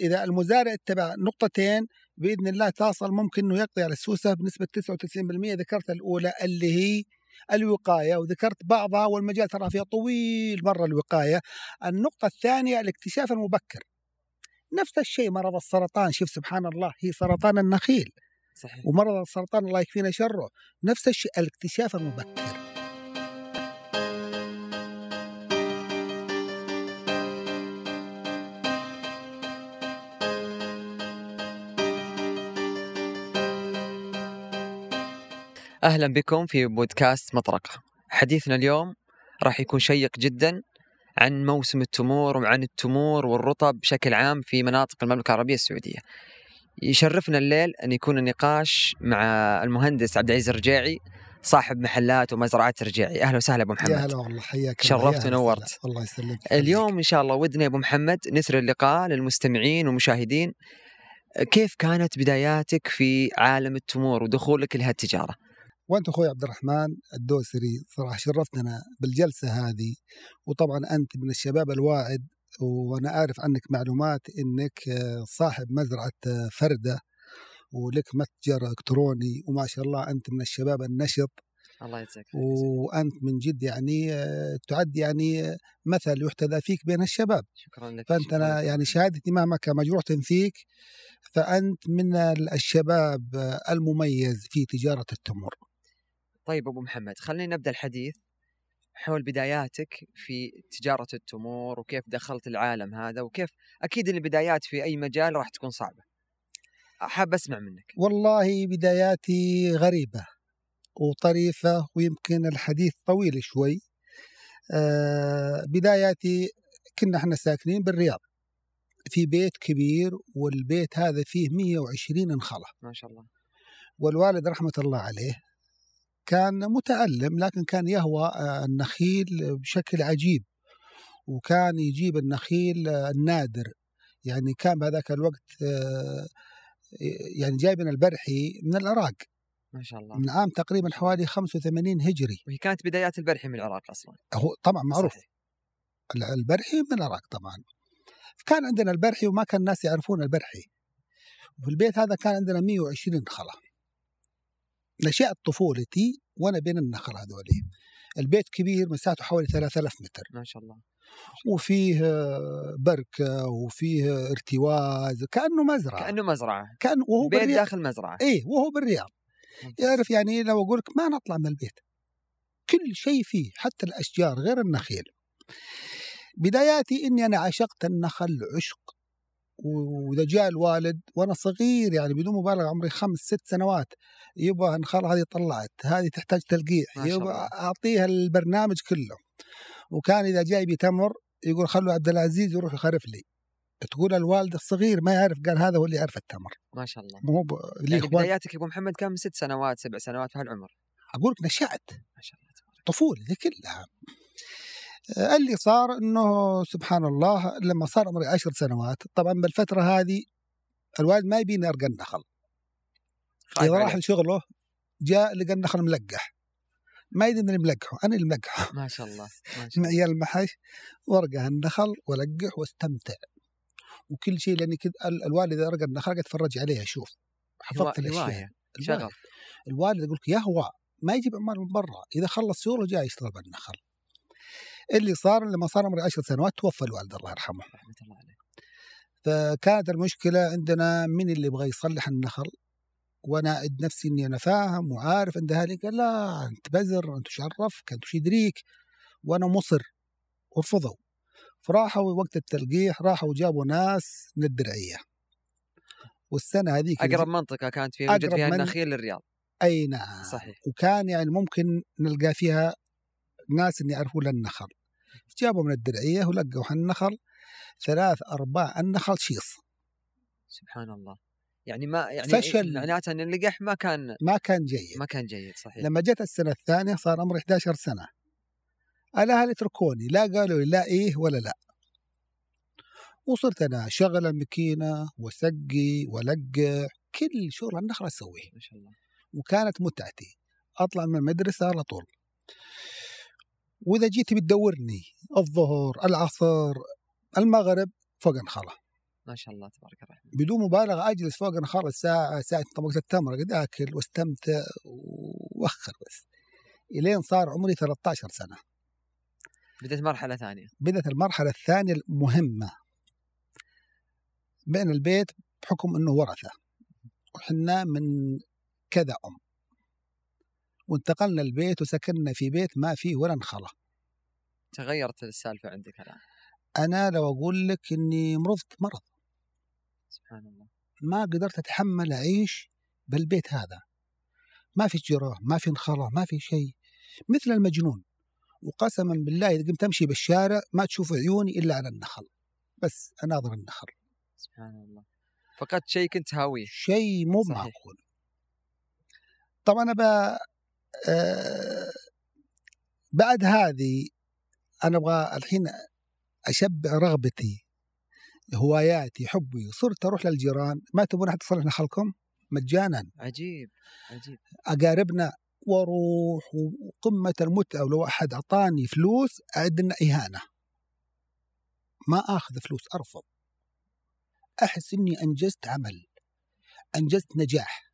إذا المزارع اتبع نقطتين بإذن الله تصل ممكن إنه يقضي على السوسه بنسبه 99% ذكرت الأولى اللي هي الوقاية وذكرت بعضها والمجال ترى فيها طويل مرة الوقاية. النقطة الثانية الاكتشاف المبكر. نفس الشيء مرض السرطان. شوف سبحان الله هي سرطان النخيل. صحيح. ومرض السرطان الله يكفينا شره. نفس الشيء الاكتشاف المبكر. أهلا بكم في بودكاست مطرقه حديثنا اليوم راح يكون شيق جدا عن موسم التمور وعن التمور والرطب بشكل عام في مناطق المملكة العربية السعودية يشرفنا الليل أن يكون النقاش مع المهندس عبد العزيز الرجاعي صاحب محلات ومزرعات الرجاعي أهلا وسهلا أبو محمد يا هلا والله حياك. شرفت ونورت. الله يسلمك اليوم إن شاء الله ودنا يا أبو محمد نثري اللقاء للمستمعين والمشاهدين كيف كانت بداياتك في عالم التمور ودخولك لهالتجارة؟ وأنت أخوي عبد الرحمن الدوسري صراحة شرفتنا بالجلسة هذه وطبعا أنت من الشباب الواعد وأنا أعرف عنك معلومات إنك آه، صاحب مزرعة آه، فردة ولك متجر إلكتروني وما شاء الله أنت من الشباب النشط. الله يجزاك وأنت من جد يعني آه، تعد يعني مثل يحتذى فيك بين الشباب. شكرا لك فأنت شكراً أنا. يعني شهادتي مهما كان مجروحه فيك فأنت من الشباب المميز في تجارة التمر. طيب أبو محمد خلينا نبدأ الحديث حول بداياتك في تجارة التمور وكيف دخلت العالم هذا وكيف أكيد البدايات في أي مجال راح تكون صعبة. حاب أسمع منك. والله بداياتي غريبة وطريفة ويمكن الحديث طويل شوي. آه، بداياتي كنا إحنا ساكنين بالرياض. في بيت كبير والبيت هذا فيه 120 انخلة. ما شاء الله. والوالد رحمة الله عليه كان متعلم لكن كان يهوى آه، النخيل بشكل عجيب وكان يجيب النخيل آه، النادر. يعني كان بهذاك الوقت آه، يعني جايبنا البرحي من العراق. ما شاء الله. من عام تقريبا حوالي 85 هجري. وهي كانت بدايات البرحي من العراق أصلا. هو طبعا معروف. صحيح. البرحي من العراق طبعا. كان عندنا البرحي وما كان الناس يعرفون البرحي وفي البيت هذا كان عندنا 120 خلا. نشأت طفولتي وأنا بين النخل هذولي. البيت كبير مساحته حوالي 3000 متر. ما شاء الله. وفيه آه، بركة وفيه ارتواز كأنه مزرعة. كأنه مزرعة. كأن وهو بيت بالرياض. داخل مزرعة. إيه وهو بالرياض. يعرف يعني لو أقول لك ما نطلع من البيت. كل شيء فيه حتى الأشجار غير النخيل. بداياتي إني أنا عشقت النخل عشق وإذا جاء الوالد وأنا صغير يعني بدون مبالغة عمري خمس ست سنوات يبغى النخل هذه طلعت هذه تحتاج تلقيح يبغى. أعطيها البرنامج كله. وكان إذا جاي بتمر يقول خلوا عبد العزيز يروح يخرف لي. تقول الوالد الصغير ما يعرف قال هذا هو اللي يعرف التمر. ما شاء الله. مو ب... يعني. بداياتك يا أبو محمد كان من ست سنوات سبع سنوات في هالعمر. أقول لك نشأت. ما شاء الله طفولتي كلها. اللي صار إنه سبحان الله لما صار عمري عشر سنوات طبعا بالفترة هذه الوالد ما يبيني أرقى النخل. اذا راح. لشغله جاء لقى النخل ملقح. ما يدري ملقحه أنا اللي ملقحه. ما شاء الله ما شاء معي المحش وارقى النخل والقح واستمتع. وكل شيء لأني ال- الوالد إذا رقى النخل قاعد اتفرج عليها أشوف الله حفظت الأشياء. شغف. الوالد يقول لك يهوى ما يجيب عمال من برا إذا خلص شغله جاي يشتغل بالنخل اللي صار لما صار عمري عشر سنوات توفى الوالد الله يرحمه. رحمة الله عليه. فكانت المشكلة عندنا من اللي يبغى يصلح النخل وأنا أعد نفسي إني أنا فاهم وعارف عند أهلي قال لا أنت بزر أنت وش عرفك أنت وش يدريك. وأنا مصر ورفضوا. فراحوا وقت التلقيح راحوا وجابوا ناس من الدرعيه والسنة هذيك أقرب منطقة كانت فيها أقرب فيها من- النخيل للرياض أي نعم. صحيح. وكان يعني ممكن نلقى فيها ناس اللي يعرفون النخل. جابوا من الدرعية ولقوا النخل ثلاث ارباع النخل شيص. سبحان الله. يعني ما يعني فشل. معناته ان اللقح ما كان ما كان جيد. ما كان جيد صحيح. لما جت السنة الثانية صار عمري 11 سنة. الأهل يتركوني لا قالوا لي لا إيه ولا لا. وصرت أنا شغل الماكينة وسقي ولقح كل شغل النخل أسويه. ما شاء الله. وكانت متعتي. أطلع من المدرسة على طول. وإذا جيت بتدورني الظهر العصر المغرب فوق انخله ما شاء الله تبارك الرحمن. بدون مبالغة أجلس فوق النخاله الساعة ساعه طبقه التمر قد آكل واستمتع واوخر بس. إلين صار عمري 13 سنة. بدأت مرحلة ثانية. بدأت المرحلة الثانية المهمة. بين البيت بحكم إنه ورثة. وحنا من كذا أم. وانتقلنا البيت وسكننا في بيت ما فيه ولا نخلة. تغيرت السالفة عندك الآن. أنا لو أقول لك إني مرضت مرض. سبحان الله. ما قدرت أتحمل أعيش بالبيت هذا. ما في جيران ما في نخلة ما في شيء. مثل المجنون. وقسما بالله إذا قمت أمشي بالشارع ما تشوف عيوني إلا على النخل. بس أناظر النخل. سبحان الله. فقدت شيء كنت هاويه. شيء مو. معقول. طبعا أنا ب... آه... بعد هذه أنا أبغى الحين أشبع رغبتي هواياتي حبي صرت أروح للجيران ما تبون أحد يصلح نخلكم مجانا. عجيب عجيب. أقاربنا وأروح وقمة المتعة ولو أحد أعطاني فلوس اعد انه إهانة. ما آخذ فلوس أرفض. أحس إني أنجزت عمل أنجزت نجاح.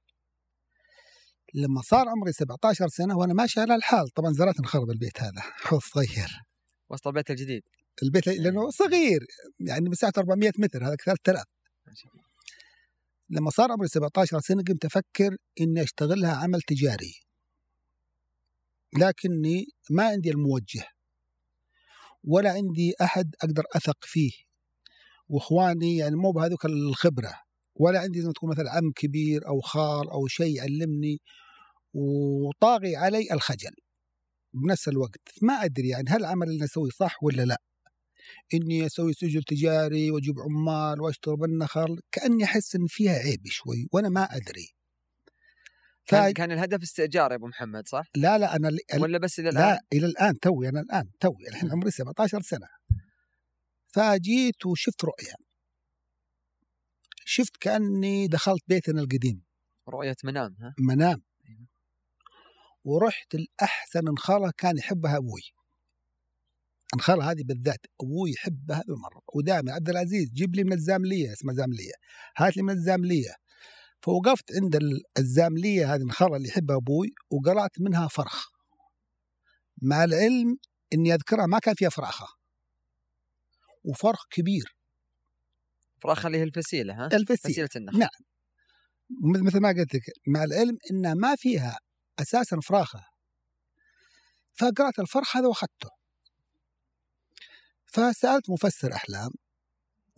لما صار عمري 17 سنة وأنا ماشي على الحال. طبعا زرعت نخرب البيت هذا حوض صغير. وسط البيت الجديد. البيت لأنه صغير يعني مساحته 400 متر هذا 3000 ما شاء الله. لما صار عمري 17 سنة قمت أفكر إني أشتغلها عمل تجاري. لكني ما عندي الموجه ولا عندي أحد أقدر أثق فيه. وإخواني يعني مو بهذوك الخبرة ولا عندي زي ما تقول مثلا عم كبير أو خال أو شيء يعلمني وطاغي علي الخجل بنفس الوقت ما أدري يعني هل العمل اللي اسويه صح ولا لا إني أسوي سجل تجاري وأجيب عمال واشتغل بالنخل كأني أحس إن فيها عيب شوي وأنا ما أدري كان, فا- كان الهدف استئجار يا أبو محمد صح؟ لا لا أنا ال- ولا بس إلى الآن؟ لا إلى الآن توي أنا الآن توي الحين عمري 17 سنة فجيت وشفت رؤيا شفت كأني دخلت بيتنا القديم رؤية منام ها؟ منام. ورحت الأحسن نخالة كان يحبها أبوي. النخالة هذه بالذات أبوي يحبها بالمرة. ودائما عبد العزيز جيب لي من الزاملية اسمها زاملية. هات لي من الزاملية. فوقفت عند ال- الزاملية هذه النخالة اللي يحبها أبوي وقرأت منها فرخ. مع العلم إني أذكرها ما كان فيها فراخة. وفرخ كبير. فراخ اللي هي الفسيلة ها؟ الفسيل. فسيلة النخل. نعم. مثل ما قلت لك مع العلم إنها ما فيها أساسا فراخه. فقرأت الفرخ هذا وأخذته. فسألت مفسر أحلام.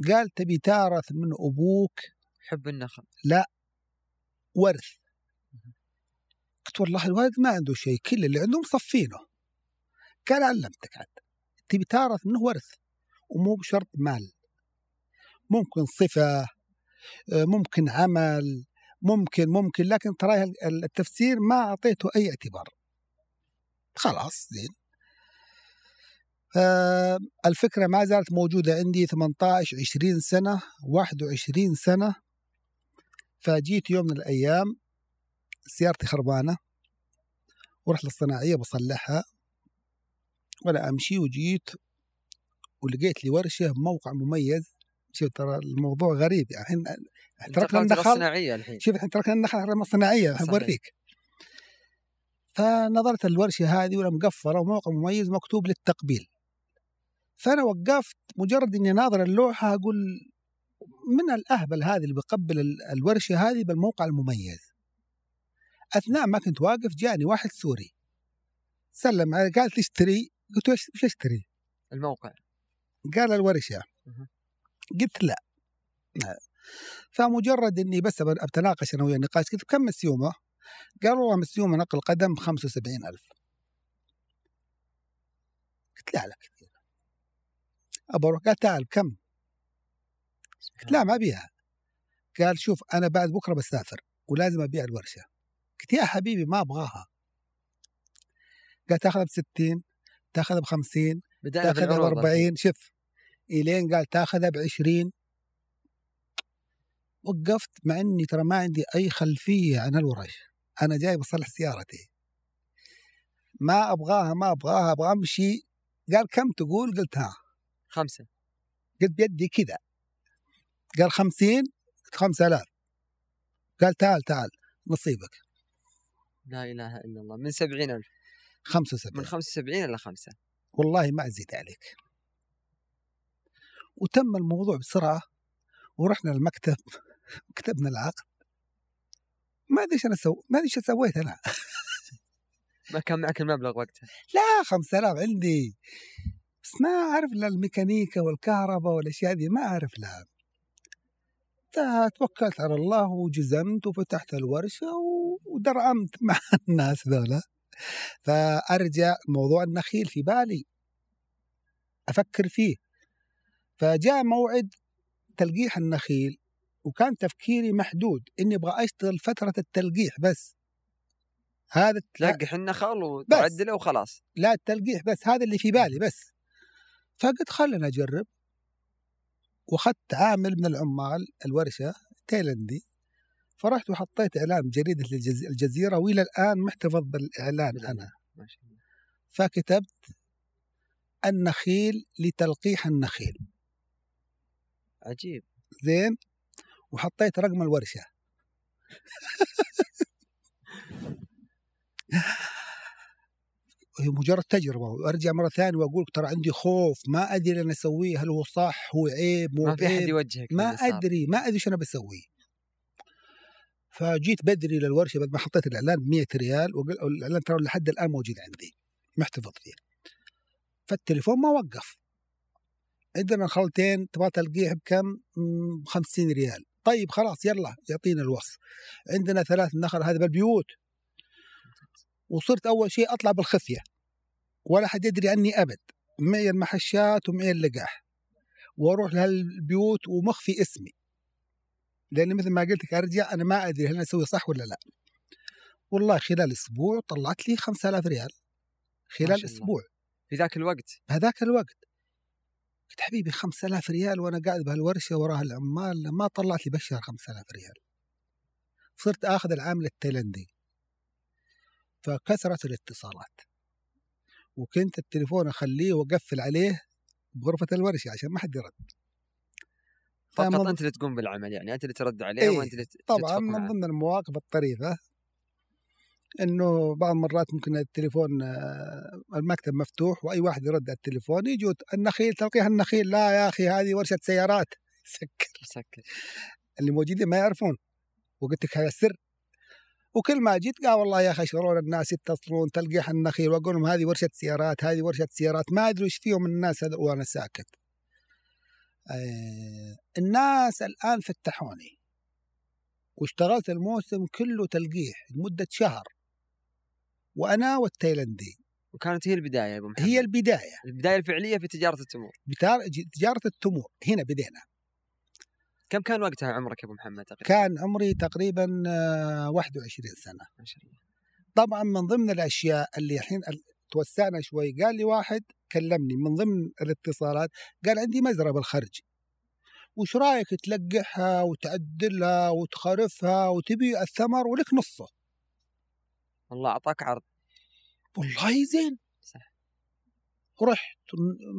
قال تبي تارث من أبوك؟ حب النخل. ورث. قلت والله الوالد ما عنده شيء كل اللي عنده مصفينه. قال علمتك عاد. تبي تارث منه ورث. ومو بشرط مال. ممكن صفة آه، ممكن عمل. ممكن ممكن لكن ترى ال- التفسير ما أعطيته أي اعتبار. خلاص زين. آه، الفكرة ما زالت موجودة عندي 18 20 سنة 21 سنة. فجيت يوم من الأيام سيارتي خربانة ورحت للصناعية بصلحها. وأنا أمشي وجيت ولقيت لي ورشة بموقع مميز. شوف ترى الموضوع غريب يعني الحين تركنا النخل الصناعية الحين. شوف الحين تركنا النخل الصناعية صحيح. بوريك فنظرت الورشة هذه ولا مقفلة وموقع مميز مكتوب للتقبيل. فأنا وقفت مجرد إني ناظر اللوحة أقول من الأهبل هذه اللي بيقبل ال- الورشة هذه بالموقع المميز. أثناء ما كنت واقف جاني واحد سوري. سلم علي قال تشتري قلت له "إيش- وش اشتري؟ الموقع. قال الورشة. مه. قلت لا. فمجرد إني بس ابتناقش أنا وياه نقاش قلت كم مسيومه؟ قال والله مسيومه نقل قدم 75000 قلت لا لا كثير. ابى أروح قال تعال كم؟ قلت لا ما ابيعها قال شوف أنا بعد بكرة بسافر ولازم أبيع الورشة. قلت يا حبيبي ما أبغاها. قال تأخذها ب 60 تأخذها ب 50 بدأنا تأخذها ب بالعروض 40 شوف. إلين قال تاخذها ب 20 وقفت مع إني ترى ما عندي أي خلفية عن الورش. أنا جاي بصلح سيارتي. ما أبغاها ما أبغاها أبغى أمشي. قال كم تقول؟ قلت ها. خمسة. قلت بيدي كذا. قال 50 قلت 5000 قال تعال تعال نصيبك. لا إله إلا الله. من 70000 75 من 75 إلى 5 والله ما أزيد عليك. وتم الموضوع بسرعة ورحنا المكتب كتبنا العقد ما أدري إيش أنا سو ما أدري إيش سويت أنا. ما كان معك المبلغ وقتها؟ لا 5000 عندي. بس ما أعرف لا الميكانيكا والكهرباء والأشياء دي ما أعرف لها توكلت على الله وجزمت وفتحت الورشة و- ودرعمت مع الناس ذولا. فأرجع موضوع النخيل في بالي. أفكر فيه. فجاء موعد تلقيح النخيل وكان تفكيري محدود إني أبغى أشتغل فترة التلقيح بس. هذا تلقح النخل وتعدله وخلاص. لا التلقيح بس هذا اللي في بالي بس. فقلت خلنا أجرب. وأخذت عامل من العمال الورشة تايلندي فرحت وحطيت إعلان بجريده الجز- الجزيرة وإلى الآن محتفظ بالإعلان أنا. فكتبت النخيل لتلقيح النخيل. عجيب. زين؟ وحطيت رقم الورشة. هي مجرد تجربة. وأرجع مرة ثانية واقول ترى عندي خوف. ما أدري أنا أسويه. هل هو صح؟ هو عيب؟ مو ما في أحد يوجهك ما. أدري. ما أدري إيش أنا بسوي. فجيت بدري للورشة بعد ما حطيت الإعلان ب 100 ريال. وقل الاعلان ترى لحد الآن موجود عندي. محتفظ فيه. فالتليفون ما وقف. عندنا خلطين تبغى تلقيح بكم؟ مم، 50 ريال. طيب خلاص يلا يعطينا الوصف. عندنا ثلاث نخل هذا بالبيوت. وصرت أول شيء أطلع بالخفية. ولا حد يدري عني أبد. معي المحشات ومعي اللقاح. وأروح لهالبيوت ومخفي اسمي. لأن مثل ما قلت لك ارجع أنا ما أدري هل أنا أسوي صح ولا لا. والله خلال أسبوع طلعت لي 5000 ريال. خلال. أسبوع. في ذاك الوقت؟ بهذاك الوقت. قلت حبيبي 5000 ريال وأنا قاعد بهالورشة وراها العمال ما طلعت لي بالشهر 5000 ريال. صرت آخذ العامل التايلندي فكثرت الاتصالات. وكنت التليفون أخليه وأقفل عليه بغرفة الورشة عشان ما حد يرد. فقط أنت اللي تقوم بالعمل يعني أنت اللي ترد عليه إيه، وأنت اللي طبعا من. ضمن المواقف الطريفة. إنه بعض المرات ممكن التليفون آه، المكتب مفتوح وأي واحد يرد على التليفون يجوا النخيل تلقيح النخيل لا يا أخي هذه ورشة سيارات. سكر سكر اللي موجودين ما يعرفون. وقلت لك هذا السر. وكل ما جيت قال والله يا أخي شرور الناس يتصلون تلقيح النخيل وأقول لهم هذه ورشة سيارات هذه ورشة سيارات. ما أدري إيش فيهم الناس هذا وأنا ساكت. آه الناس الآن فتحوني. واشتغلت الموسم كله تلقيح لمدة شهر. وأنا والتايلندي وكانت هي البداية يا أبو محمد. هي البداية. البداية الفعلية في تجارة التمور. بتار- تجارة التمور. هنا بدينا. كم كان وقتها عمرك يا أبو محمد تقريبا؟ كان عمري تقريبا آه، 21 سنة. ما شاء الله. طبعا من ضمن الأشياء اللي الحين ال- توسعنا شوي. قال لي واحد كلمني من ضمن الاتصالات قال عندي مزرعة بالخرج. وش رأيك تلقحها وتعدلها وتخرفها وتبي الثمر ولك نصه؟ الله أعطاك عرض. والله زين. صح. رحت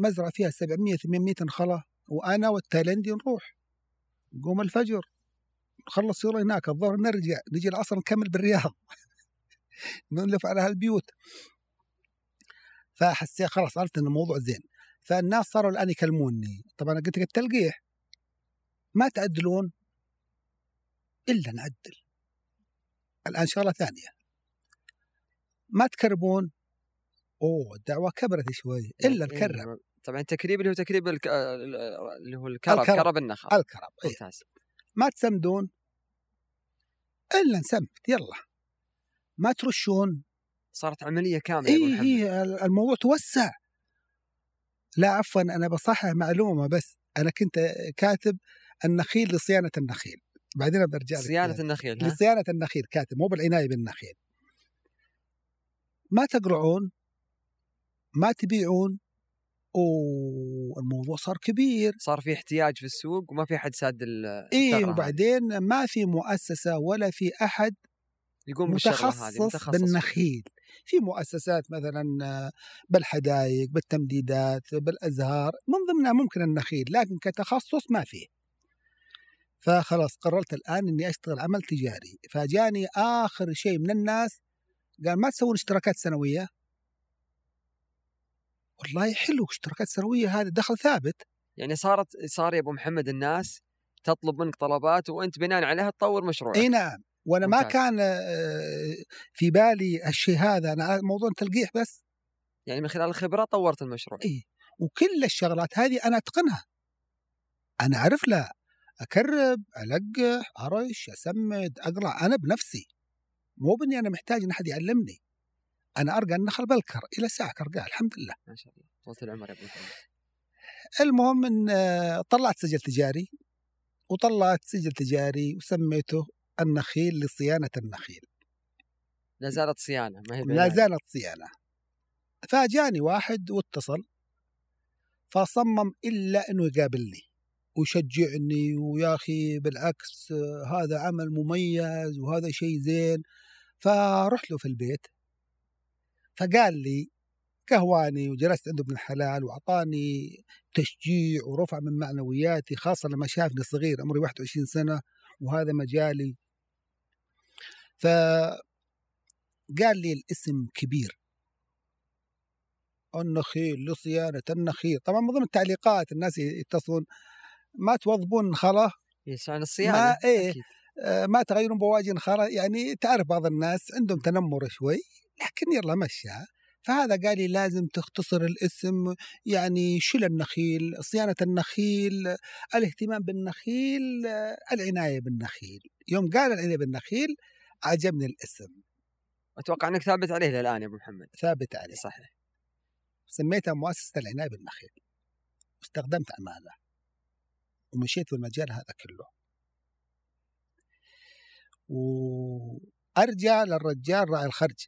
مزرعة فيها 700 800 نخلة وأنا والتايلندي نروح. نقوم الفجر. نخلص يوم هناك الظهر نرجع نجي العصر نكمل بالرياض. نلف على هالبيوت. فحسيت خلاص عرفت إن الموضوع زين. فالناس صاروا الآن يكلموني. طبعا أنا قلت لك التلقيح. ما تعدلون إلا نعدل الآن شغلة ثانية. ما تكربون؟ أوه الدعوة كبرت شوي إلا إيه، نكرب طبعا التكريب اللي هو تكريب الك... اللي هو الكرب الكرب. كرب النخل. الكرب إيه. ممتاز. ما تسمدون؟ إلا نسمد يلا. ما ترشون؟ صارت عملية كاملة اي اي الموضوع توسع. لا عفوا أنا بصحح معلومة بس. أنا كنت كاتب النخيل لصيانة النخيل. بعدين برجع صيانة. النخيل؟ لصيانة النخيل كاتب مو بالعناية بالنخيل. ما تقرعون ما تبيعون والموضوع صار كبير. صار في احتياج في السوق وما في أحد ساد هذه. وبعدين ما في مؤسسة ولا في أحد يقوم متخصص متخصص. بالنخيل. في مؤسسات مثلا بالحدائق بالتمديدات بالأزهار من ضمنها ممكن النخيل لكن كتخصص ما فيه. فخلاص قررت الآن إني أشتغل عمل تجاري. فجاني آخر شيء من الناس قال ما تسوون اشتراكات سنوية؟ والله حلو اشتراكات سنوية هذا دخل ثابت. يعني صارت صار يا أبو محمد الناس تطلب منك طلبات وأنت بناء عليها تطور مشروعك. أي نعم. وأنا ما ممتاز. كان آه، في بالي الشيء هذا أنا موضوع تلقيح بس. يعني من خلال الخبرة طورت المشروع. اي وكل الشغلات هذه أنا أتقنها. أنا أعرف لها أكرب ألقح أرش أسمد اقرع أنا بنفسي. مو بإني أنا محتاج إن أحد يعلمني. أنا ارقى النخل بالكر إلى ساعة ارقاه الحمد لله. ما شاء الله. طولت العمر يا أبو محمد. المهم إن آه، طلعت سجل تجاري وطلعت سجل تجاري وسميته النخيل لصيانة النخيل. لا زالت صيانة ما هي لا. زالت صيانة. فجاني واحد واتصل فصمم إلا إنه يقابلني ويشجعني ويا أخي بالعكس آه، هذا عمل مميز وهذا شيء زين. فرحت له في البيت فقال لي قهواني وجلست عنده ابن الحلال وأعطاني تشجيع ورفع من معنوياتي خاصة لما شافني صغير عمري 21 سنة وهذا مجالي ف قال لي الاسم كبير النخيل لصيانة النخيل طبعا من ضمن التعليقات الناس يتصلون ما توظبون نخلة يسعى الصيانة ما إيه. أكيد. آه، ما تغيرون بواجي نخلة يعني تعرف بعض الناس عندهم تنمر شوي لكن يلا مشى فهذا قال لي لازم تختصر الاسم يعني شل النخيل صيانة النخيل الاهتمام بالنخيل آه، العناية بالنخيل. يوم قال العناية بالنخيل عجبني الاسم. أتوقع إنك ثابت عليه للآن يا أبو محمد. ثابت عليه. صحيح. سميتها مؤسسة العناية بالنخيل. واستخدمت أمانة. ومشيت في المجال هذا كله. وأرجع للرجال راعي الخرج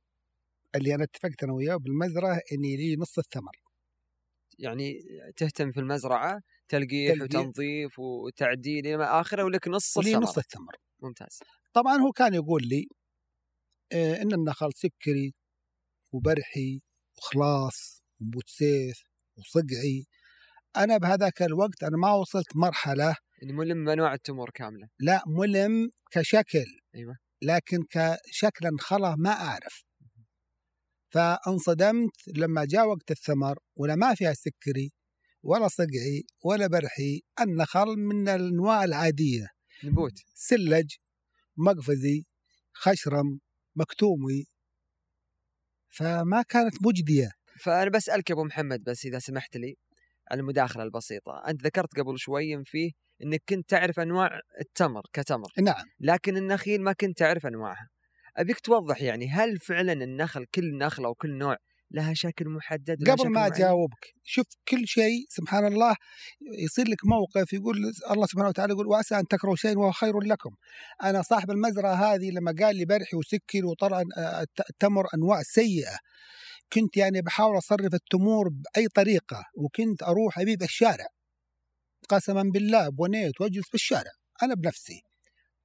اللي أنا اتفقت أنا وياه بالمزرعة إني لي نص الثمر. يعني تهتم في المزرعة تلقيح تلقيح. وتنظيف وتعديل إلى ما آخره ولك نص لي الثمرة نص الثمر. ممتاز. طبعا هو كان يقول لي آه، إن النخل سكري وبرحي وخلاص ونبوت سيف وصقعي. أنا بهذاك الوقت أنا ما وصلت مرحلة يعني ملم بأنواع التمور كاملة. لا ملم كشكل أيوه. لكن كشكل نخلة ما أعرف. فانصدمت لما جاء وقت التمر ولا ما فيها سكري ولا صقعي ولا برحي النخل من الأنواع العادية. نبوت. سلج مقفزي خشرم مكتومي. فما كانت مجدية. فأنا بسألك يا أبو محمد بس إذا سمحت لي على المداخلة البسيطة. أنت ذكرت قبل شوي فيه إنك كنت تعرف أنواع التمر كتمر. نعم. لكن النخيل ما كنت تعرف أنواعها. أبيك توضح يعني هل فعلا النخل كل نخلة أو كل نوع لها شكل محدد قبل شكل ما معين؟ أجاوبك شوف كل شيء سبحان الله يصير لك موقف يقول الله سبحانه وتعالى يقول وعسى أن تكرهوا شيئا وهو خير لكم. أنا صاحب المزرعة هذه لما قال لي برحي وسكر وطلع الت- التمر أنواع سيئة كنت يعني بحاول أصرف التمور بأي طريقة وكنت أروح أبيع الشارع. قسما بالله بنيت وأجلس بالشارع أنا بنفسي.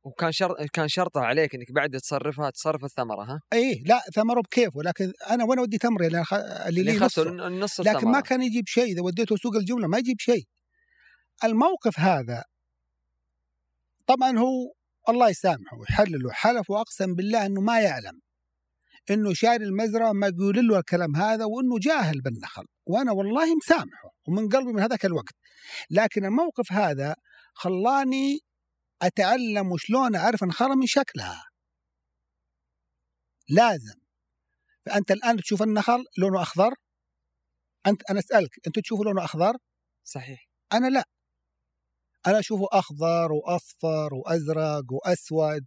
وكان شرط كان شرطها عليك إنك بعد تصرفها تصرف الثمرة ها؟ إيه لا ثمره بكيفه لكن أنا وين أودي تمري اللي, أخ- اللي اللي نصه. النص لكن الثمرة. ما كان يجيب شيء إذا وديته سوق الجملة ما يجيب شيء. الموقف هذا طبعا هو الله يسامحه ويحلله حلف وأقسم بالله إنه ما يعلم. إنه شاري المزرعة ما يقول له الكلام هذا وإنه جاهل بالنخل. وأنا والله مسامحه ومن قلبي من هذاك الوقت. لكن الموقف هذا خلاني أتعلم وشلون أعرف النخله من شكلها. لازم. فأنت الآن تشوف النخل لونه أخضر؟ أنت أنا أسألك انت تشوفه لونه أخضر؟ صحيح. أنا لا. أنا أشوفه أخضر وأصفر وأزرق وأسود.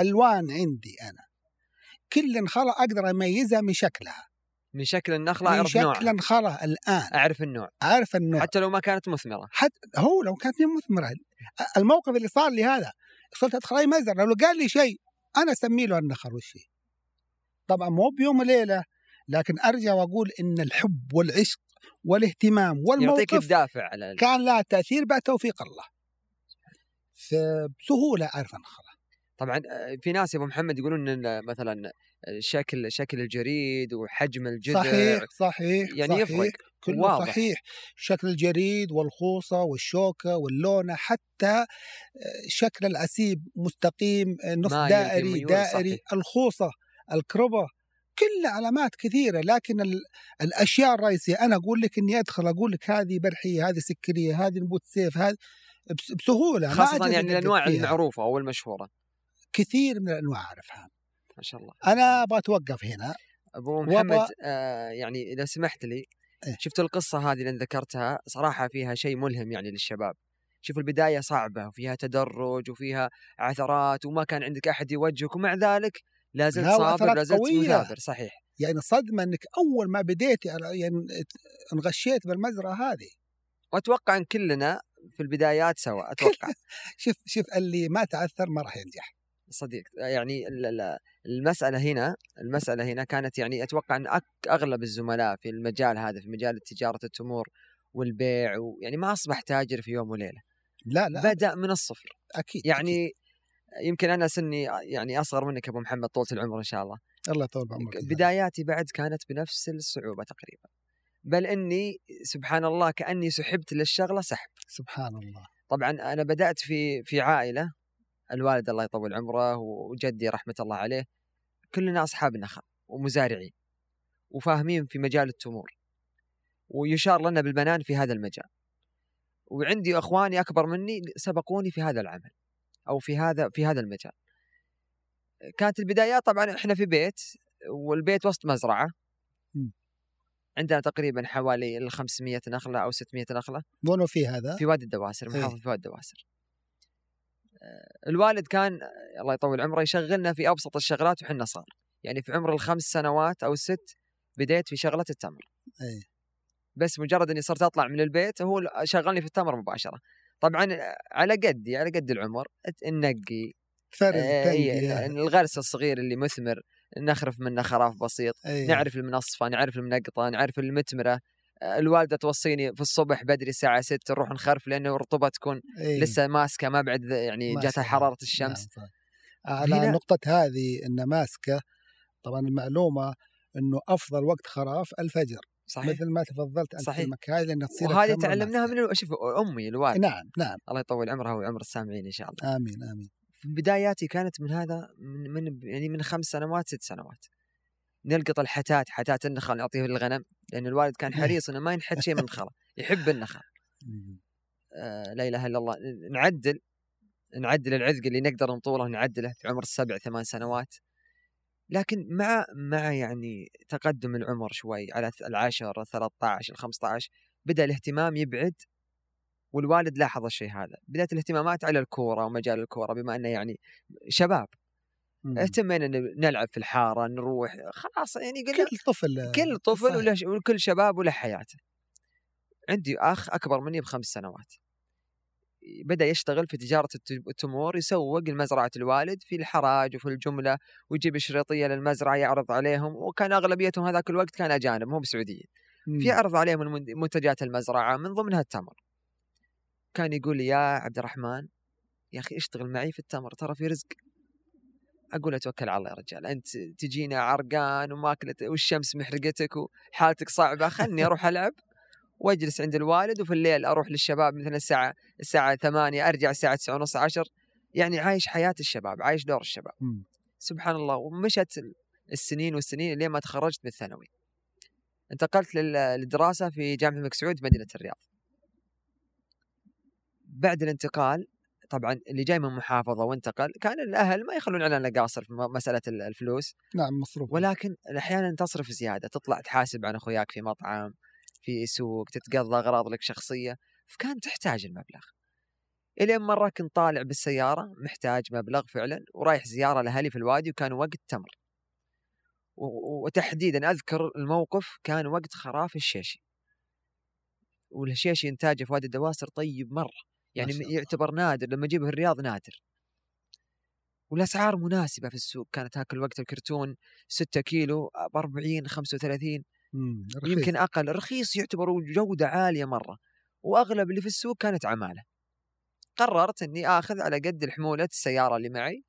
ألوان عندي أنا. كل نخله أقدر أميزها من شكلها. من شكل النخلة من أعرف شكل نوعها نخله الآن. أعرف النوع. عارف النوع. حتى لو ما كانت مثمرة. حتى هو لو كانت مثمرة الموقف اللي صار لي هذا صرت أدخل أي مزرعه لو قال لي شيء أنا اسمي له النخل هي. طبعا مو بيوم وليلة لكن أرجع وأقول إن الحب والعشق والاهتمام يعطيك والموقف الدافع على ال- كان لها تأثير بعد توفيق الله. فبسهولة أعرف النخلة. طبعا آه، في ناس يا أبو محمد يقولون إن مثلا شكل شكل الجريد وحجم الجذع صحيح صحيح يعني صحيح يفرق كله واضح. صحيح شكل الجريد والخوصة والشوكة واللونة حتى آه، شكل العسيب مستقيم آه، نص دائري ميول، دائري صحيح. الخوصة الكربة كل علامات كثيرة لكن ال- الأشياء الرئيسية أنا أقول لك إني أدخل أقول لك هذه برحية هذه سكرية هذه نبوت سيف هذه بس- بسهولة خاصة يعني فيها. المعروفة أو المشهورة كثير من الأنواع أعرفها ما شاء الله. أنا أبغى أتوقف هنا. أبو محمد آه يعني إذا سمحت لي إيه. شفت القصة هذه اللي ذكرتها؟ صراحة فيها شيء ملهم يعني للشباب. شوف البداية صعبة وفيها تدرج وفيها عثرات وما كان عندك أحد يوجهك ومع ذلك لا زلت لا، صابر لا زلت. مثابر صحيح. يعني صدمة إنك أول ما بديتي على- يعني انغشيت بالمزرعة هذه. وأتوقع إن كلنا في البدايات سوا أتوقع. شوف شوف اللي ما تعثر ما راح ينجح. صديق. يعني ال- ال- المسألة هنا المسألة هنا كانت يعني أتوقع أن أك- أغلب الزملاء في المجال هذا في مجال تجارة التمور والبيع ويعني ما أصبح تاجر في يوم وليلة. لا لا بدأ من الصفر. أكيد أكيد. يعني يمكن أنا سني يعني أصغر منك أبو محمد طولة العمر إن شاء الله. الله يطول بعمرك. بداياتي بعد كانت بنفس الصعوبة تقريبا. بل إني سبحان الله كأني سحبت للشغلة سحب. سبحان الله. طبعا أنا بدأت في في عائلة الوالد الله يطول عمره وجدي رحمة الله عليه كلنا أصحاب نخل ومزارعين وفاهمين في مجال التمور ويشار لنا بالبنان في هذا المجال وعندي أخواني أكبر مني سبقوني في هذا العمل أو في هذا في هذا المجال كانت البدايات طبعا إحنا في بيت والبيت وسط مزرعة. عندنا تقريبا حوالي ال 500 نخلة أو 600 نخلة وين في هذا؟ في وادي الدواسر إيه. محافظه وادي الدواسر الوالد كان الله يطول عمره يشغلنا في أبسط الشغلات وحنا صغار. يعني في عمر الخمس سنوات أو الست بديت في شغلة التمر. إيه. بس مجرد إني صرت أطلع من البيت هو شغلني في التمر مباشرة. طبعا آه، على قدي على قد العمر النقي آه، تنقي إيه، الغرس الصغير اللي مثمر نخرف منه خراف بسيط إيه. نعرف المنصفة نعرف المنقطة نعرف المتمرة. آه، الوالدة توصيني في الصبح بدري الساعة 6 نروح نخرف لأنه الرطوبة تكون إيه. لسه ماسكة ما بعد يعني جاتها. حرارة الشمس نعم صح. على هنا- نقطة هذه إن ماسكة طبعا المعلومة إنه أفضل وقت خراف الفجر صحيح مثل ما تفضلت أنت صحيح. في المكان لأن تصير وهذه تعلمناها. من شوف أمي الوالد نعم نعم الله يطول عمرها وعمر السامعين إن شاء الله آمين آمين في بداياتي كانت من هذا من, من يعني من خمس سنوات ست سنوات نلقط الحتات حتات النخل نعطيه للغنم لأن الوالد كان إيه. حريص إنه ما ينحت شيء من النخل يحب النخل مم. آه، لا إله إلا الله نعدل نعدل العذق اللي نقدر نطوله نعدله في عمر السبع ثمان سنوات لكن مع مع يعني تقدم العمر شوي على العشر ال 13 ال 15 بدأ الاهتمام يبعد والوالد لاحظ الشيء هذا بدأت الاهتمامات على الكورة ومجال الكورة بما إنه يعني شباب. اهتمينا نلعب في الحارة نروح خلاص يعني قلنا كل طفل كل طفل صحيح. وله وكل شباب وله حياته. عندي أخ أكبر مني بخمس سنوات. بدأ يشتغل في تجارة الت- التمور يسوق لمزرعة الوالد في الحراج وفي الجملة ويجيب شريطيه للمزرعة يعرض عليهم وكان أغلبيتهم هذاك الوقت كان أجانب مو بسعوديين. مم. في عرض عليهم منتجات المزرعة من ضمنها التمر. كان يقول لي يا عبد الرحمن يا أخي اشتغل معي في التمر ترى في رزق. أقول له توكل على الله يا رجال أنت تجينا عرقان وماكلت والشمس محرقتك وحالتك صعبة خلني أروح ألعب وأجلس عند الوالد وفي الليل أروح للشباب مثلا الساعة الساعة 8 أرجع الساعة 9 ونص 10 يعني عايش حياة الشباب عايش دور الشباب. مم. سبحان الله. ومشت ال- السنين والسنين لين ما تخرجت من الثانوي. انتقلت لل- للدراسة في جامعة الملك سعود مدينة الرياض. بعد الانتقال طبعا اللي جاي من محافظة وانتقل كان الأهل ما يخلون علينا قاصر في مسألة ال- الفلوس. نعم مصروف ولكن أحيانا تصرف زيادة تطلع تحاسب عن أخوياك في مطعم في سوق تتقضى أغراض لك شخصية. فكان تحتاج المبلغ. إلين مرة كنت طالع بالسيارة محتاج مبلغ فعلا ورايح زيارة لأهلي في الوادي وكان وقت تمر. وتحديدا أذكر الموقف كان وقت خراف الشيشي. والشيشي إنتاجه في وادي الدواسر طيب مرة. يعني. يعتبر نادر لما اجيبه الرياض نادر والأسعار مناسبة في السوق كانت هاك الوقت الكرتون 6 كيلو ب 40 35 مم. رخيص. يمكن أقل رخيص يعتبر وجوده عالية مرة وأغلب اللي في السوق كانت عمالة قررت إني آخذ على قد الحمولة السيارة اللي معي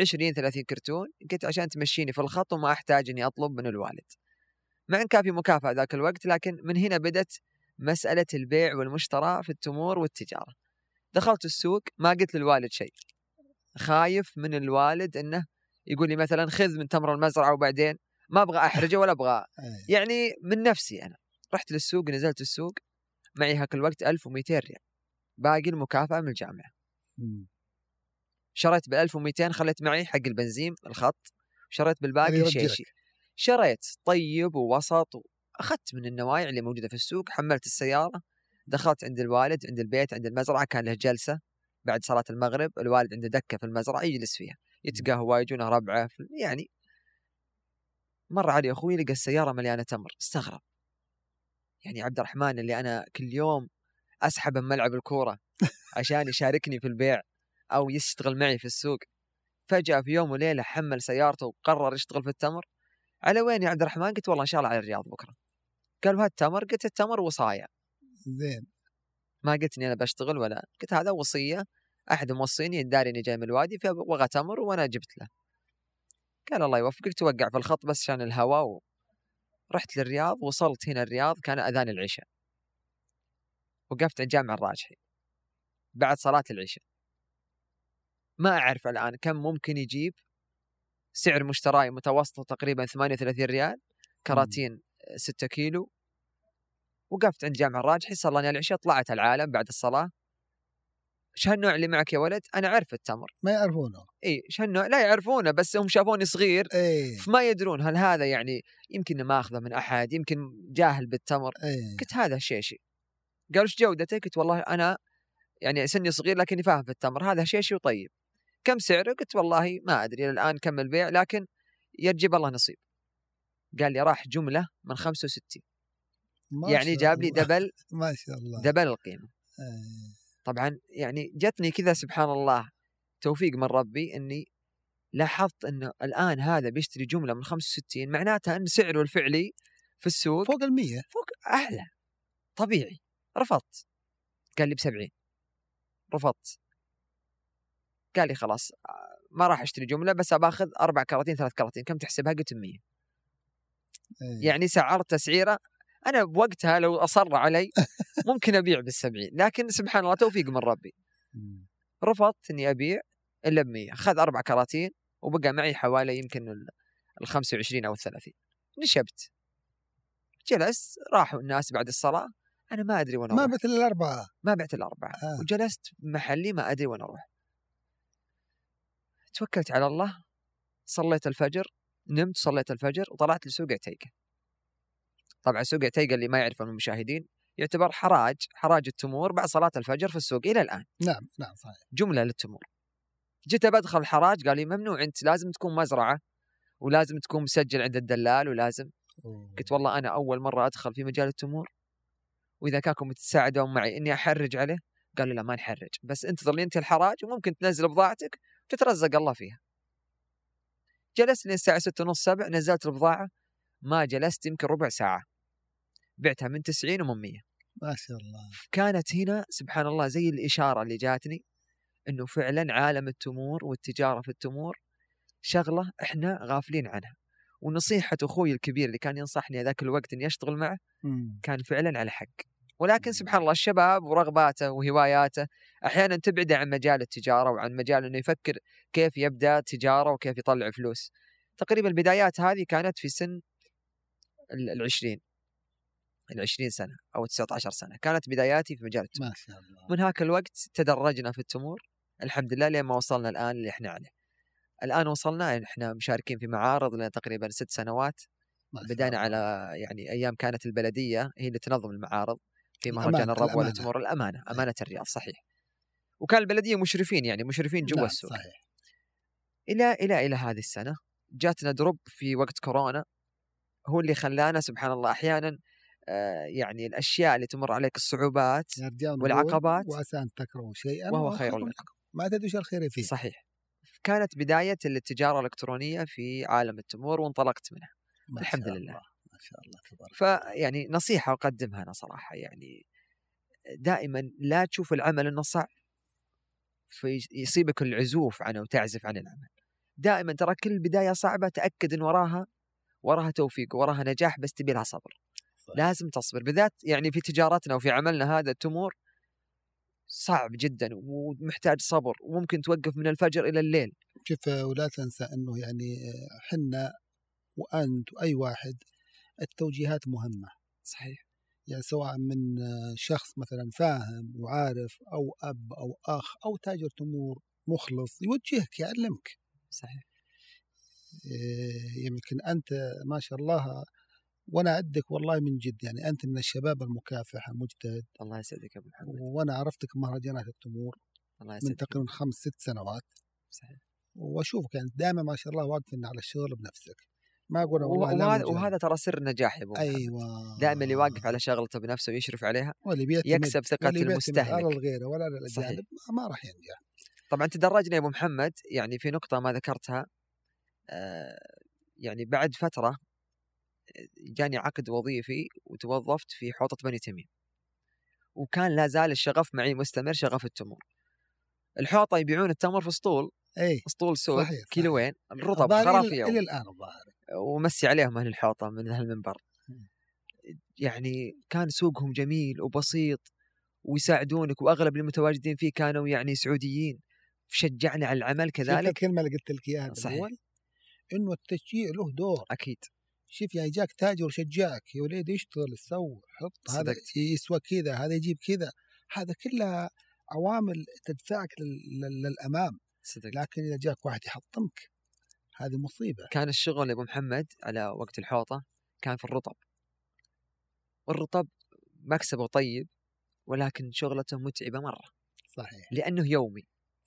20 30 كرتون قلت عشان تمشيني في الخط وما أحتاج إني أطلب من الوالد مع إن كان في مكافأة ذاك الوقت لكن من هنا بدت مسألة البيع والمشترى في التمور والتجارة دخلت السوق ما قلت للوالد شيء. خايف من الوالد إنه يقول لي مثلا خذ من تمر المزرعة وبعدين ما أبغى أحرجه ولا أبغى. إيه. يعني من نفسي أنا. رحت للسوق نزلت السوق معي هاك الوقت 1200 ريال. باقي المكافأة من الجامعة. شريت ب 1200 خليت معي حق البنزين الخط. شريت بالباقي شيء. شيء شريت طيب ووسط وأخذت من النوايع اللي موجودة في السوق حملت السيارة. دخلت عند الوالد عند البيت عند المزرعة كان له جلسة بعد صلاة المغرب الوالد عنده دكة في المزرعة يجلس فيها يتقهوى يجونه ربعة يعني مر علي أخوي لقى السيارة مليانة تمر استغرب. يعني عبد الرحمن اللي أنا كل يوم اسحبه من ملعب الكورة عشان يشاركني في البيع أو يشتغل معي في السوق. فجأة في يوم وليلة حمل سيارته وقرر يشتغل في التمر. على وين يا عبد الرحمن؟ قلت والله إن شاء الله على الرياض بكرة. قال وهذا التمر؟ قلت التمر وصايا زين. ما قلت إني أنا بشتغل ولا قلت هذا وصية أحد موصيني يداري إني جاي من الوادي فبغى تمر وأنا جبت له. قال الله يوفقك توقع في الخط بس عشان الهواء و... رحت للرياض وصلت هنا الرياض كان أذان العشاء. وقفت عند جامع الراجحي. بعد صلاة العشاء. ما أعرف الآن كم ممكن يجيب سعر مشتراي متوسط تقريبا 38 ريال كراتين 6 كيلو. وقفت عند جامع الراجحي صلاني العشاء طلعت العالم بعد الصلاة إيش هالنوع اللي معك يا ولد؟ أنا أعرف التمر، ما يعرفونه إي إيش هالنوع؟ لا يعرفونه بس هم شافوني صغير إيه فما يدرون هل هذا يعني يمكن ماخذه من أحد، يمكن جاهل بالتمر، إيه قلت هذا شيشي. قالوا إيش جودته؟ قلت والله أنا يعني سني صغير لكني فاهم في التمر، هذا شيشي وطيب. كم سعره؟ قلت والله ما أدري إلى الآن كم البيع لكن يجيب الله نصيب. قال لي راح جملة من 65 ما يعني جاب لي. دبل ما شاء الله دبل القيمة. إيه. طبعا يعني جتني كذا سبحان الله توفيق من ربي إني لاحظت إنه الآن هذا بيشتري جملة من 65 معناتها إن سعره الفعلي في السوق فوق المية فوق أعلى طبيعي رفضت قال لي ب 70 رفضت قال لي خلاص آه، ما راح أشتري جملة بس باخذ أربع كراتين ثلاث كراتين كم تحسبها؟ قلت 100 إيه. يعني سعرت تسعيرة أنا بوقتها لو أصر علي ممكن أبيع بالسبعين لكن سبحان الله توفيق من ربي. رفضت إني أبيع إلا ب 100 خذ أربع كراتين وبقى معي حوالي يمكن ال ال 25 أو ال 30 نشبت. جلست راحوا الناس بعد الصلاة أنا ما أدري وين ما أروح. مثل الأربعة. ما بعت الأربعة. آه. وجلست محلي ما أدري وين أروح. توكلت على الله صليت الفجر نمت صليت الفجر وطلعت لسوق عتيقة. طبعا سوق عتيقه اللي ما يعرفه المشاهدين يعتبر حراج حراج التمور بعد صلاة الفجر في السوق إلى الآن. نعم نعم صحيح. جملة للتمور. جيت بدخل الحراج قال لي ممنوع أنت لازم تكون مزرعة ولازم تكون مسجل عند الدلال ولازم. أوه. قلت والله أنا أول مرة أدخل في مجال التمور وإذا كانكم تساعدون معي إني أحرج عليه؟ قالوا لا ما نحرج. بس انتظر لي أنت الحراج وممكن تنزل بضاعتك وتترزق الله فيها. جلست لين الساعة ستة ونص سبع نزلت البضاعة ما جلست يمكن ربع ساعة. بعتها من 90 ومن 100 ما شاء الله. كانت هنا سبحان الله زي الإشارة اللي جاتني أنه فعلا عالم التمور والتجارة في التمور شغلة إحنا غافلين عنها. ونصيحة أخوي الكبير اللي كان ينصحني ذاك الوقت أني أشتغل معه. كان فعلا على حق. ولكن سبحان الله الشباب ورغباته وهواياته أحيانا تبعده عن مجال التجارة وعن مجال أنه يفكر كيف يبدأ تجارة وكيف يطلع فلوس. تقريبا البدايات هذه كانت في سن ال- العشرين العشرين سنة أو 19 سنة كانت بداياتي في مجال التمور ما شاء الله من هاك الوقت تدرجنا في التمور الحمد لله لين ما وصلنا الآن اللي إحنا عليه. الآن وصلنا إحنا مشاركين في معارض لنا تقريبا ست سنوات بدأنا. على يعني أيام كانت البلدية هي اللي تنظم المعارض في مهرجان الربوه الأمانة. للتمور الأمانة أمانة الرياض صحيح. وكان البلدية مشرفين يعني مشرفين جوا نعم، السوق. صحيح إلى إلى إلى هذه السنة جاتنا دروب في وقت كورونا هو اللي خلانا سبحان الله أحيانا آه، يعني الأشياء اللي تمر عليك الصعوبات والعقبات وعسى أن تكرهوا شيئا وهو خير لكم. ما تدري الخير فيه صحيح كانت بداية التجارة الإلكترونية في عالم التمور وانطلقت منها ما الحمد شاء لله. الله. ما شاء الله تبارك فيعني نصيحة أقدمها أنا صراحة يعني دائما لا تشوف العمل إنه صعب فيصيبك العزوف عنه وتعزف عن العمل دائما ترى كل بداية صعبة تأكد إن وراها وراها توفيق وراها نجاح بس تبي لها صبر. صح. لازم تصبر. بالذات يعني في تجارتنا وفي عملنا هذا التمور صعب جدا ومحتاج صبر وممكن توقف من الفجر إلى الليل. شوف آه، ولا تنسى إنه يعني آه، حنا وأنت وأي واحد التوجيهات مهمة. صحيح. يعني سواء من آه، شخص مثلا فاهم وعارف أو أب أو أخ أو تاجر تمور مخلص يوجهك يعلمك. صحيح. يمكن أنت ما شاء الله وأنا اعدك والله من جد يعني أنت من الشباب المكافح المجتهد الله يسعدك يا أبو محمد. وأنا عرفتك مهرجانات التمور الله من يسعدك. تقريبا خمس ست سنوات. صحيح. وأشوفك يعني دائما ما شاء الله واقف على الشغل بنفسك. ما أقول والله وهذا, من. وهذا ترى سر النجاح يا أبو أيوه. دائما اللي واقف على شغلته بنفسه ويشرف عليها واللي يكسب بيعتمد المستهلك. على الغير ولا على. الاجانب ما- راح ينجح. طبعا تدرجنا يا أبو محمد يعني في نقطة ما ذكرتها يعني بعد فترة آه، جاني عقد وظيفي وتوظفت في حوطه بني تميم. وكان لا زال الشغف معي مستمر شغف التمور الحوطه يبيعون التمر في اسطول إي اسطول سود. كيلوين الرطب الظاهر خرافي إلى الآن الظاهر ومسي عليهم أهل الحوطه من هالمنبر. يعني كان سوقهم جميل وبسيط ويساعدونك وأغلب المتواجدين فيه كانوا يعني سعوديين. شجعنا على العمل كذلك. الكلمة اللي قلت لك إياها صحيح. إنه التشجيع له دور. أكيد. شوف يعني جاك تاجر وشجعك يا وليد اشتغل سوي حط هذا. يسوى كذا هذا يجيب كذا. هذا كلها عوامل تدفعك لل- لل- للأمام. صدق. لكن إذا جاك واحد يحطمك هذه مصيبة. كان الشغل يا ابو محمد على وقت الحوطة كان في الرطب. والرطب مكسبه طيب ولكن شغلته متعبة مرة. صحيح. لأنه يومي.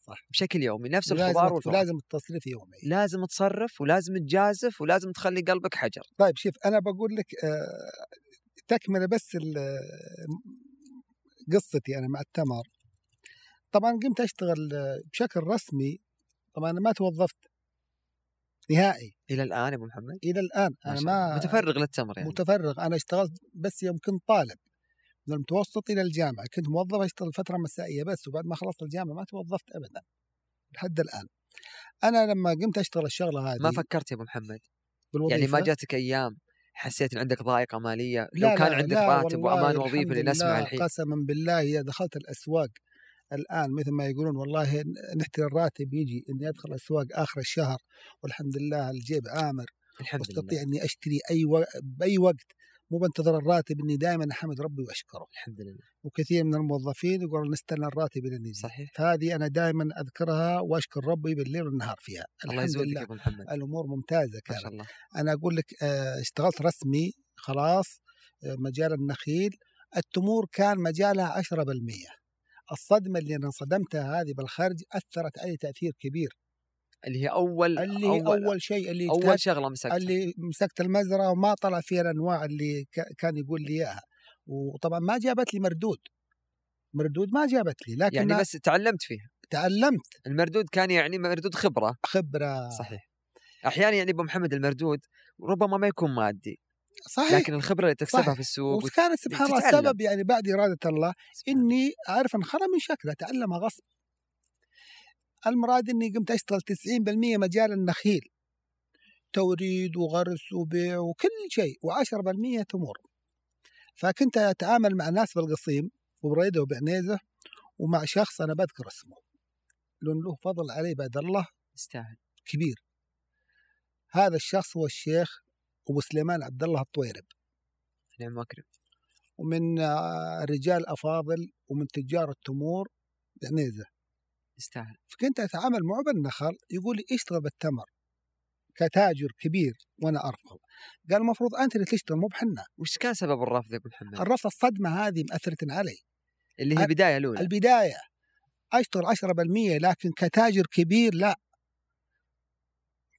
صح. بشكل يومي نفس الخضار والفواكه. ولازم التصريف يومي. لازم تصرف ولازم تجازف ولازم تخلي قلبك حجر. طيب شوف أنا بقول لك آه، تكملة بس ال- قصتي أنا مع التمر. طبعا قمت أشتغل آه، بشكل رسمي طبعا أنا ما توظفت نهائي. إلى الآن يا أبو محمد؟ إلى الآن أنا. ما متفرغ للتمر يعني. متفرغ أنا اشتغلت بس يوم كنت طالب. من المتوسط إلى الجامعة كنت موظف أشتغل فترة مسائية بس وبعد ما خلصت الجامعة ما توظفت ابدا لحد الآن. أنا لما قمت أشتغل الشغلة هذه ما فكرت يا أبو محمد؟ بالوظيفه يعني ما جاتك أيام حسيت إن عندك ضائقة مالية؟ لا لو كان لا عندك لا راتب وأمان وظيفي اللي نسمع الحين. قسما بالله إذا دخلت الأسواق الآن مثل ما يقولون والله نحتري الراتب يجي إني أدخل الأسواق آخر الشهر والحمد لله الجيب عامر الحمد وأستطيع لله. إني أشتري أي و... بأي وقت مو بنتظر الراتب إني دائما أحمد ربي وأشكره. الحمد لله. وكثير من الموظفين يقولون نستنى الراتب إلى يجي صحيح. فهذه أنا دائما أذكرها وأشكر ربي بالليل والنهار فيها. الله الحمد لله. أبو محمد. الأمور ممتازة ما كانت. شاء الله. أنا أقول لك آه، اشتغلت رسمي خلاص آه، مجال النخيل. التمور كان مجالها 10% الصدمة اللي أنا انصدمتها هذه بالخارج أثرت علي تأثير كبير. اللي هي أول اللي هي أول, أول شيء اللي أول اجتهدت- شغلة مسكتها. اللي مسكت المزرعة وما طلع فيها الأنواع اللي كان يقول لي إياها. وطبعا ما جابت لي مردود. مردود ما جابت لي لكن يعني بس تعلمت فيها. تعلمت. المردود كان يعني مردود خبرة. خبرة. صحيح. أحيانا يعني أبو محمد المردود ربما ما يكون مادي صحيح. لكن الخبرة اللي تكسبها صحيح. في السوق وكانت سبحان الله. السبب يعني بعد إرادة الله. إني أعرف انخرم من شكله اتعلمها غصب. المراد إني قمت أشتغل 90% مجال النخيل. توريد وغرس وبيع وكل شيء و10% تمر. فكنت أتعامل مع ناس بالقصيم وبريدة وبعنيزة ومع شخص أنا بذكر اسمه. لأن له فضل علي بعد الله يستاهل. كبير. هذا الشخص هو الشيخ أبو سليمان عبد الله الطويرب. نعم واكرم ومن آه، رجال أفاضل ومن تجار التمور بعنيزة. يستاهل. فكنت أتعامل معه بالنخل يقول لي اشتغل بالتمر كتاجر كبير وأنا أرفض. قال المفروض أنت اللي تشتغل مو بحنا. وش كان سبب الرفض يا أبو محمد؟ الرفض الصدمة هذه مأثرة علي. اللي هي ال- البداية الأولى. البداية. اشتغل 10% لكن كتاجر كبير لا.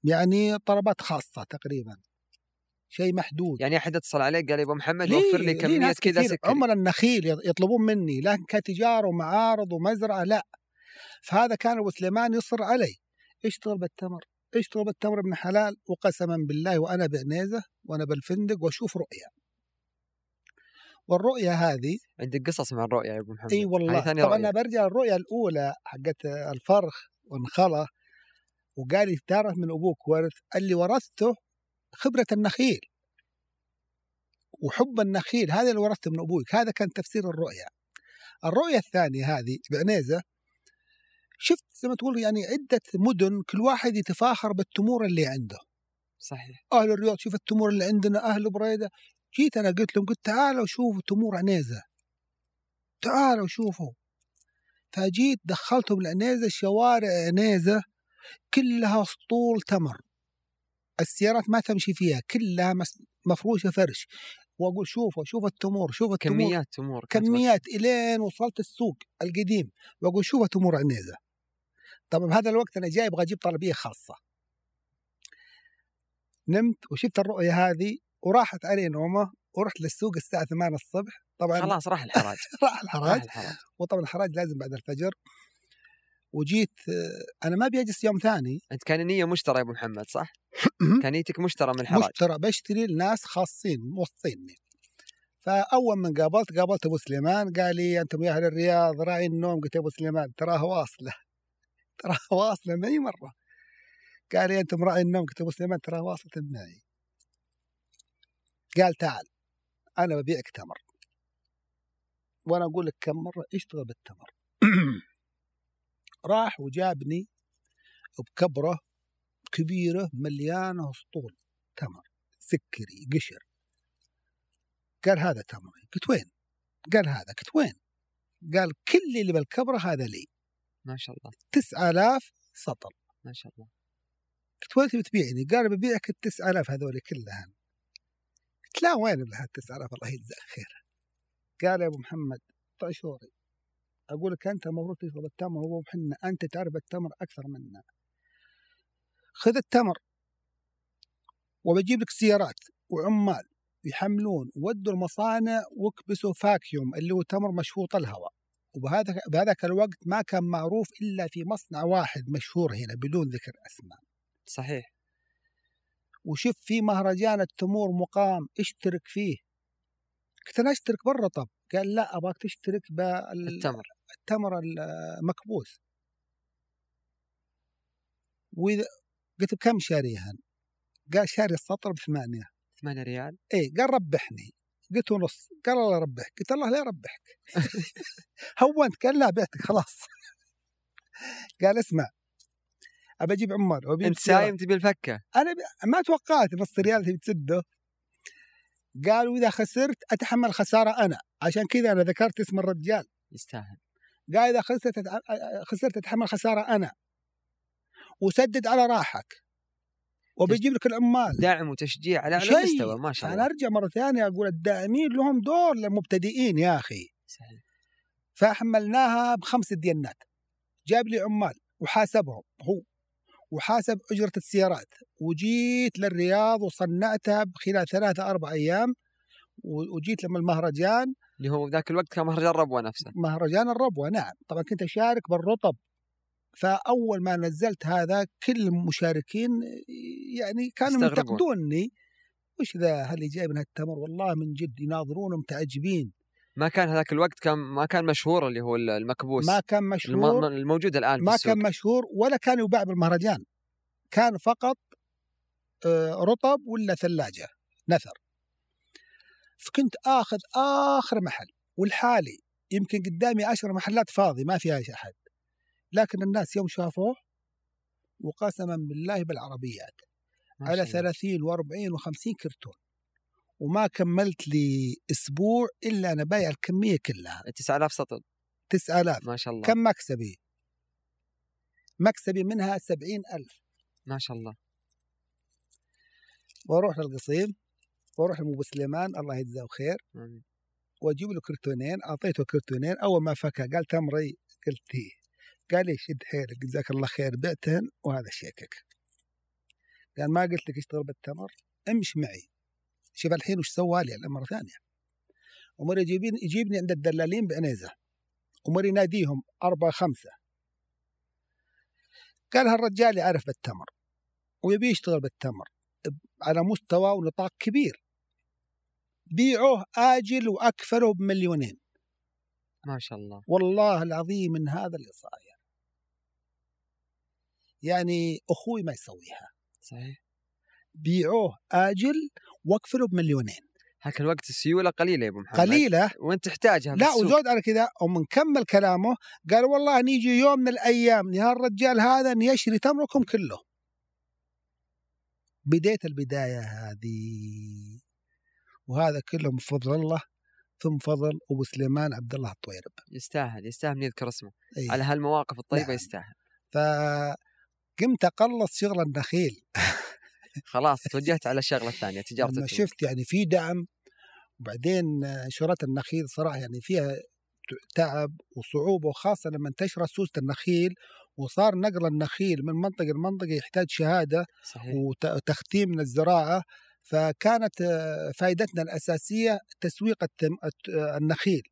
يعني طلبات خاصة تقريبا. شيء محدود. يعني أحد اتصل عليك قال يا أبو محمد وفر لي كمية كذا سكري. عمر النخيل يطلبون مني لكن كتجاره ومعارض ومزرعة لا. فهذا كان أبو سليمان يصر علي اشتغل بالتمر اشتغل بالتمر ابن حلال وقسما بالله وأنا بعنيزه وأنا بالفندق وأشوف رؤيه والرؤيه هذه عندك قصص مع الرؤيه يا أبو محمد. إي والله. طبعا رؤية. أنا برجع الرؤيه الأولى حقت الفرخ وانخله وقال لي تعرف من أبوك ورث؟ اللي ورثته خبرة النخيل. وحب النخيل هذا اللي ورثته من أبوك هذا كان تفسير الرؤيا. الرؤيا الثانية هذه بعنيزه شفت زي ما تقول يعني عدة مدن كل واحد يتفاخر بالتمور اللي عنده. صحيح. أهل الرياض شوف التمور اللي عندنا أهل بريدة. جيت أنا قلت لهم قلت تعالوا شوفوا تمور عنيزة. تعالوا شوفوا. فجيت دخلتهم العنيزة شوارع عنيزة كلها اسطول تمر. السيارات ما تمشي فيها كلها مفروشة فرش. وأقول شوفوا شوفوا التمور شوفوا التمور. كميات تمور كميات إلين وصلت السوق القديم. وأقول شوفوا تمور عنيزة. طبعا بهذا الوقت أنا جاي أبغى أجيب طلبية خاصة. نمت وشفت الرؤية هذه وراحت علي نومة ورحت للسوق الساعة 8 الصبح. طبعا خلاص راح الحراج. راح الحراج. وطبعا الحراج لازم بعد الفجر. وجيت أنا ما بيجلس يوم ثاني. أنت كان نية مشترى يا أبو محمد صح؟ كان نيتك مشترى من الحراج. مشترى بشتري لناس خاصين موصيني. فأول من قابلت قابلت أبو سليمان. قال لي أنتم يا أهل الرياض راعي النوم؟ قلت يا أبو سليمان تراها واصلة. تراها واصلة معي مرة. قال لي أنتم راعي النوم؟ قلت أبو سليمان تراها واصلة معي قال تعال أنا ببيعك تمر وأنا أقول لك كم مرة اشتغل بالتمر. راح وجابني بكبرة كبيرة مليانة اسطول تمر سكري قشر. قال هذا تمري. قلت وين؟ قال هذا. قلت وين؟ قال كل اللي بالكبرة هذا لي. ما شاء الله. 9000 سطل ما شاء الله. قلت وين تبي تبيعني؟ قال ببيعك ال 9000 هذول كلها قلت لا وين ال 9000 الله يجزاك خير. قال يا أبو محمد طعشوري أقول لك أنت المفروض تشرب التمر وأبو حنا أنت تعرف التمر أكثر منا. خذ التمر وبجيب لك سيارات وعمال يحملون ودوا المصانع واكبسوا فاكيوم اللي هو تمر مشفوط الهواء. وبهذا بهذاك الوقت ما كان معروف إلا في مصنع واحد مشهور هنا بدون ذكر أسماء. صحيح. وشوف في مهرجان التمور مقام اشترك فيه. قلت أنا أشترك برا طب؟ قال لا أبغاك تشترك بالتمر التمر. المكبوس وإذا قلت بكم شاريها؟ قال شاري السطر بثمانية. 8 ريال؟ إيه قال ربحني. قلت له نص قال الله يربحك قلت الله لا يربحك هونت قال لا بعتك خلاص. قال اسمع ابى أجيب وابي أنت سايم تبي الفكة؟ أنا ب... ما توقعت نص ريال تبي تسده. قالوا إذا خسرت أتحمل خسارة أنا عشان كذا أنا ذكرت اسم الرجال. يستاهل. قال إذا خسرت أتع... خسرت أتحمل خسارة أنا. وسدد على راحك. وبيجيب لك العمال دعم وتشجيع. على اعلى. مستوى ما شاء أنا الله. أرجع مرة ثانية أقول الداعمين لهم دور للمبتدئين يا أخي. صحيح. فحملناها بخمس دينات جاب لي عمال وحاسبهم هو. وحاسب أجرة السيارات. وجيت للرياض وصنعتها بخلال ثلاثة أربع أيام. وجيت لما المهرجان. اللي هو ذاك الوقت كان مهرجان ربوه نفسه. مهرجان الربوة نعم. طبعا كنت أشارك بالرطب. فأول ما نزلت هذا كل المشاركين يعني كانوا. ينتقدوني. وش ذا؟ هل جاي من هالتمر والله من جد يناظرون متعجبين ما كان هذاك الوقت كان ما كان مشهور اللي هو المكبوس. ما كان مشهور. الموجود الآن في ما كان مشهور ولا كان يباع بالمهرجان. كان فقط آه، رطب ولا ثلاجة نثر. فكنت آخذ آخر محل والحالي يمكن قدامي عشر محلات فاضي ما فيها أحد. لكن الناس يوم شافوه وقسما بالله بالعربيات على شاء الله. 30 و40 و50 كرتون. وما كملت لي أسبوع إلا أنا بايع الكمية كلها. 9000 سطل 9000 ما شاء الله. كم مكسبي؟ مكسبي منها 70000 ما شاء الله. وأروح للقصيم وأروح لأبو سليمان الله يجزاه خير. آمين. وأجيب له كرتونين أعطيته كرتونين أول ما فكى قال تمري قلت قال لي شد حيلك جزاك الله خير بعتهن وهذا شيكك. قال ما قلت لك اشتغل بالتمر امش معي. شوف الحين وش سوى لي الامر ثانية. ومر يجيبين يجيبني عند الدلالين بعنيزه ومر يناديهم أربعة خمسة. قال هالرجال يعرف بالتمر. ويبي يشتغل بالتمر. على مستوى ونطاق كبير. بيعوه آجل وأكفله بمليونين. ما شاء الله. والله العظيم من هذا اللي صاير. يعني أخوي ما يسويها صحيح؟ بيعوه آجل واقفلوا بمليونين. هاك الوقت السيولة قليلة يا أبو محمد. قليلة؟ وانت تحتاجها لا. وزود على كذا ومنكمل كلامه قال والله نيجي يوم من الأيام نهار الرجال هذا نيشري تمركم كله. بديت البداية هذه وهذا كله من فضل الله ثم فضل أبو سليمان عبد الله الطويرب. يستاهل يستاهل يذكر اسمه. أي. على هالمواقف الطيبة نعم. يستاهل. فقمت أقلص شغل النخيل خلاص توجهت على الشغله الثانية تجارة لما. شفت يعني في دعم وبعدين شرات النخيل صراحة يعني فيها تعب وصعوبة وخاصة لما انتشرت سوسة النخيل وصار نقل النخيل من منطقة لمنطقة يحتاج شهادة صحيح. وتختيم من الزراعة. فكانت آه، فائدتنا الأساسية تسويق النخيل.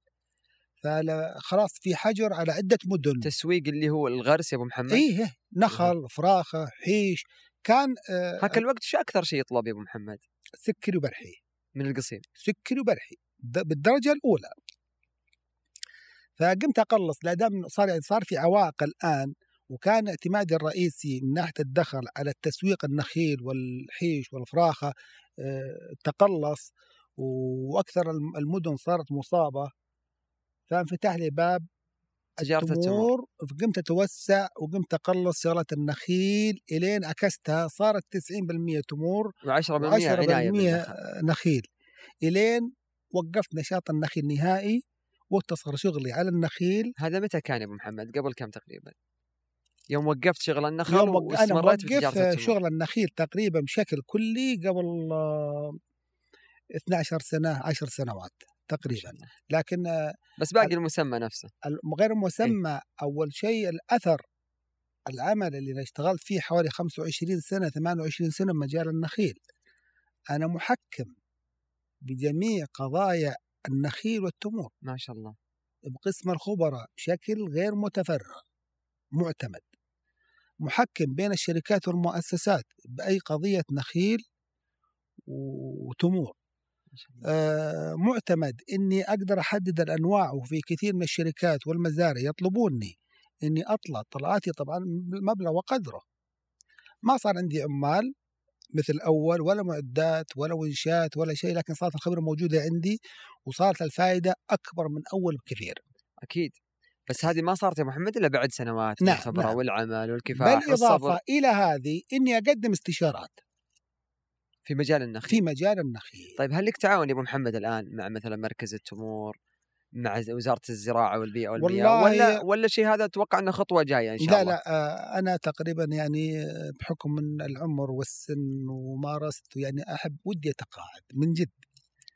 فخلاص في حجر على عدة مدن. تسويق اللي هو الغرس يا أبو محمد. إيه نخل فراخة حيش. كان آه، هاك الوقت شو أكثر شيء يطلب يا أبو محمد؟ سكري وبرحي. من القصيم. سكري وبرحي. بالدرجة الأولى. فقمت أقلص لا دام صار يعني صار في عوائق الآن وكان اعتمادي الرئيسي من ناحية الدخل على التسويق النخيل والحيش والفراخة آه، تقلص وأكثر الم- المدن صارت مصابة. فانفتح لي باب تجاره التمور فقمت أتوسع وقمت أقلص شغله النخيل إلين عكستها صارت 90% تمور و10% عناية و10% بالدخل. نخيل. إلين وقفت نشاط النخيل نهائي واقتصر شغلي على النخيل. هذا متى كان يا أبو محمد؟ قبل كم تقريبا؟ يوم وقفت شغل النخل يوم وق- موقف التمور. شغل النخيل تقريبا بشكل كلي قبل آه، 12 سنة 10 سنوات. تقريبا. لكن بس باقي المسمى نفسه. غير مسمى أول شيء الأثر العمل اللي أنا اشتغلت فيه حوالي 25 سنة 28 سنة بمجال النخيل. أنا محكم بجميع قضايا النخيل والتمور. ما شاء الله. بقسم الخبراء بشكل غير متفرغ معتمد. محكم بين الشركات والمؤسسات بأي قضية نخيل وتمور. معتمد إني أقدر أحدد الأنواع وفي كثير من الشركات والمزارع يطلبوني إني أطلع طلعاتي طبعا مبلغ وقدره. ما صار عندي عمال مثل أول ولا معدات ولا ونشات ولا شيء لكن صارت الخبرة موجودة عندي وصارت الفائدة أكبر من أول بكثير. أكيد. بس هذه ما صارت يا محمد إلا بعد سنوات نعم، الخبرة نعم. والعمل والكفاح بالاضافه والصبر. إلى هذه إني أقدم استشارات. في مجال النخيل. في مجال النخيل. طيب هل لك تعاون يا أبو محمد الآن مع مثلا مركز التمور مع وزارة الزراعة والبيئه والمياه والله- ولا ولا شيء هذا أتوقع إنه خطوة جاية إن شاء لا الله؟ لا آه، أنا تقريبا يعني آه، بحكم من العمر والسن ومارست يعني أحب ودي أتقاعد من جد.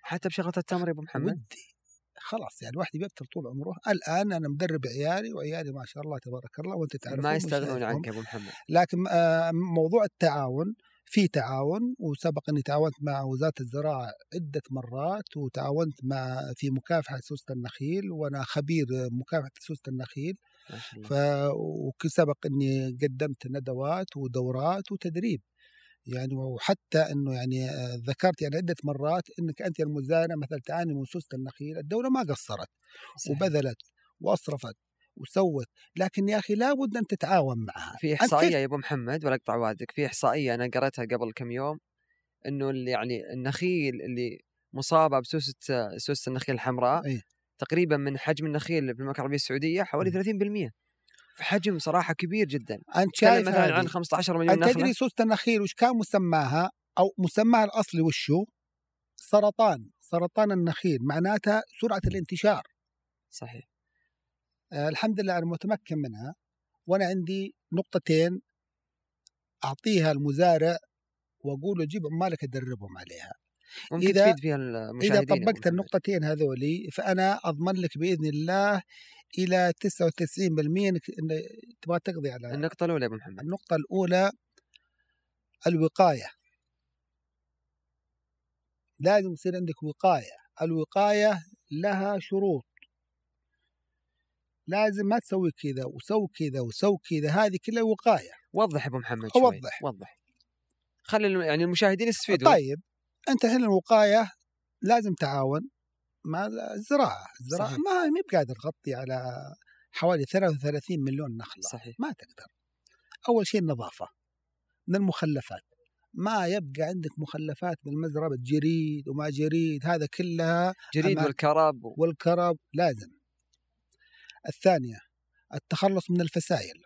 حتى بشغلة التمر يا أبو محمد؟ ودي. خلاص يعني الواحد يبتل طول عمره. الآن أنا مدرب عيالي وعيالي ما شاء الله تبارك الله وأنت تعرف ما يستغنون عنك يا أبو محمد. لكن آه، موضوع التعاون في تعاون وسبق إني تعاونت مع وزارة الزراعة عدة مرات وتعاونت مع في مكافحة سوسة النخيل وأنا خبير مكافحة سوسة النخيل. ف وسبق إني قدمت ندوات ودورات وتدريب. يعني وحتى إنه يعني آه، ذكرت يعني عدة مرات إنك أنت المزارع مثلا تعاني من سوسة النخيل الدولة ما قصرت صحيح. وبذلت وأصرفت. وسوت لكن يا أخي لابد أن تتعاون معها. في إحصائية يا أبو محمد ولا اقطع وعدك في إحصائية أنا قريتها قبل كم يوم إنه اللي يعني النخيل اللي مصابة بسوسة سوسة النخيل الحمراء إيه. تقريبا من حجم النخيل في المملكة العربية السعودية حوالي 30% في حجم صراحة كبير جدا. أنت شايف مثلا عن هذه. 15 مليون نخلة. تدري سوسة النخيل وش كان مسماها؟ أو مسماها الأصلي وشو؟ سرطان سرطان النخيل معناتها سرعة الانتشار. صحيح. الحمد لله أنا متمكن منها. وأنا عندي نقطتين أعطيها المزارع وأقول له جيب عمالك ادربهم عليها. إذا- أبو طبقت. النقطتين هذولي فأنا أضمن لك بإذن الله إلى 99% انك إن تبغى تقضي على النقطة الأولى يا أبو محمد. النقطة الأولى الوقاية. لازم يصير عندك وقاية. الوقاية لها شروط. لازم ما تسوي كذا وسوي كذا وسوي كذا هذه كلها وقاية. وضح أبو محمد شوي. أوضح. وضح. خلي يعني المشاهدين يستفيدوا طيب أنت الحين الوقاية لازم تعاون مع الزراعة. الزراعة صحيح. ما ما بقادر تغطي على حوالي 33 مليون نخلة. صحيح. ما تقدر. أول شيء النظافة من المخلفات. ما يبقى عندك مخلفات من المزرعة جريد وما جريد هذا كلها جريد والكرب و... والكرب لازم. الثانية التخلص من الفسائل.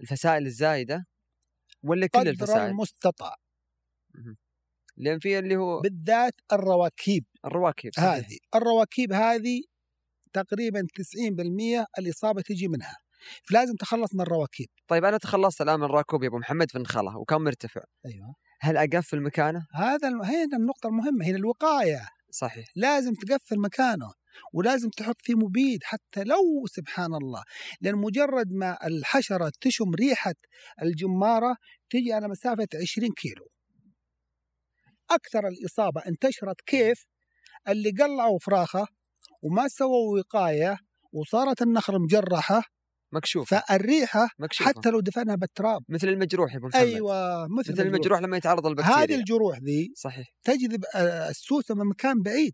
الفسائل الزايدة؟ ولا كل قدر الفسائل؟ المستطاع. لأن في اللي هو بالذات الرواكيب. الرواكب صحيح. هذه الرواكيب هذه تقريبا 90% الإصابة تجي منها. فلازم تخلص من الرواكيب. طيب أنا تخلصت الآن من الراكوب يا أبو محمد في نخله وكان مرتفع. أيوه. هل أقفل مكانه؟ هذا الم- هنا النقطة المهمة هنا الوقاية. صحيح. لازم تقفل مكانه. ولازم تحط فيه مبيد حتى لو سبحان الله. لأن مجرد ما الحشرة تشم ريحة الجمارة تجي على مسافة 20 كيلو. أكثر الإصابة انتشرت كيف؟ اللي قلعوا فراخه وما سووا وقاية وصارت النخل مجرحة مكشوف فالريحة مكشوف حتى لو دفنها بالتراب. مثل المجروح يا أبو محمد. أيوه مثل, مثل المجروح. لما يتعرض للبكتيريا. هذه الجروح ذي صحيح. تجذب آه، السوسة من مكان بعيد.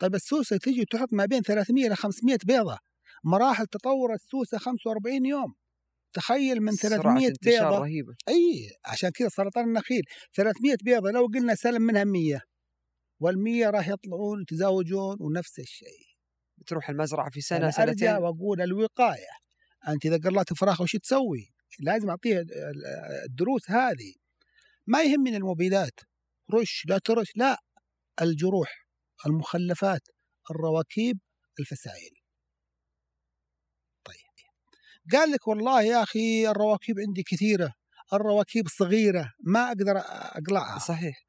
طيب السوسة تجي تحط ما بين 300 إلى 500 بيضة. مراحل تطور السوسة 45 يوم. تخيل من سرعة 300 انتشار بيضة. رهيبة. إي عشان كذا سرطان النخيل. 300 بيضة لو قلنا سلم منها 100 وال100 راح يطلعون يتزاوجون ونفس الشيء. تروح المزرعة في سنة أنا أرجع سنتين وأقول الوقاية. أنت إذا قلعت فراخ وش تسوي؟ لازم أعطيها الدروس هذه. ما يهمني المبيدات رش لا ترش لا. الجروح. المخلفات الرواكيب الفسائل طيب. قال لك والله يا أخي الرواكيب عندي كثيرة الرواكيب صغيرة ما أقدر أقلعها. صحيح.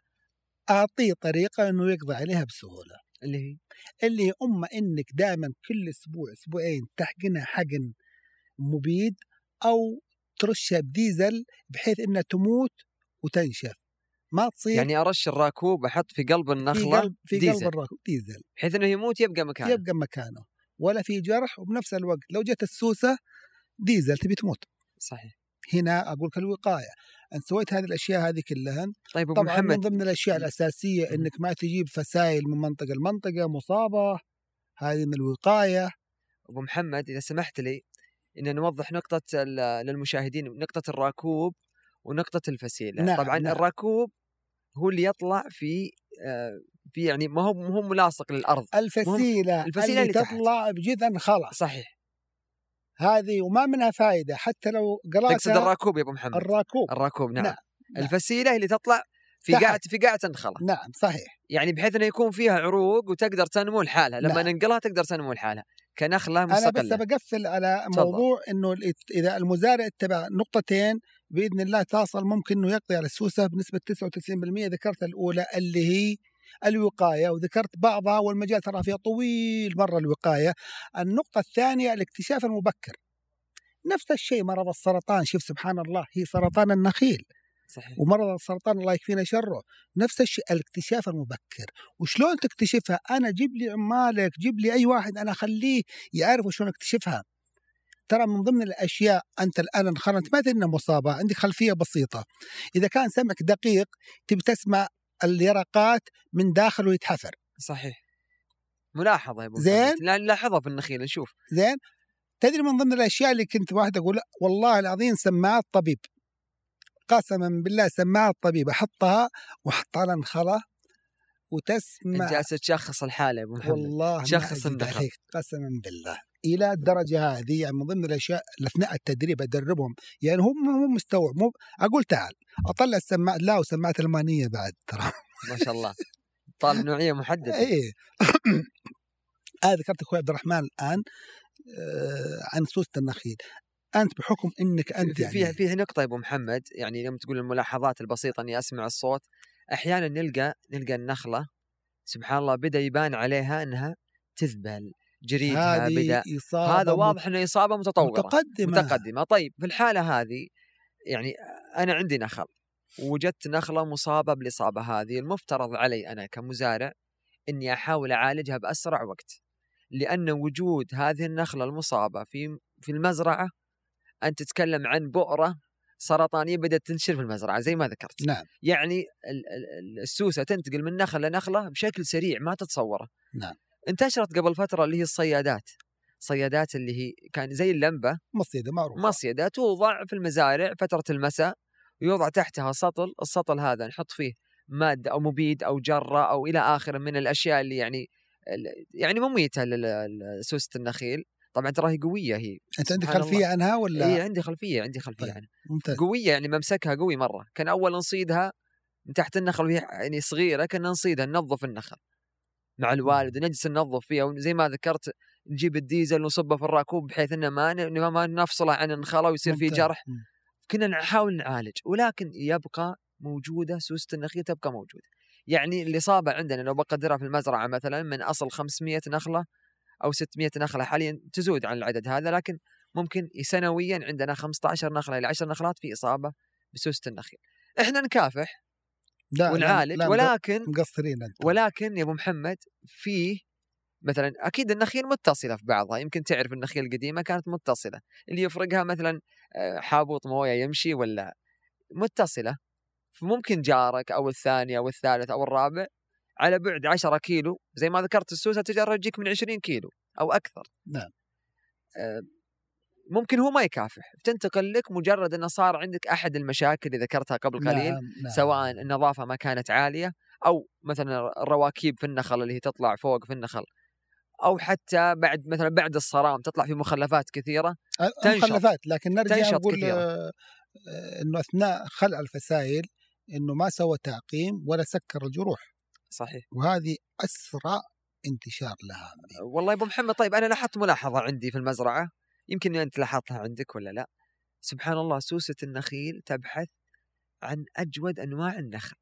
أعطيه طريقة إنه يقضي عليها بسهولة. اللي هي؟ اللي اما إنك دائما كل أسبوع أسبوعين تحقنها حقن مبيد أو ترشها بديزل بحيث إنها تموت وتنشف. ما تصير يعني أرش الراكوب أحط في قلب في النخلة قلب في ديزل. قلب الركب ديزل. بحيث إنه يموت يبقى مكانه. يبقى مكانه. ولا في جرح وبنفس الوقت لو جت السوسة ديزل تبي تموت. صحيح. هنا أقول لك الوقاية. ان سويت هذه الأشياء هذه كلها طيب طبعا من محمد. ضمن الأشياء الأساسية إنك ما تجيب فسائل من منطقة لمنطقة مصابة. هذه من الوقاية. أبو محمد إذا سمحت لي إن نوضح نقطة ال- للمشاهدين نقطة الراكوب ونقطة الفسيلة. نعم، طبعا نعم. الراكوب هو اللي يطلع في آه، في يعني ما هو هو ملاصق للأرض الفسيلة الفسيلة اللي اللي تحت. تطلع بجذع خلاص صحيح هذه وما منها فائده حتى لو تقصد قلعتها الراكوب يا أبو محمد الراكوب الراكوب نعم, نعم، نعم. الفسيلة اللي تطلع في. قاعة في قاعة النخلة نعم صحيح يعني بحيث إنه يكون فيها عروق وتقدر تنمو لحالها لما نعم. ننقلها تقدر تنمو لحالها كنخلة أنا بس بقفل على. موضوع إنه إذا المزارع اتبع نقطتين بإذن الله تصل ممكن إنه يقضي على السوسة بنسبة 99% ذكرت الأولى اللي هي الوقاية وذكرت بعضها والمجال ترى فيها طويل مرة الوقاية. النقطة الثانية الاكتشاف المبكر. نفس الشيء مرض السرطان. شوف سبحان الله هي سرطان النخيل. صحيح. ومرض السرطان الله يكفينا شره. نفس الشيء الاكتشاف المبكر. وشلون تكتشفها؟ أنا جيب لي عمالك جيب لي أي واحد أنا أخليه يعرف شلون اكتشفها. ترى من ضمن الأشياء أنت الآن انخرنت ما تدري إنها مصابة عندك خلفية بسيطة. إذا كان سمك دقيق تبي تسمع اليرقات من داخله يتحفر صحيح. ملاحظة يا أبو زين. نلاحظها في النخيل نشوف. زين؟ تدري من ضمن الأشياء اللي كنت واحد أقول والله العظيم سماعات طبيب قسما بالله سماعات طبيب أحطها واحط على انخله أنت وتسمع جالس تشخص تشخص يا أبو محمد. والله ما شخص أزيد النخل. عليك قسما بالله. إلى الدرجة هذه يعني من ضمن الأشياء اللي أثناء التدريب أدربهم. يعني هو مو مستوعب مو أقول تعال أطلع السماعة لا وسماعه المانيه بعد ترى. ما شاء الله. طالب نوعية محددة. إيه. هذا ذكرت أخوي عبد الرحمن الآن آه عن سوسة النخيل. أنت بحكم إنك أنت يعني فيه فيه نقطة يا أبو محمد يعني يوم تقول الملاحظات البسيطة إني أسمع الصوت أحيانا نلقى نلقى النخلة سبحان الله بدأ يبان عليها إنها تذبل. جريدها هذه بدأ إصابة هذا واضح إنه إصابة متطورة متقدمة. متقدمة. طيب في الحالة هذه يعني أنا عندي نخل وجدت نخلة مصابة بالإصابة هذه. المفترض علي أنا كمزارع أني أحاول أعالجها بأسرع وقت لأن وجود هذه النخلة المصابة في في المزرعة أنت تتكلم عن بؤرة سرطانية بدأت تنتشر في المزرعة زي ما ذكرت. نعم. يعني ال- ال- السوسة تنتقل من نخلة لنخلة بشكل سريع ما تتصوره. نعم. انتشرت قبل فترة اللي هي الصيادات. صيادات اللي هي كان زي اللمبة. مصيدة معروفة. مصيدة توضع في المزارع فترة المساء ويوضع تحتها سطل السطل هذا نحط فيه مادة أو مبيد أو جرة أو إلى آخره من الأشياء اللي يعني يعني مميتة لسوسه النخيل. طبعا ترى هي قوية هي. أنت عندك خلفية الله. عنها ولا؟ هي عندي خلفية عندي خلفية طيب. عنها. ممتاز. قوية يعني ممسكها قوي مرة. كان أول نصيدها من تحت النخل وهي يعني صغيرة كنا نصيدها ننظف النخل. مع الوالد ونجلس ننظف فيها وزي ما ذكرت نجيب الديزل ونصبه في الراكوب بحيث إنه ما ن- ما نفصله عن النخله ويصير فيه. جرح. كنا نحاول نعالج ولكن يبقى موجودة سوسه النخيل تبقى موجودة يعني الاصابه عندنا لو بقدرها في المزرعة مثلا من أصل 500 نخلة أو 600 نخلة حاليا تزود عن العدد هذا لكن ممكن سنويا عندنا 15 نخلة إلى 10 نخلات في إصابة بسوسه النخيل إحنا نكافح لا ونعالج لا ولكن مقصرين أنت. ولكن يا أبو محمد فيه مثلا أكيد النخيل متصلة في بعضها يمكن تعرف النخيل القديمة كانت متصلة اللي يفرقها مثلا آه، حابوط موية يمشي ولا متصلة. فممكن جارك أو الثاني أو الثالث أو الرابع على بعد 10 كيلو زي ما ذكرت السوسه تجرب تجيك من 20 كيلو أو أكثر. نعم. ممكن هو ما يكافح. تنتقل لك مجرد إنه صار عندك أحد المشاكل اللي ذكرتها قبل قليل نعم نعم. سواء النظافة ما كانت عالية أو مثلا الرواكيب في النخل اللي هي تطلع فوق في النخل أو حتى بعد مثلا بعد الصرام تطلع في مخلفات كثيرة تنشط. مخلفات لكن نرجع نقول آه، إنه أثناء خلع الفسائل إنه ما سوى تعقيم ولا سكر الجروح. صحيح. وهذه أسرع انتشار لها والله يا أبو محمد طيب أنا لاحظت ملاحظة عندي في المزرعة. يمكن أنت لاحظتها عندك ولا لا؟ سبحان الله سوسة النخيل تبحث عن أجود أنواع النخل.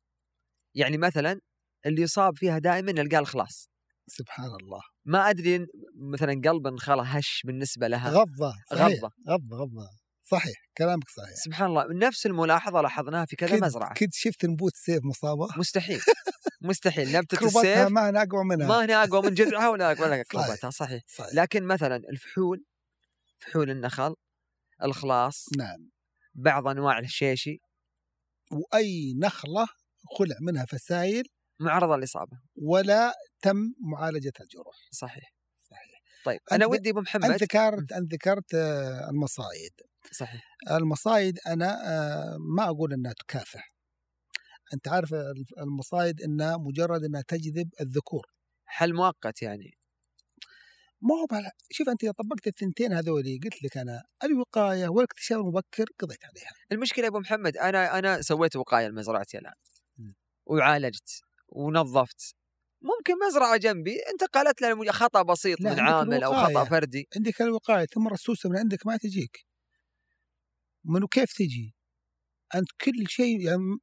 يعني مثلا اللي يصاب فيها دائما نلقاه الخلاص سبحان الله. ما أدري مثلا قلب النخله هش بالنسبة لها. غضة غضة. غضة غضة. صحيح كلامك صحيح. سبحان الله نفس الملاحظة لاحظناها في كذا كد- مزرعة. كد شفت نبوت سيف مصابة؟ مستحيل. مستحيل. نبتة السيف ما أنا أقوى منها. ما هنا أقوى من جذعها ولا ولا صحيح. كربتها صحيح. صحيح. لكن مثلا الفحول فحول النخل الخلاص نعم. بعض أنواع الشيشي. وأي نخلة خلع منها فسائل معرضة للاصابه ولا تم معالجة الجروح. صحيح صحيح. طيب أنا ودي أبو أنت محمد ذكرت أنت ذكرت آه، المصايد. صحيح. المصايد أنا آه، ما أقول إنها تكافح. أنت عارف المصايد إنها مجرد إنها تجذب الذكور. حل مؤقت يعني. ما هو بلا شوف أنت إذا طبقت الثنتين هذولي قلت لك أنا الوقايه والاكتشاف المبكر؟ قضيت عليها. المشكلة يا أبو محمد أنا أنا سويت وقاية لمزرعتي الآن. م. وعالجت ونظفت. ممكن مزرعة جنبي انتقلت لها خطأ بسيط من عامل أو خطأ. فردي. عندك الوقاية ثمره السوسه من عندك ما تجيك. منو كيف تجي؟ أنت كل شيء يعني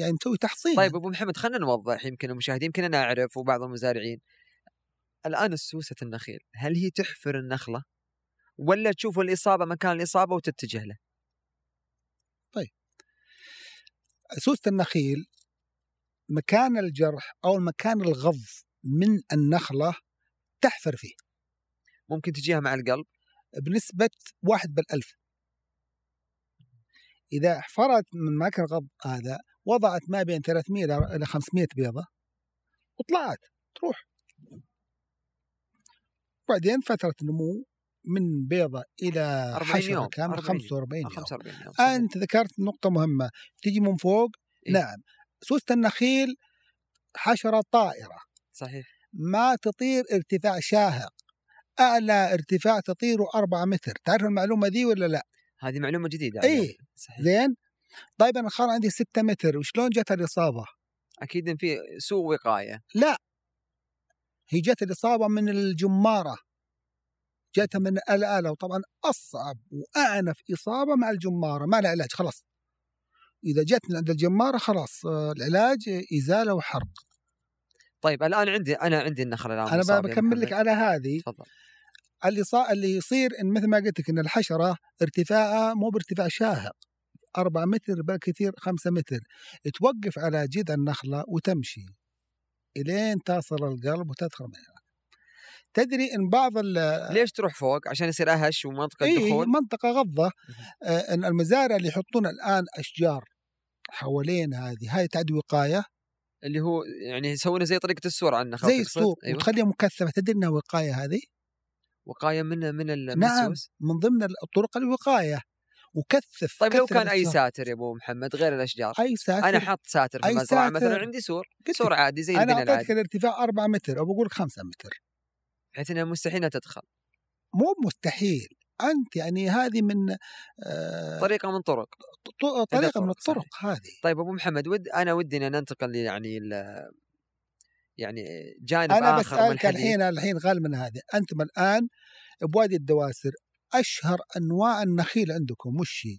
يعني مسوي تحصين طيب أبو محمد خلينا نوضح يمكن المشاهدين يمكن أنا أعرف وبعض المزارعين. الآن السوسه النخيل هل هي تحفر النخلة؟ ولا تشوف الإصابة مكان الإصابة وتتجه له؟ سوسه النخيل مكان الجرح أو مكان الغض من النخلة تحفر فيه. ممكن تجيها مع القلب؟ بنسبة واحد بالألف إذا حفرت من مكان الغض هذا وضعت ما بين 300 إلى- إلى 500 بيضة وطلعت تروح. بعدين فترة نمو من بيضة إلى 40 حشرة يوم كامل 40 45 يوم 45 يوم. صحيح. أنت ذكرت نقطة مهمة. تجي من فوق؟ إيه؟ نعم. سوسة النخيل حشرة طائرة. صحيح. ما تطير ارتفاع شاهق. أعلى ارتفاع تطيره 4 متر. تعرف المعلومة ذي ولا لا؟ هذه معلومة جديدة. صحيح. زين. طيب أنا الخر عندي 6 متر. وشلون جت الإصابة؟ أكيد في سوء وقاية. لا. هي جت الإصابة من الجمارة. جاتها من الآلة وطبعا أصعب واعنف إصابة مع الجمارة ما لها علاج خلاص. إذا جت من عند الجمارة خلاص آه، العلاج إزالة وحرق. طيب الآن عندي أنا عندي النخل الآن أنا مصاب يا بكمل لك. على هذه. تفضل. اللي صار اللي يصير إن مثل ما قلت لك إن الحشرة ارتفاعها مو بارتفاع شاهق. 4 متر بل كثير 5 متر. توقف على جذع النخلة وتمشي. إلين تصل القلب وتدخل منها تدري إن بعض ال- ليش تروح فوق؟ عشان يصير أهش ومنطقة إي دخول؟ منطقة غضة. آه، إن المزارع اللي يحطون الآن أشجار حوالين هذه هاي تعد وقاية. اللي هو يعني يسوونه زي طريقة السور عن النخل زي؟ السوق أيوه. وتخليها مكثفة. تدري إنها وقاية هذه؟ وقاية من من من نعم. من ضمن الطرق الوقاية. وكثف طيب لو كثف كان أي. ساتر يا أبو محمد غير الأشجار؟ أي ساتر أنا حاط ساتر في المزرعة ساتر. مثلا عندي سور سور عادي زي أنا أعطيتك الارتفاع 4 متر أو بقول 5 متر. بحيث إنها مستحيل انها تدخل. مو مستحيل. أنت يعني هذه من آه طريقة من طرق. طريقة من. الطرق هذه. طيب أبو محمد ود أنا ودي إن ننتقل يعني ال- يعني جانب أنا آخر بسألك الحين الحين غال من هذه أنتم الآن بوادي الدواسر أشهر أنواع النخيل عندكم وش هي؟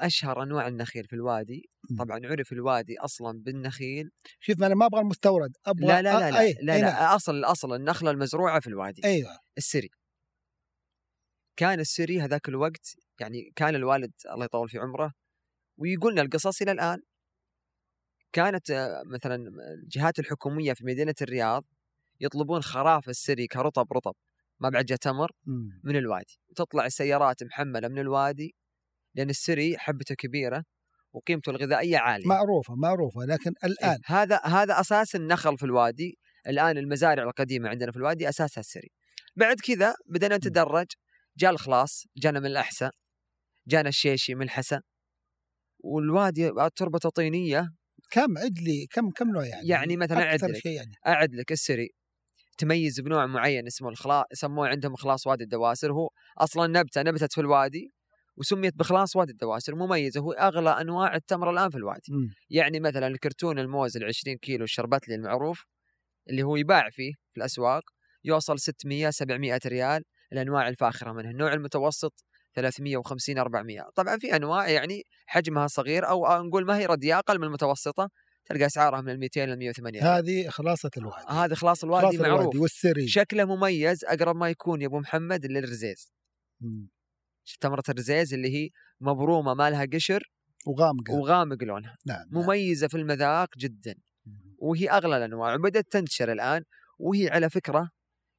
أشهر أنواع النخيل في الوادي. طبعا عرف الوادي أصلا بالنخيل. شوف أنا ما أبغى المستورد أبغى لا لا لا لا, أي لا, نعم. لا أصل أصل النخلة المزروعة في الوادي. أيوه. السري. كان السري هذاك الوقت يعني كان الوالد الله يطول في عمره ويقولنا القصص إلى الآن. كانت آه، مثلا الجهات الحكومية في مدينة الرياض يطلبون خراف السري كرطب رطب. ما بعد جاء تمر. من الوادي. وتطلع السيارات محملة من الوادي لأن السري حبته كبيرة وقيمته الغذائية عالية. معروفة معروفة لكن إيه، الآن هذا هذا أساس النخل في الوادي. الآن المزارع القديمة عندنا في الوادي أساسها السري. بعد كذا بدأنا نتدرج. جاء الخلاص جانا من الأحساء جانا الشيشي من الحسا والوادي تربته طينيه كم عدلي كم كم نوع يعني؟ يعني مثلا عدلك. شيء يعني. أعد لك السري. تميز بنوع معين اسمه الخلاص يسموه عندهم خلاص وادي الدواسر. هو أصلا نبتة نبتت في الوادي وسميت بخلاص وادي الدواسر مميزة هو أغلى أنواع التمر الآن في الوادي. مم. يعني مثلا الكرتون الموز ال 20 كيلو الشربتلي المعروف اللي هو يباع فيه في الأسواق يوصل 600 700 ريال الأنواع الفاخرة منه النوع المتوسط 350 400 طبعا في أنواع يعني حجمها صغير أو نقول ما هي رديئه أقل من المتوسطة تلقى أسعارها من ال 200 ل 180 ريال. هذه خلاصه الوادي. هذا خلاص الوادي خلاصة معروف. الوادي والسري شكله مميز أقرب ما يكون يا أبو محمد للرزيز. تمره الرزيز اللي هي مبرومة ما لها قشر وغامقة. وغامق لونها. نعم نعم. مميزة في المذاق جدا. وهي أغلى الأنواع وبدأت تنتشر الآن. وهي على فكرة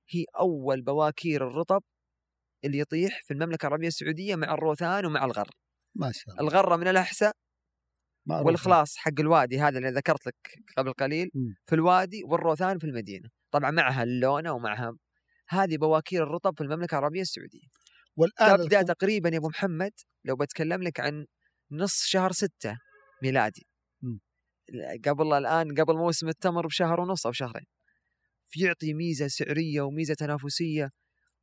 هي أول بواكير الرطب اللي يطيح في المملكة العربية السعودية مع الروثان ومع الغر. ما شاء الله. الغرة من الأحساء معروفة. والخلاص حق الوادي هذا اللي ذكرت لك قبل قليل مم. في الوادي والروثان في المدينة طبعا معها اللونة ومعها هذه بواكير الرطب في المملكة العربية السعودية والآن تبدا الخ- تقريبا يا أبو محمد لو بتكلم لك عن نص شهر ستة ميلادي مم. قبل الآن قبل موسم التمر بشهر ونص أو شهرين يعطي ميزة سعرية وميزة تنافسية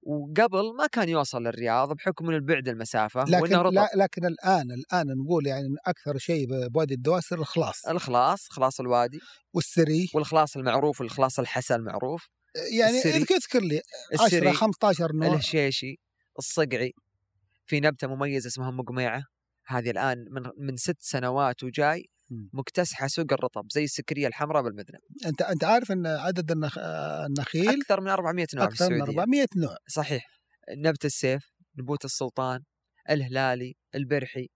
وقبل ما كان يوصل للرياض بحكم من البعد المسافة لكن وانه رطب. لا لكن الآن الآن نقول يعني أكثر شيء بوادي الدواسر الخلاص. الخلاص خلاص الوادي. والسري. والخلاص المعروف والخلاص الحسا المعروف. يعني. اذكر لي 10 السري 15 نوع. الهشيشي الصقعي. في نبتة مميزة اسمها مقميعة. هذه الآن من من ست سنوات وجاي. مكتسحة سوق الرطب زي السكرية الحمراء بالمذنب أنت أنت عارف إن عدد النخ... النخيل أكثر من 400 نوع أكثر من السعودية. 400 نوع. صحيح. نبت السيف نبوت السلطان الهلالي البرحي.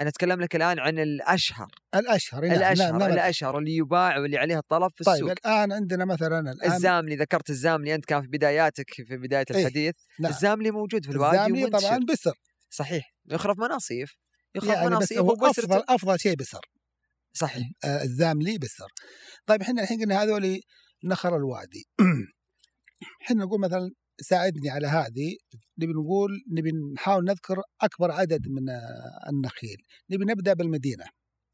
أنا أتكلم لك الآن عن الأشهر. الأشهر نعم الأشهر نعم نعم. الأشهر اللي يباع واللي عليه الطلب في طيب السوق. الآن عندنا مثلا الآن الزاملي ذكرت الزاملي أنت كان في بداياتك في بداية إيه، الحديث. نعم. الزاملي موجود في الوادي الزاملي ومنتشر طبعا بسر. صحيح. يخرف مناصيف. يخرف يعني هو وبسر أفضل أفضل شيء بسر صحيح. آه، الزاملي بسر طيب إحنا الحين قلنا هذول نخر الوادي. إحنا نقول مثلا ساعدني على هذه نبي نقول نبي نحاول نذكر أكبر عدد من آه، النخيل. نبي نبدأ بالمدينة.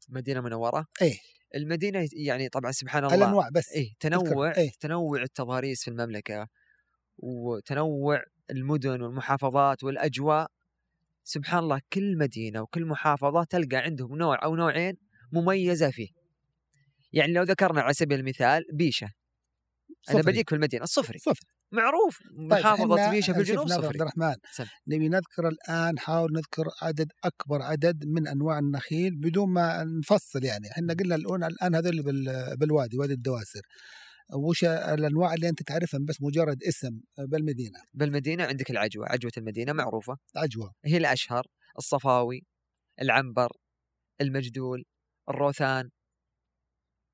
مدينة منورة. إيه. المدينة يعني طبعا سبحان الله الأنواع بس. إيه تنوع إيه. تنوع التضاريس في المملكة وتنوع المدن والمحافظات والأجواء. سبحان الله كل مدينة وكل محافظة تلقى عندهم نوع أو نوعين مميزة فيه. يعني لو ذكرنا على سبيل المثال أنا صفري. بديك في المدينة الصفري صفر معروف طيب محافظة إحنا بيشة في الجنوب شفنا عبد صفري. الرحمن. نبي نذكر الآن نحاول نذكر عدد أكبر عدد من أنواع النخيل بدون ما نفصل يعني. إحنا قلنا الآن هذول بال- بالوادي وادي الدواسر. وش الأنواع اللي أنت تعرفها بس مجرد اسم بالمدينة؟ بالمدينة عندك العجوة عجوة المدينة معروفة. عجوة. هي الأشهر الصفاوي العنبر المجدول الروثان.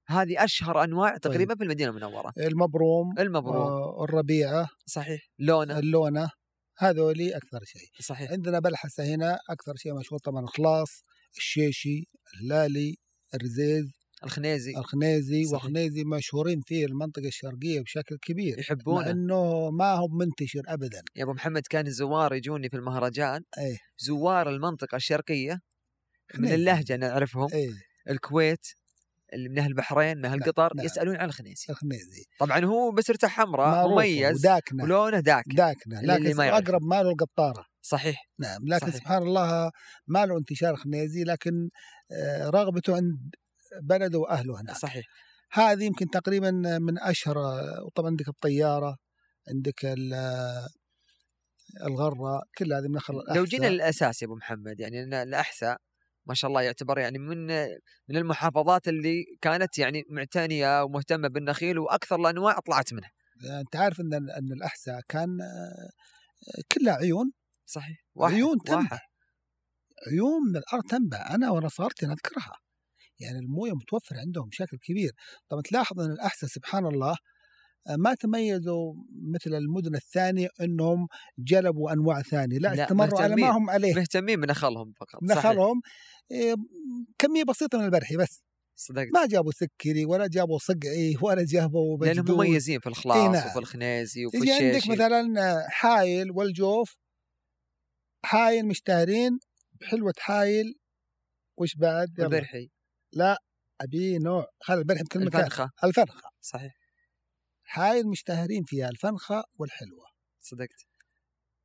هذه أشهر أنواع تقريبا في المدينة المنورة. المبروم المبروم. آه، الربيعه صحيح. لونه اللونه هذول أكثر شيء. صحيح. عندنا بلحسة هنا أكثر شيء مشهور طبعا الخلاص الشيشي الهلالي الرزيز. الخنيزي الخنيزي صحيح. والخنيزي مشهورين في المنطقة الشرقية بشكل كبير يحبونه. انه ما هو منتشر ابدا. يا أبو محمد كان الزوار يجوني في المهرجان. إيه. زوار المنطقة الشرقية من خنيزي. اللهجة نعرفهم. إيه. الكويت اللي من أهل البحرين من أهل قطر نعم. يسألون عن الخنيزي الخنيزي طبعا هو بسرته حمراء مميز وداكنة. ولونه داك داكنة. اللي- اللي لكن ما. أقرب ماله القطارة. صحيح. نعم. لكن صحيح. سبحان الله ما له انتشار خنيزي لكن آه، رغبته عند بلده وأهله هناك. صحيح. هذه يمكن تقريبا من أشهر وطبعا عندك الطيارة عندك ال- الغرة كل هذه من الخل لو جينا للأساس يا أبو محمد يعني الأحساء ما شاء الله يعتبر يعني من من المحافظات اللي كانت يعني معتنيه ومهتمة بالنخيل وأكثر الأنواع طلعت منها. أنت عارف إن إن الأحساء كان كلها عيون. صحيح. عيون واحد. تنبع عيون من الأرض تنبع أنا وأنا صغرت أنا اذكرها يعني الموية متوفرة عندهم بشكل كبير طبعا تلاحظ إن الاحساء سبحان الله آه، ما تميزوا مثل المدن الثانية إنهم جلبوا أنواع ثانية لا, لا، استمروا على ما. هم عليه مهتمين بنخلهم فقط. نخلهم إيه، كمية بسيطة من البرحي بس صدقت ما جابوا سكري ولا جابوا صقعي ولا جابوا لأنهم بجدود مميزين في الخلاص إي نعم. وفي الخنيزي وفي يجي عندك الشيشي مثلا حايل والجوف حايل مشتهرين بحلوة حايل وش بعد؟ يلا. لا أبي نوع. خلي البرحي بكل مكان الفنخه الفنخة صحيح. حايل مشتهرين فيها الفنخة والحلوة. صدقت.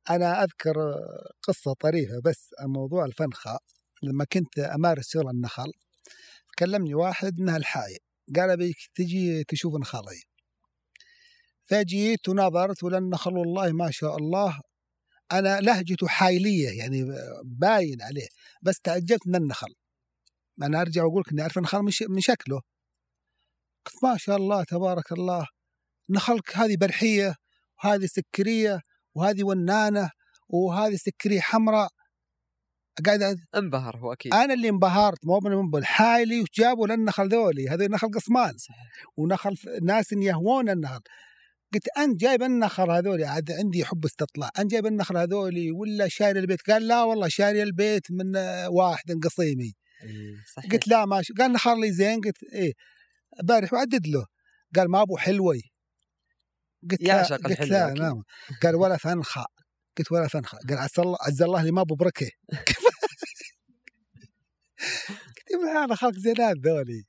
أنا أذكر قصة طريفة بس عن موضوع الفنخة لما كنت أمارس شغل النخل كلمني واحد من الحايل قال ابيك تجي تشوف نخلي. فجيت ونظرت ولا النخل والله ما شاء الله. أنا لهجته حايلية يعني باين عليه. بس تعجبت من النخل. أنا أرجع واقول لك إني أعرف النخل من شكله. قلت ما شاء الله تبارك الله. نخلك هذه برحية وهذه سكرية وهذه ونانة وهذه سكرية حمراء. قاعد انبهر هو أكيد. أنا اللي انبهرت مو من من الحايلي وجابوا للنخل ذولي؟ هذول نخل قصمان ونخل ناس يهوون النخل قلت أنت جايب النخل هذولي؟ عاد عندي حب استطلاع. أنت جايب النخل هذولي ولا شاري البيت؟ قال لا والله شاري البيت من آه، واحد قصيمي. صحيح. قلت لا ماشي. قال نخل لي زين قلت إيه بارح وعدد له. قال ما أبو حلوي قلت لا يعشق قلت لا. نعم. قال ولا فنخة. قلت ولا فنخة. قال عز الله عز الله اللي ما أبو بركة. قلت هذا خلق زينات ذولي.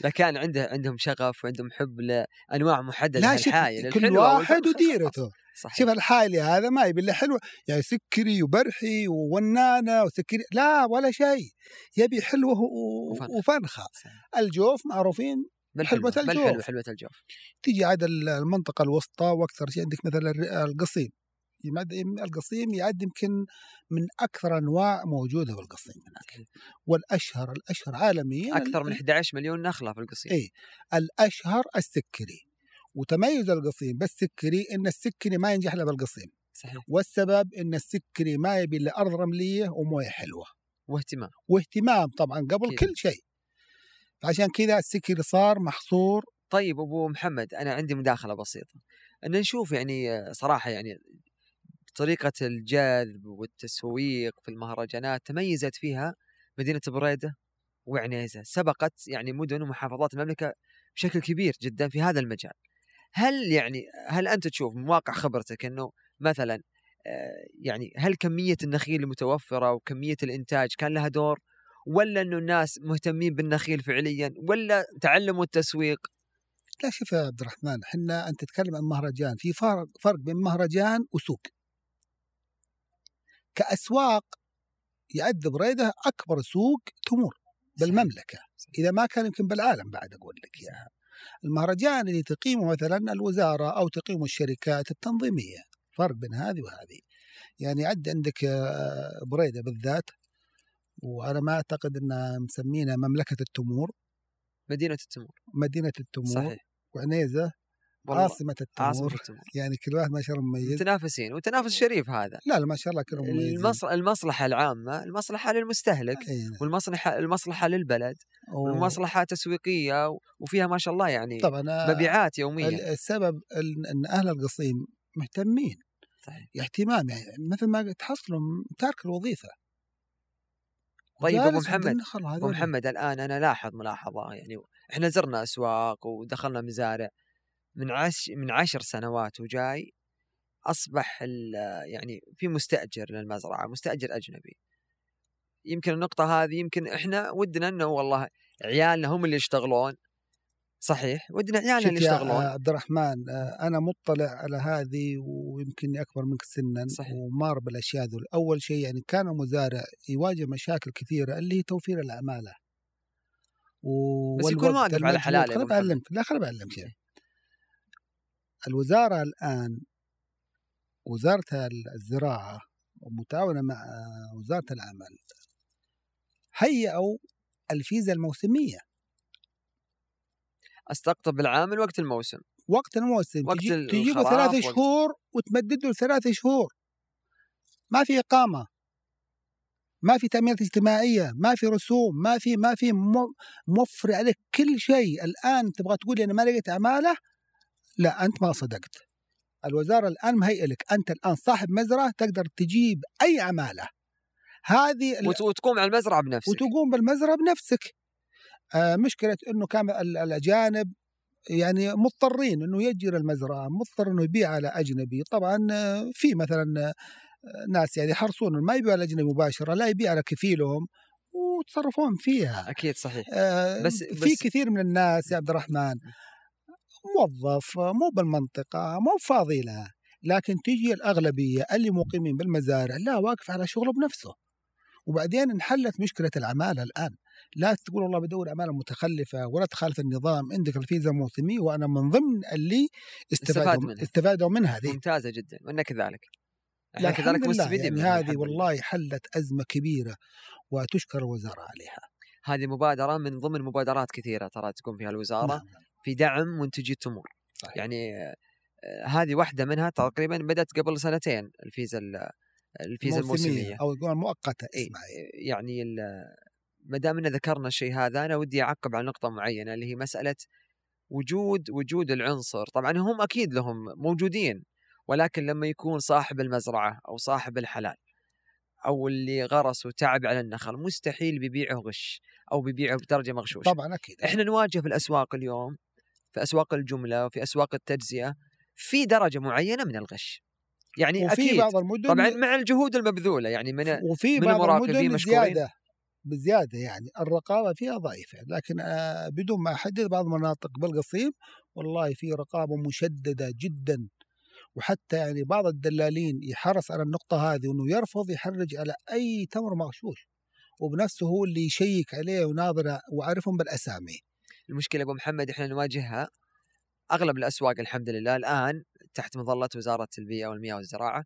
لا كان عنده عندهم شغف وعندهم حب لأنواع محددة لا الحايل كل واحد وديرته. صحيح شوف الحالي هذا ما يبي الا حلوة يعني سكري وبرحي وونانة وسكري لا ولا شيء يبي حلوة و- وفنخ. وفنخه صحيح. الجوف معروفين بالحلوة حلوة بالحلوة الجوف. حلوة الجوف تيجي عاد ال- المنطقة الوسطى وأكثر شيء عندك مثلا القصيم القصيم يعد يمكن من أكثر أنواع موجودة بالقصيم هناك والأشهر الأشهر عالميا أكثر من 11 مليون نخلة في القصيم إيه. الأشهر السكري وتميز القصيم بالسكري إن السكري ما ينجح إلا بالقصيم. صحيح. والسبب إن السكري ما يبي إلا أرض رملية وموية حلوة. واهتمام. واهتمام طبعا قبل أكيد. كل شيء. فعشان كذا السكري صار محصور. طيب أبو محمد أنا عندي مداخلة بسيطة. إن نشوف يعني صراحة يعني طريقة الجذب والتسويق في المهرجانات تميزت فيها مدينة بريدة وعنيزة. سبقت يعني مدن ومحافظات المملكة بشكل كبير جدا في هذا المجال. هل يعني هل أنت تشوف من واقع خبرتك إنه مثلا آه، يعني هل كمية النخيل المتوفرة وكمية الإنتاج كان لها دور؟ ولا إنه الناس مهتمين بالنخيل فعليا؟ ولا تعلموا التسويق؟ لا شوف يا عبد الرحمن إحنا أنت تتكلم عن مهرجان في فرق فرق بين مهرجان وسوق. كأسواق يعد بريده أكبر سوق تمر بالمملكة إذا ما كان يمكن بالعالم بعد أقول لك إياها. المهرجان اللي تقيمه مثلا الوزارة أو تقيمه الشركات التنظيمية. فرق بين هذه وهذه. يعني عد عندك آه، بريدة بالذات وأنا ما أعتقد إنها مسمينها مملكة التمور. مدينة التمور. مدينة التمور. صحيح. وعنيزة. عاصمة التمور. عاصمة التمور. يعني كل واحد ما شاء الله مميز. متنافسين وتنافس شريف هذا. لا لا ما شاء الله كلهم مميزين. المص... المصلحة العامة المصلحة للمستهلك إيه. والمصلحة المصلحة للبلد و- والمصلحة تسويقية و- وفيها ما شاء الله يعني طبعا آه، مبيعات يوميا. السبب ال- إن أهل القصيم مهتمين. صحيح. اهتمام يعني مثل ما تحصلهم تارك الوظيفة. طيب أبو محمد أبو. محمد الآن أنا لاحظ ملاحظة يعني إحنا زرنا أسواق ودخلنا مزارع. من عش من عشر سنوات وجاي أصبح ال- يعني في مستأجر للمزرعة مستأجر أجنبي. يمكن النقطة هذه يمكن إحنا ودنا إنه والله عيالنا هم اللي يشتغلون. صحيح ودنا عيالنا اللي يا يشتغلون. عبد الرحمن آه، أنا مطلع على هذه ويمكن أكبر منك سنا صحيح. ومار بالأشياء ذول. أول شيء يعني كان المزارع يواجه مشاكل كثيرة اللي هي توفير العماله و... بس يكون واقف على. حلاله خليني. بعلمك لا خليني بعلمك شيء الوزارة الآن وزارة الزراعة ومتعاونة مع وزارة العمل هيئوا الفيزا الموسمية. أستقطب العامل وقت الموسم. وقت الموسم وقت تجي تجيبه ثلاث شهور وتمدد له ثلاث شهور. ما في إقامة. ما في تأمينات اجتماعية. ما في رسوم. ما في ما في مو- موفر عليك كل شيء. الآن تبغى تقول لي أنا ما لقيت عمالة لا أنت ما صدقت. الوزارة الآن مهيئة لك أنت الآن صاحب مزرعة تقدر تجيب أي عمالة. هذه وتقوم على المزرعة بنفسك. وتقوم بالمزرعة بنفسك. آه مشكلة أنه كان ال- الأجانب يعني مضطرين أنه يجر المزرعة مضطر أنه يبيع على أجنبي. طبعا آه، في مثلا آه، ناس يعني يحرصون ما يبيعوا على أجنبي مباشرة لا يبيع على كفيلهم وتصرفون فيها. أكيد صحيح. آه، بس- في بس- كثير من الناس يا عبد الرحمن موظف مو بالمنطقة مو فاضي له لكن تجي الأغلبية اللي مقيمين بالمزارع لا واقف على شغله بنفسه وبعدين انحلت مشكلة العمالة الآن لا تقول والله بدور عمالة متخلفة ولا تخالف النظام عندك الفيزا الموسمية وأنا من ضمن اللي استفاد استفادوا منها. استفادوا من هذه ممتازة جدا وأنا كذلك إحنا كذلك مستفيدين يعني منها هذه. والله حلت أزمة كبيرة وتشكر الوزارة عليها هذه مبادرة من ضمن مبادرات كثيرة ترى تقوم فيها الوزارة نعم. في دعم منتجي التمور صحيح. يعني آه، هذه واحدة منها تقريبا بدأت قبل سنتين الفيزا ال- الفيزا الموسمية أو يقول مؤقتة إيه، اسمها يعني ما دام إن ذكرنا الشيء هذا أنا ودي أعقب على نقطة معينة اللي هي مسألة وجود وجود العنصر. طبعا هم أكيد لهم موجودين ولكن لما يكون صاحب المزرعة أو صاحب الحلال أو اللي غرس وتعب على النخل مستحيل بيبيعه غش أو بيبيعه بدرجة مغشوشة. طبعا أكيد. إحنا نواجه في الأسواق اليوم في أسواق الجملة وفي أسواق التجزئة في درجة معينة من الغش. يعني وفي أكيد بعض المدن طبعا مع الجهود المبذولة يعني من وفي من بعض المدن مشكورين. بزيادة بزيادة يعني الرقابة فيها ضعيفة لكن آه، بدون ما أحدد بعض المناطق بالقصيم والله في رقابة مشددة جدا. وحتى يعني بعض الدلالين يحرص على النقطة هذه وأنه يرفض يحرج على أي تمر مغشوش. وبنفسه هو اللي يشيك عليه وناظر وعارفهم بالأسامي. المشكلة أبو محمد إحنا نواجهها أغلب الأسواق الحمد لله الآن تحت مظلة وزارة البيئة والمياه والزراعة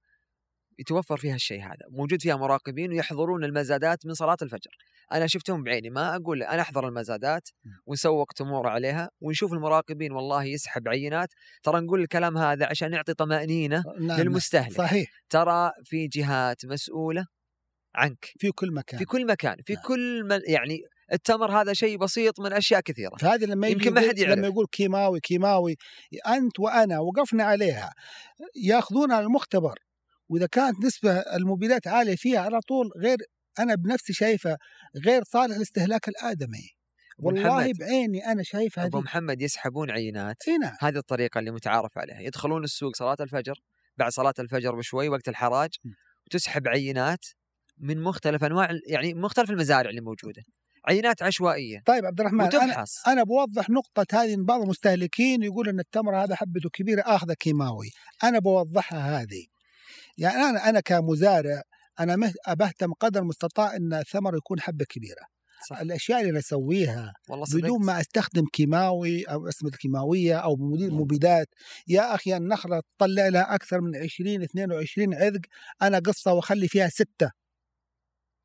يتوفر فيها الشيء هذا موجود فيها مراقبين ويحضرون المزادات من صلاة الفجر. أنا شفتهم بعيني ما أقول أنا أحضر المزادات ونسوق تمور عليها ونشوف المراقبين والله يسحب عينات. ترى نقول الكلام هذا عشان يعطي طمأنينة نعم للمستهلك. صحيح. ترى في جهات مسؤولة عنك. في كل مكان. في كل مكان في نعم. كل من يعني التمر هذا شيء بسيط من أشياء كثيرة. فهذه لما يمكن ما يقول- حد يعرف. لما يقول كيماوي كيماوي أنت وأنا وقفنا عليها ياخذونها على المختبر وإذا كانت نسبة المبيدات عالية فيها على طول غير أنا بنفسي شايفة غير صالح لاستهلاك الآدمي. والله محمد. بعيني أنا شايف أبو هذه. محمد يسحبون عينات. هنا هذه الطريقة اللي متعارف عليها. يدخلون السوق صلاة الفجر بعد صلاة الفجر بشوي وقت الحراج م. وتسحب عينات من مختلف أنواع يعني مختلف المزارع اللي موجودة. عينات عشوائية. طيب عبد الرحمن أنا وتفحص. أنا بوضح نقطة هذه إن بعض المستهلكين يقول إن التمر هذا حبته كبيرة آخذه كيماوي. أنا بوضحها هذه. يعني أنا أنا كمزارع أنا بهتم قدر المستطاع إن الثمر يكون حبة كبيرة. صح. الأشياء اللي صدقت. بدون ما أستخدم كيماوي أو أسمدة كيماوية أو مبيدات. يا أخي النخلة تطلع لها أكثر من 20 22 عذق. أنا قصة وأخلي فيها ستة.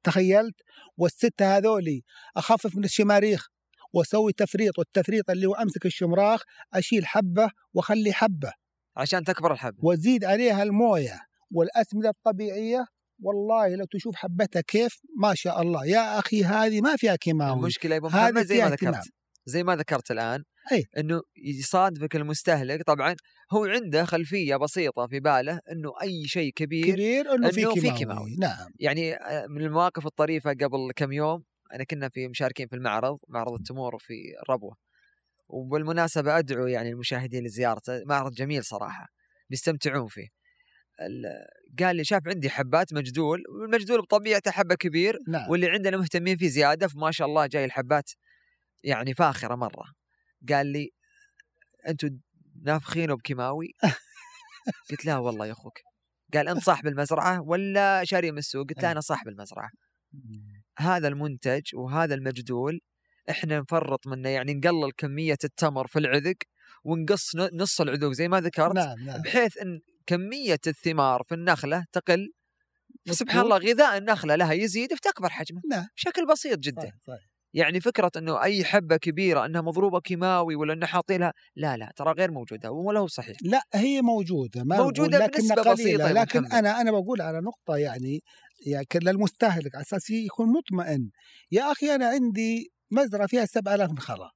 تخيلت والسته هذولي أخفف من الشماريخ وأسوي تفريط والتفريط اللي هو أمسك الشمراخ أشيل حبة وأخلي حبة. عشان تكبر الحب وأزيد عليها الموية والأسمدة الطبيعية. والله لو تشوف حبتها كيف ما شاء الله. يا أخي هذه ما فيها كيماوي. المشكلة يا هذه محمد زي ما. ذكرت. زي ما ذكرت الآن أي. إنه يصادفك المستهلك. طبعا هو عنده خلفية بسيطة في باله إنه أي شيء كبير, كبير إنه في إنه في كيماوي. كيماوي. نعم. يعني آه، من المواقف الطريفة قبل كم يوم أنا كنا في مشاركين في المعرض معرض التمور في ربوة. وبالمناسبة أدعو يعني المشاهدين لزيارته معرض جميل صراحة بيستمتعون فيه. ال- قال لي شاف عندي حبات مجدول والمجدول بطبيعته حبة كبير نعم. واللي عندنا مهتمين فيه زيادة فما شاء الله جاي الحبات يعني فاخرة مرة. قال لي أنتم نافخينه بكيماوي قلت لا والله يا أخوك. قال أنت صاحب المزرعة ولا شاري من السوق؟ قلت لا أنا صاحب المزرعة. هذا المنتج وهذا المجدول إحنا نفرط منه يعني نقلل كمية التمر في العذق ونقص نص العذوق زي ما ذكرت نعم نعم. بحيث إن كمية الثمار في النخلة تقل. سبحان. الله غذاء النخلة لها يزيد فتكبر حجمه نعم. بشكل بسيط جدا. صحيح صحيح. يعني فكرة إنه أي حبة كبيرة إنها مضروبة كيماوي ولا انها حاطين لها لا لا ترى غير موجودة ولا هو صحيح. لا هي موجودة ما موجودة لكنها بنسبة قليلة بسيطة لكن. أنا أنا بقول على نقطة يعني يعني للمستهلك على أساس يكون مطمئن. يا أخي أنا عندي مزرعة فيها 7000 نخلة.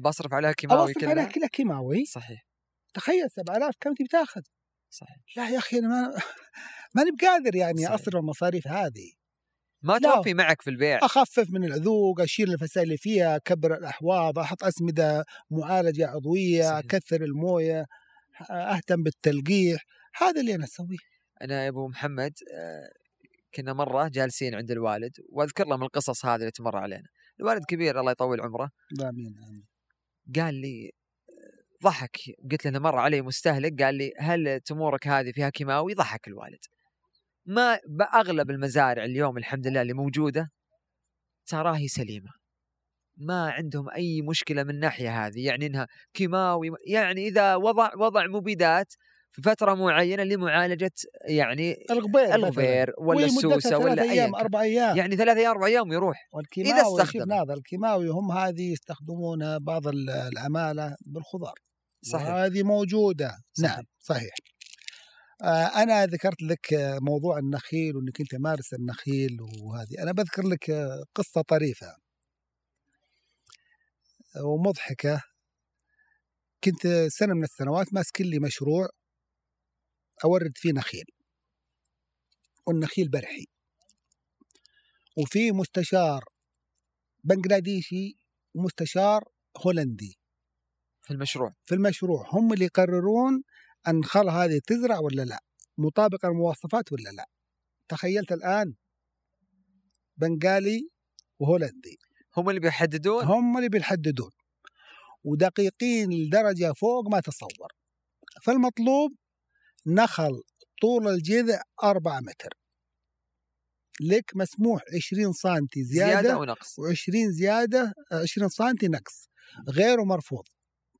بصرف عليها كيماوي اوصف عليها كلها؟ كيماوي؟ صحيح. تخيل 7000 كم تبي تاخذ؟ صحيح. لا يا أخي أنا ما ماني بقادر يعني. أصرف المصاريف هذه. ما لا. توفي معك في البيع. أخفف من العذوق أشيل الفسائل اللي فيها أكبر الأحواض أحط أسمدة معالجة عضوية صحيح. أكثر الموية أهتم بالتلقيح. هذا اللي أنا أسويه. أنا يا أبو محمد آه، كنا مرة جالسين عند الوالد وأذكر له من القصص هذه اللي تمر علينا. الوالد كبير الله يطول عمره. آمين آمين. قال لي ضحك. قلت له مر علي مستهلك. قال لي هل تمورك هذه فيها كيماوي؟ ضحك الوالد. ما أغلب المزارع اليوم الحمد لله اللي موجودة تراهي سليمة. ما عندهم أي مشكلة من الناحيه هذه يعني إنها كيماوي يعني إذا وضع وضع مبيدات في فترة معينة لمعالجة يعني الغبير. الغبير ولا السوسة ولا اي أيام أربع أيام. يعني ثلاث أيام أربع أيام إذا شوف استخدم. هذا الكيماوي هم هذه يستخدمون بعض ال- العماله بالخضار. صحيح. هذه موجودة. صحيح. نعم صحيح. أنا ذكرت لك آه، موضوع النخيل وإنك أنت مارس النخيل وهذه. أنا بذكر لك آه، قصة طريفة. آه، ومضحكة. كنت سنة من السنوات ماسك لي مشروع أورد فيه نخيل. والنخيل برحي. وفي مستشار بنغلاديشي ومستشار هولندي. في المشروع. في المشروع. هم اللي يقررون النخل هذه تزرع ولا لا؟ مطابقة المواصفات ولا لا؟ تخيلت الآن بنغالي وهولندي. هم اللي بيحددون؟ هم اللي بيحددون. ودقيقين لدرجة فوق ما تصور. فالمطلوب نخل طول الجذع أربعة متر. لك مسموح 20 سنتي زيادة زيادة ونقص و20 زيادة 20 سنتي نقص. غير مرفوض.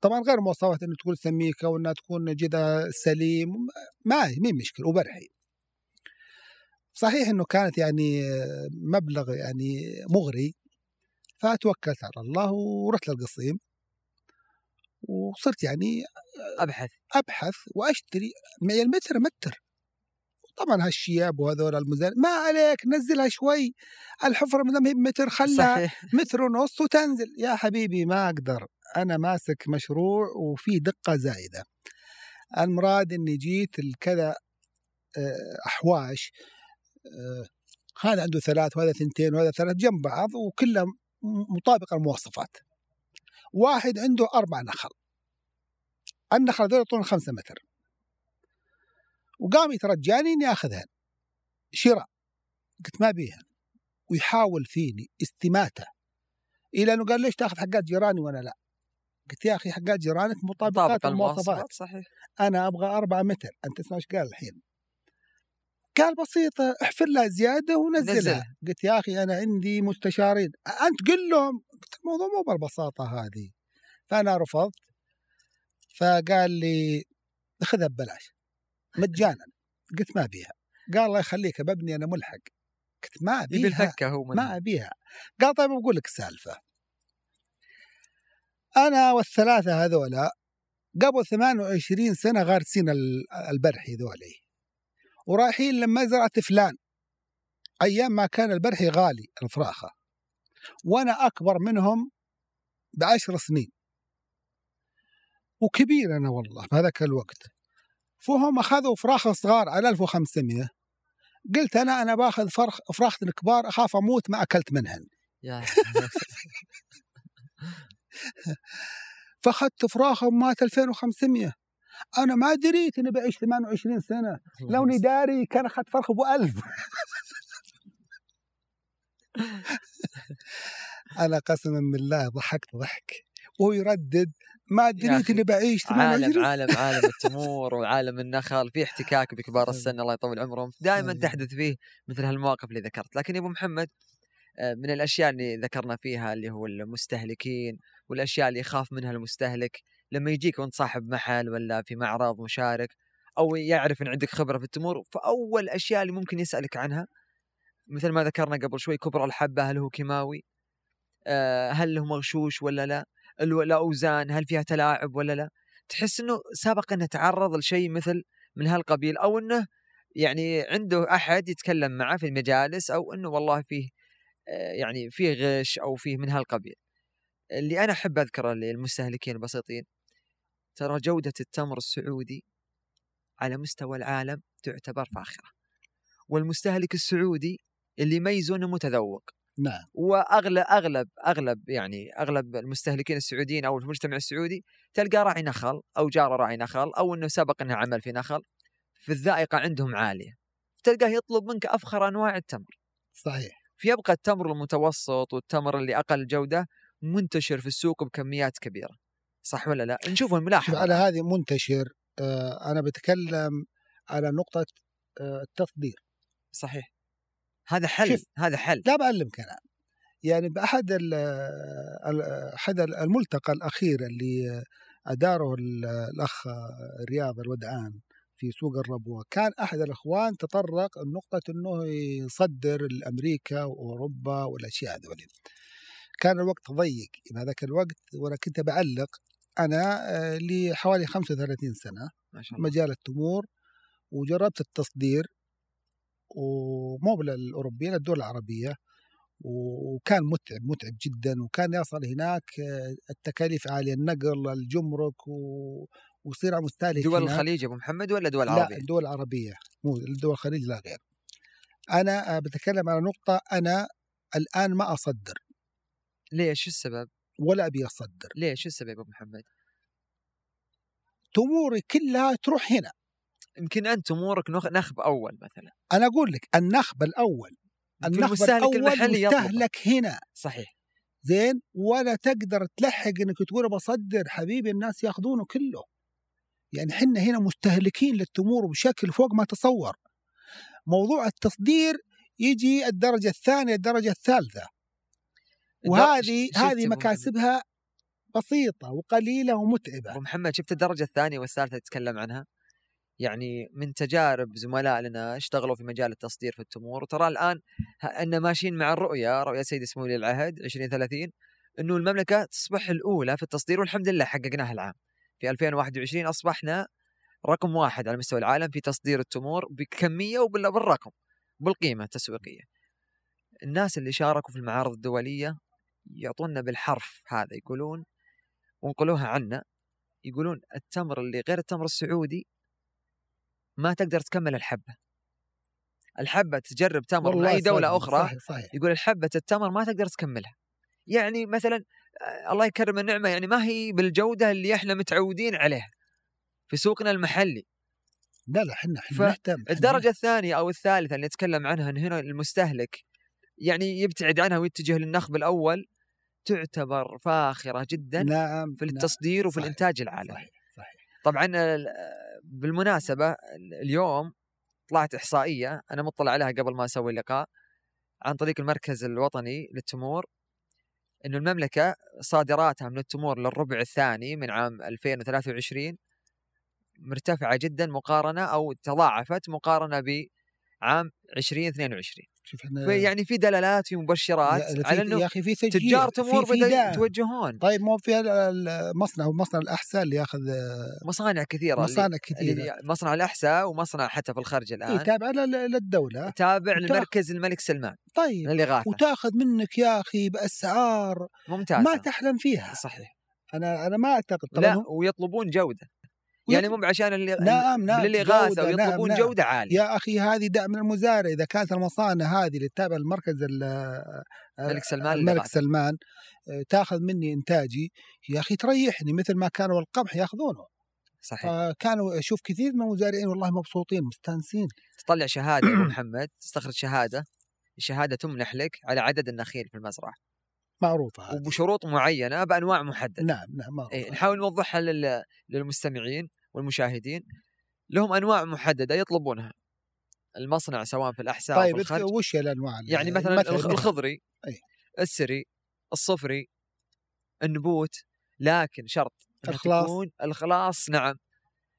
طبعا غير مواصفات إنه تكون سميكة وإنها تكون جدا سليم ما هي مي مشكلة وبرحي. صحيح إنه كانت يعني مبلغ يعني مغري فتوكلت على الله ورحت للقصيم وصرت يعني أبحث. أبحث وأشتري معي المتر متر. طبعا هالشياب وهذول المزارع ما عليك نزلها شوي الحفرة ما دام هي بمتر خلها متر ونص وتنزل. يا حبيبي ما أقدر. أنا ماسك مشروع وفي دقة زايدة. المراد إني جيت الكذا آه، أحواش آه، هذا عنده ثلاث وهذا ثنتين وهذا ثلاث جنب بعض وكلها مطابقه المواصفات. واحد عنده أربع نخل. النخل هذول طول خمسة متر. وقام يترجاني إني اخذها شراء. قلت ما بيها. ويحاول فيني استماتة. إلى إنه قال ليش تأخذ حقات جيراني وأنا لا؟ قلت يا أخي حقات جيرانك مطابقات طابق المواصفات. صحيح. أنا أبغى أربعة متر أنت تسمع إيش قال الحين؟ قال بسيطة احفر لها زيادة ونزلها. نزلها. قلت يا أخي أنا عندي مستشارين. أنت قل لهم قلت الموضوع مو بالبساطة هذه. فأنا رفضت. فقال لي خذها ببلاش. مجانا. قلت ما أبيها. قال الله يخليك ببني أنا ملحق. قلت ما أبيها. الهكه هو من ما أبيها. قال طيب بقول لك السالفة أنا والثلاثة هذولا قبل 28 سنة غارسين ال- البرحي ذولي ورايحين لمزرعة فلان أيام ما كان البرحي غالي الفراخة. وأنا أكبر منهم بعشر سنين. وكبير أنا والله في هذاك الوقت. فهم أخذوا فراخ صغار على 1500 قلت أنا أنا باخذ فرخ فراخ كبار أخاف أموت ما أكلت منهن. فأخذت فراخ مات 2500 أنا ما دريت إني بعيش 28 سنة. لو إني داري كان أخذت فرخ أبو 1000 أنا قسما بالله ضحكت ضحك. وهو يردد ما دريت إني بعيش عالم 28 عالم عالم التمور وعالم النخل. في احتكاك بكبار السن الله يطول عمرهم. دائما أيوة. تحدث فيه مثل هالمواقف اللي ذكرت. لكن يا أبو محمد آه، من الأشياء اللي ذكرنا فيها اللي هو المستهلكين والأشياء اللي يخاف منها المستهلك لما يجيك وأنت صاحب محل ولا في معرض مشارك أو يعرف إن عندك خبرة في التمور فأول الاشياء اللي ممكن يسألك عنها مثل ما ذكرنا قبل شوي كبر الحبة هل هو كيماوي؟ آه، هل هو مغشوش ولا لا؟ الاوزان هل فيها تلاعب ولا لا؟ تحس إنه سبق إنه تعرض لشيء مثل من هالقبيل أو إنه يعني عنده أحد يتكلم معه في المجالس أو إنه والله فيه آه، يعني فيه غش أو فيه من هالقبيل. اللي أنا أحب أذكره للمستهلكين البسيطين ترى جودة التمر السعودي على مستوى العالم تعتبر فاخرة والمستهلك السعودي اللي يميزه إنه متذوق. نعم. وأغلب أغلب أغلب يعني أغلب المستهلكين السعوديين أو المجتمع السعودي تلقاه راعي نخل أو جاره راعي نخل أو إنه سبق انه عمل في نخل في الذائقة عندهم عالية تلقاه يطلب منك أفخر أنواع التمر. صحيح. فيبقى التمر المتوسط والتمر اللي أقل جودة منتشر في السوق بكميات كبيرة صح ولا لا؟ نشوف شوف الملاحظه على هذه منتشر آه، أنا بتكلم على نقطة آه، التصدير صحيح. هذا حل شوف. هذا حل. لا بعلمك أنا. يعني بأحد ال- أحد الملتقى الأخير اللي أداره ال- الأخ رياض الودعان في سوق الربوة كان أحد الإخوان تطرق لنقطه إنه يصدر لأمريكا وأوروبا والأشياء هذول كان الوقت ضيق في هذاك الوقت وأنا كنت بعلق أنا آه، لي حوالي 35 سنة ما شاء الله مجال التمور وجربت التصدير ومو للاوروبيين للدول العربية وكان متعب متعب جدا وكان يصل هناك آه، التكاليف عالية النقل الجمرك و... ويصير على مستهلك دول. الخليج أبو محمد ولا دول لا عربية؟ الدول العربية مو الدول الخليج لا غير أنا آه، بتكلم على نقطة أنا الآن ما أصدر ليش؟ شو السبب؟ ولا أبي أصدر. ليش؟ شو السبب يا أبو محمد؟ تموري كلها تروح هنا. يمكن أنت امورك نخ- نخب أول مثلا. أنا أقول لك النخب الأول. النخب المستهلك الأول المحلي. مستهلك هنا. صحيح. زين؟ ولا تقدر تلحق إنك تقول بصدر حبيبي الناس يأخذونه كله. يعني حنا هنا مستهلكين للتمور بشكل فوق ما تصور. موضوع التصدير يجي الدرجة الثانية الدرجة الثالثة. وهذه هذه مكاسبها بسيطة وقليلة ومتعبة. أبو محمد شفت الدرجة الثانية والثالثة تتكلم عنها؟ يعني من تجارب زملاء لنا اشتغلوا في مجال التصدير في التمور وترى الآن ه- إن ماشيين مع الرؤية رؤية سيدي سمو ولي العهد 2030 إنه المملكة تصبح الأولى في التصدير والحمد لله حققناها العام. في 2021 أصبحنا رقم واحد على مستوى العالم في تصدير التمور بكمية وبالرقم بالقيمة التسويقية. الناس اللي شاركوا في المعارض الدولية يعطونا بالحرف هذا يقولون ونقلوها عنا يقولون التمر اللي غير التمر السعودي ما تقدر تكمل الحبة. الحبة تجرب تمر من اي دولة صحيح، أخرى صحيح صحيح. يقول الحبة التمر ما تقدر تكملها. يعني مثلا آه، الله يكرم النعمة يعني ما هي بالجودة اللي إحنا متعودين عليها في سوقنا المحلي. لا لا إحنا إحنا نهتم الدرجة الثانية أو الثالثة اللي نتكلم عنها إن هنا المستهلك يعني يبتعد عنها ويتجه للنخب الأول تعتبر فاخرة جدا نعم في نعم، التصدير وفي صحيح، الإنتاج العالمي. صحيح صحيح. طبعا ال- بالمناسبة اليوم طلعت إحصائية أنا مطلع عليها قبل ما أسوي اللقاء عن طريق المركز الوطني للتمور إنه المملكة صادراتها من التمور للربع الثاني من عام 2023 مرتفعة جدا مقارنة أو تضاعفت مقارنة بعام 2022 شوف إحنا في يعني في دلالات في مبشرات على إنه يا أخي في تشجيع تجار تمور دعم. يتوجهون. طيب مو في ال- المصنع ومصنع الأحساء اللي ياخذ مصانع كثيرة مصانع كثيرة. اللي مصنع الأحساء ومصنع حتى في الخرج إيه الآن. تابعه لل- للدولة. تابع لمركز الملك سلمان طيب للإغاثة. وتأخذ منك يا أخي بأسعار ممتازة. ما تحلم فيها. صحيح. أنا أنا ما أعتقد لا ويطلبون جودة. يعني مو بعشان اللي نعم نعم بالاغاثه جودة، نعم، ويطلبون نعم. جودة عالية. يا أخي هذه دعم من المزارع. إذا كانت المصانع هذه اللي تتابع المركز ال- الملك سلمان الملك للإغاثة. سلمان آه، تاخذ مني إنتاجي يا أخي تريحني مثل ما كانوا القمح ياخذونه. صحيح. آه، كانوا أشوف كثير من المزارعين والله مبسوطين مستانسين. تطلع شهادة أبو محمد تستخرج شهادة. الشهادة تمنح لك على عدد النخيل في المزرعة. معروفة هذه. وبشروط معينة بأنواع محددة. نعم نعم معروفة. إيه نحاول نوضحها لل... للمستمعين والمشاهدين. لهم أنواع محددة يطلبونها. المصنع سواء في الأحساء طيب أو في الخرج. وش هي الأنواع يعني مثلا مثل- الخ- مثل- الخضري أي. السري الصفري النبوت. لكن شرط إنها الخلاص. تكون الخلاص نعم.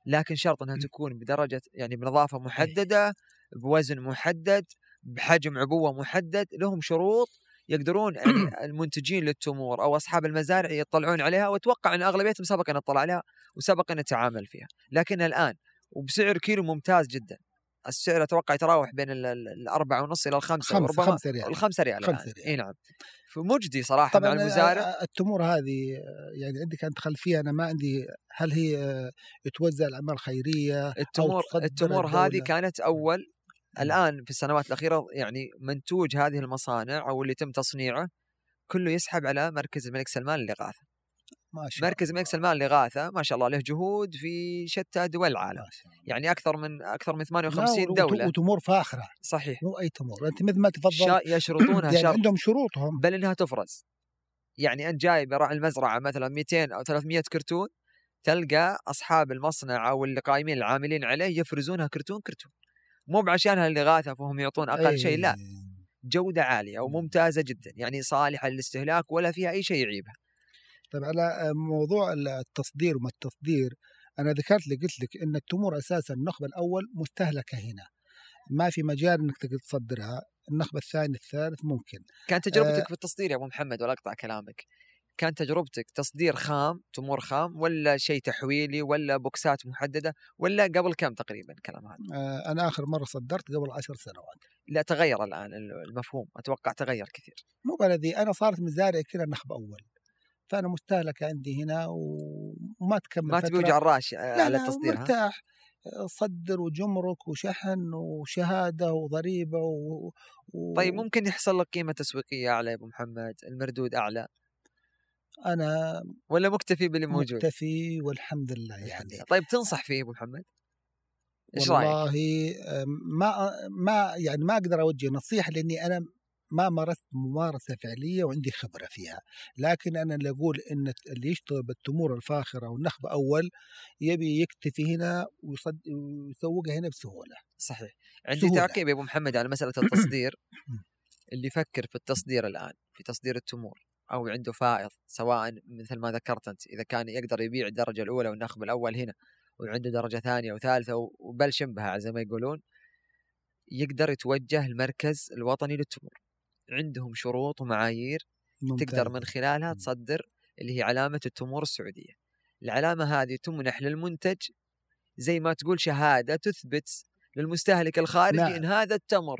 لكن شرط إنها تكون بدرجة يعني بنظافة محددة بوزن محدد بحجم عبوة محدد. لهم شروط يقدرون المنتجين للتمور أو أصحاب المزارع يطلعون عليها وأتوقع إن اغلبيتهم سبق ان اطلع عليها وسبق ان نتعامل فيها. لكن الآن وبسعر كيلو ممتاز جدا. السعر أتوقع يتراوح بين ال- ال- الأربعة ونص إلى الخمسة خمسة وربما خمسة ريال. الخمسة ريال خمسة ريال. إي نعم. فمجدي صراحة مع طبعا المزارع. آه، التمور هذه آه، يعني عندك أنت خلفيه أنا ما عندي هل هي آه، توزع الأعمال خيرية التمور التمور هذه. كانت أول الآن في السنوات الأخيرة يعني منتوج هذه المصانع أو اللي تم تصنيعه كله يسحب على مركز الملك سلمان للاغاثه ما شاء مركز. الملك سلمان للاغاثه ما شاء الله له جهود في شتى دول العالم. يعني أكثر من أكثر من لا، 58 وت- دولة. وتمور فاخرة. صحيح. مو أي تمور. أنت مثل ما تفضل. يشرطونها يعني شرط. عندهم شروطهم. بل إنها تفرز. يعني أنت جايب راعي المزرعة مثلا 200 أو 300 كرتون تلقى أصحاب المصنع أو اللي قايمين العاملين عليه يفرزونها كرتون كرتون. مو بعشانها الاغاثه فهم يعطون أقل شيء لا إيه. جودة عالية وممتازة جدا يعني صالحة للاستهلاك ولا فيها أي شيء يعيبها. طيب على موضوع التصدير وما التصدير أنا ذكرت لي قلت لك إن التمور أساسا النخبة الأول مستهلكة هنا. ما في مجال إنك تقدر تصدرها النخبة الثاني الثالث ممكن. كانت تجربتك آه. في التصدير يا أبو محمد ولا أقطع كلامك؟ كانت تجربتك تصدير خام تمور خام ولا شيء تحويلي ولا بوكسات محددة ولا قبل كم تقريبا الكلام هذا؟ آه، أنا آخر مرة صدرت قبل عشر سنوات. لا تغير الآن المفهوم أتوقع تغير كثير. مو بلدي أنا صارت مزارع كذا نخب أول. فأنا مستهلكه عندي هنا وما تكمل ما تبي. وجع الراش لا على التصدير؟ مرتاح صدر وجمرك وشحن وشهادة وضريبة و... و... طيب ممكن يحصل لك قيمة تسويقية أعلى يا أبو محمد المردود أعلى؟ أنا ولا مكتفي باللي موجود؟ مكتفي والحمد لله يعني. طيب تنصح فيه أبو محمد؟ إيش رأيك؟ والله آه، ما ما يعني ما أقدر أوجه نصيحة لأني أنا ما مارست ممارسة فعلية وعندي خبرة فيها، لكن أنا اللي أقول إن اللي يشتغل بالتمور الفاخرة والنخبه أول يبي يكتفي هنا ويسوقها هنا بسهولة. صحيح. عندي. تعقيب يا أبو محمد على مسألة التصدير. اللي يفكر في التصدير الآن في تصدير التمور. أو عنده فائض سواء مثل ما ذكرت أنت إذا كان يقدر يبيع الدرجة الأولى والنخب الأول هنا وعنده درجة ثانية وثالثة وبل شبهها زي ما يقولون يقدر يتوجه المركز الوطني للتمور عندهم شروط ومعايير ممتاز. تقدر من خلالها. تصدر اللي هي علامة التمور السعودية العلامة هذه تمنح للمنتج زي ما تقول شهادة تثبت للمستهلك الخارجي نعم. إن هذا التمر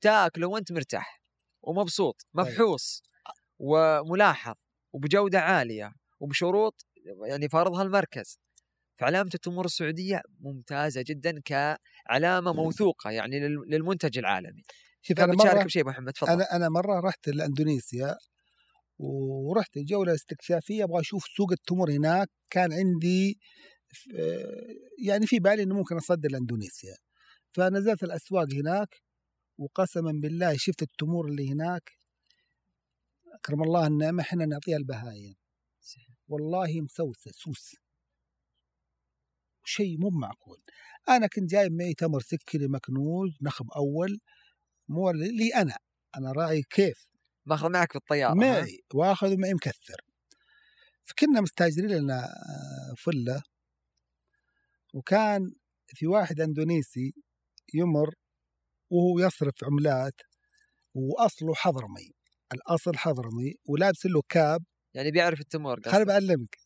تاكله وأنت مرتاح ومبسوط طيب. مفحوص وملاحظ وبجودة عالية وبشروط يعني فرضها المركز. فعلامة التمور السعودية ممتازة جدا كعلامة موثوقة يعني لل- للمنتج العالمي. شوف بتشارك مرة بشيء محمد تفضل. أنا أنا مرة رحت لأندونيسيا ورحت جوله استكشافية أبغى أشوف سوق التمور هناك. كان عندي يعني في بالي إنه ممكن أصدر لأندونيسيا. فنزلت الأسواق هناك وقسما بالله شفت التمور اللي هناك. أكرم الله النعمه إحنا نعطيها البهايم. والله مسوسه سوس. شيء مو معقول. أنا كنت جايب معي تمر سكري مكنوز نخب أول مو لي أنا. أنا راعي كيف؟ ماخذ معك في الطيارة ها؟ معي واخذ معي مكثر. فكنا مستأجرين لنا آه، فلة. وكان في واحد إندونيسي يمر وهو يصرف عملات وأصله حضرمي. الأصل حضرمي ولابس له كاب. يعني بيعرف التمور خليني. بعلمك.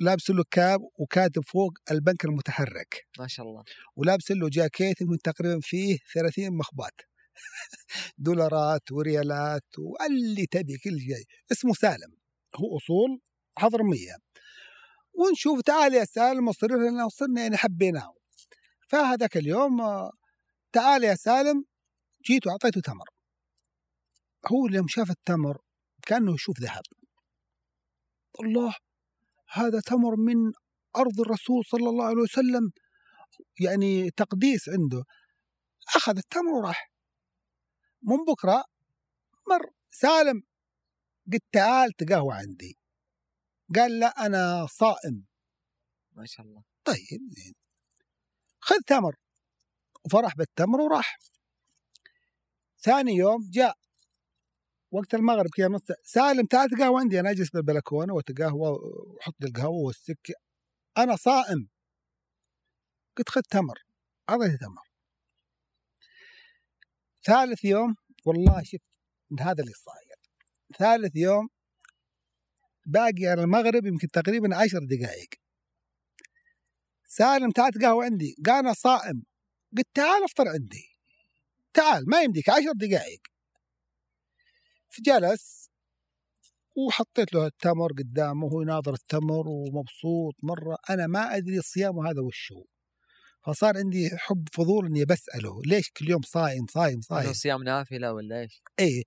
لابس له كاب وكاتب فوق البنك المتحرك. ما شاء الله. ولابس له جاكيت يمكن تقريبا فيه 30 مخبات دولارات وريالات واللي تبي كل شيء. اسمه سالم. هو أصول حضرمية. ونشوف تعال يا سالم وصلنا لنا وصلنا يعني حبيناه. فهذاك اليوم آه، تعال يا سالم جيت وأعطيته تمر. هو يوم شاف التمر كأنه يشوف ذهب. الله هذا تمر من أرض الرسول صلى الله عليه وسلم. يعني تقديس عنده. أخذ التمر وراح. من بكرة مر سالم. قلت تعال تقهوى عندي. قال لا أنا صائم. ما شاء الله. طيب زين. خذ تمر. وفرح بالتمر وراح. ثاني يوم جاء. وقت المغرب كذا نص سالم تعال تقهوى عندي أنا أجلس بالبلكونة وتقهوى وحط القهوة والسكه أنا صائم. قلت خذ تمر. اعطيته تمر. ثالث يوم والله شفت هذا اللي صاير. ثالث يوم باقي على المغرب يمكن تقريبا عشر دقائق سالم تعال تقهوى عندي. قال أنا صائم. قلت تعال أفطر عندي. تعال ما يمديك عشر دقائق فجلس وحطيت له التمر قدامه وهو يناظر التمر ومبسوط مرة. أنا ما أدري صيامه هذا وش هو. فصار عندي حب فضول إني بسأله ليش كل يوم صايم صايم صايم؟ صيام نافلة ولا إيش؟ إيه.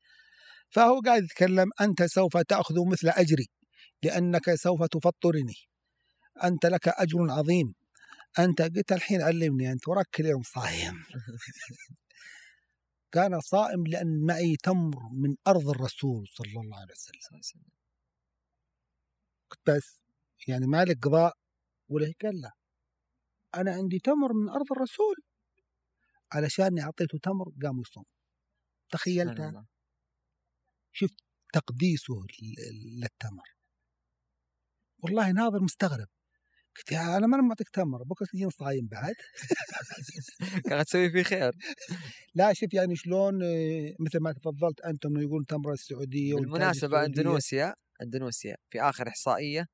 فهو قاعد يتكلم أنت سوف تأخذ مثل أجري لأنك سوف تفطرني. أنت لك أجر عظيم. أنت قلت الحين علمني أنت وراك كل يوم صايم. كان صائم لأن معي تمر من أرض الرسول صلى الله عليه وسلم. قلت بس يعني مالك قضاء؟ ولا قال لا. أنا عندي تمر من أرض الرسول. علشان أعطيته تمر قام يصوم. تخيلتها شفت تقديسه للتمر. والله ناظر مستغرب. قلت يا أنا ما معطيك تمر بكرة تجيني صايم بعد قاعد تسوي فيه خير لا شوف يعني شلون آه، مثل ما تفضلت أنت إنه يقول تمر السعودية بالمناسبة أندونيسيا أندونيسيا في آخر إحصائية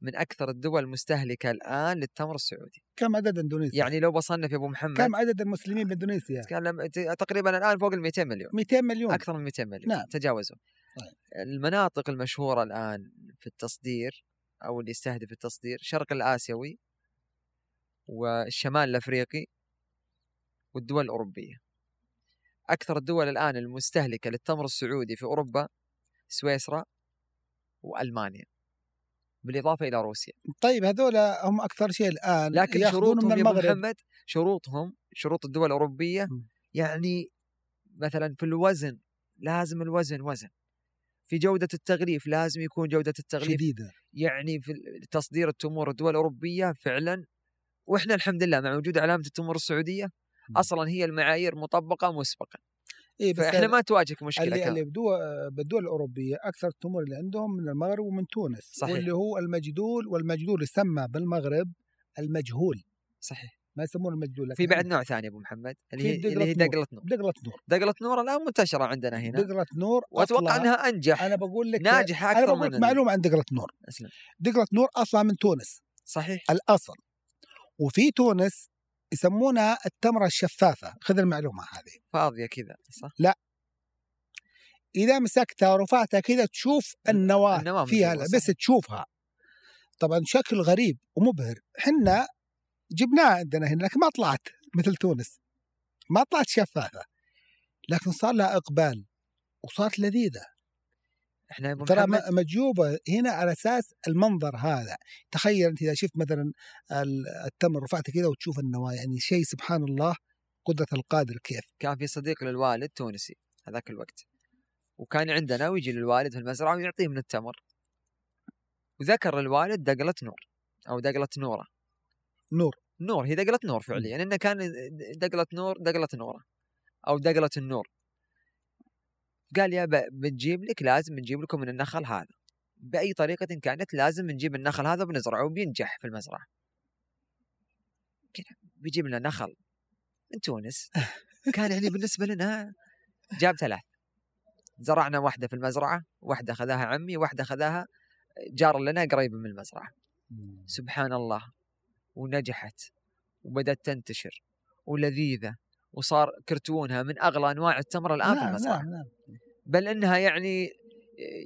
من أكثر الدول المستهلكة الآن للتمر السعودي كم عدد أندونيسيا؟ يعني لو وصلنا في أبو محمد كم عدد المسلمين بإندونيسيا؟ تقريبا الآن فوق ال 200 مليون 200 مليون أكثر من 200 مليون نعم. تجاوزوا طيب. المناطق المشهورة الآن في التصدير أو اللي يستهدف التصدير الشرق الآسيوي والشمال الأفريقي والدول الأوروبية أكثر الدول الآن المستهلكة للتمر السعودي في أوروبا سويسرا وألمانيا بالإضافة إلى روسيا. طيب هذول هم أكثر شيء الآن لكن شروطهم من المغرب. يا محمد شروطهم شروط الدول الأوروبية يعني مثلا في الوزن لازم الوزن وزن. في جودة التغليف لازم يكون جودة التغليف شديدة. يعني في تصدير التمور الدول الأوروبية فعلا. وإحنا الحمد لله مع وجود علامة التمور السعودية أصلا هي المعايير مطبقة مسبقا. إيه بس فإحنا ما تواجهك مشكلة اللي, كان. اللي بدول بالدول الأوروبية أكثر التمور اللي عندهم من المغرب ومن تونس صحيح. واللي هو المجدول والمجدول يسمى بالمغرب المجهول. صحيح. ما يسمونه المجدول في بعد نوع ثاني أبو محمد اللي هي اللي هي دقلة نور. دقلة نور. دقلة نور الآن منتشرة عندنا هنا. دقلة نور وأتوقع أنها أنجح أنا بقول لك ناجحة أكثر أنا بقول لك معلومة عن دقلة نور. أسلم. دقلة نور أصلا من تونس. صحيح. الأصل. وفي تونس يسمونها التمرة الشفافة. خذ المعلومة هذه. فاضية كذا صح؟ لا. إذا مسكتها ورفعتها كذا تشوف النواة, النواة فيها بس تشوفها. طبعا شكل غريب ومبهر. حنا جبناها عندنا هنا لكن ما طلعت مثل تونس. ما طلعت شفافة. لكن صار لها إقبال وصارت لذيذة. إحنا ترى مجوبة هنا على أساس المنظر هذا. تخيل أنت إذا شفت مثلا التمر رفعته كذا وتشوف النواه يعني شيء سبحان الله قدرة القادر كيف. كان في صديق للوالد تونسي هذاك الوقت. وكان عندنا ويجي للوالد في المزرعة ويعطيه من التمر. وذكر للوالد دقلة نور أو دقلة نورة. نور. نور هي دقله نور فعليا إنه كان دقله نور دقله نوره أو دقله النور. قال يا بنجيب لك لازم نجيب لكم من النخل هذا. بأي طريقة كانت لازم نجيب النخل هذا بنزرعه وبينجح في المزرعة. كذا بيجيب لنا نخل من تونس. كان يعني بالنسبة لنا جاب ثلاث. زرعنا واحدة في المزرعة واحدة خذاها عمي واحدة خذاها جار لنا قريب من المزرعة. سبحان الله. ونجحت وبدأت تنتشر ولذيذة وصار كرتونها من أغلى أنواع التمر الآن نعم في المزرعة نعم نعم. بل إنها يعني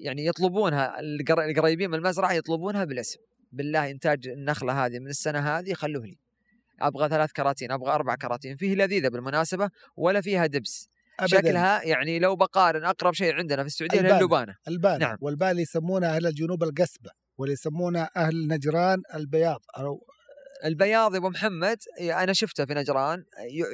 يعني يطلبونها القر- القريبين من المزرعة يطلبونها بالاسم بالله إنتاج النخلة هذه من السنة هذه خلوه لي أبغى ثلاث كراتين أبغى أربع كراتين فيه لذيذة بالمناسبة ولا فيها دبس أبداً. شكلها يعني لو بقارن أقرب شيء عندنا في السعودية البانة. اللبانه البانة نعم. نعم. والبالي يسمونها أهل الجنوب القسبة واللي يسمونها أهل نجران البياض أو البياض يا أبو محمد أنا شفته في نجران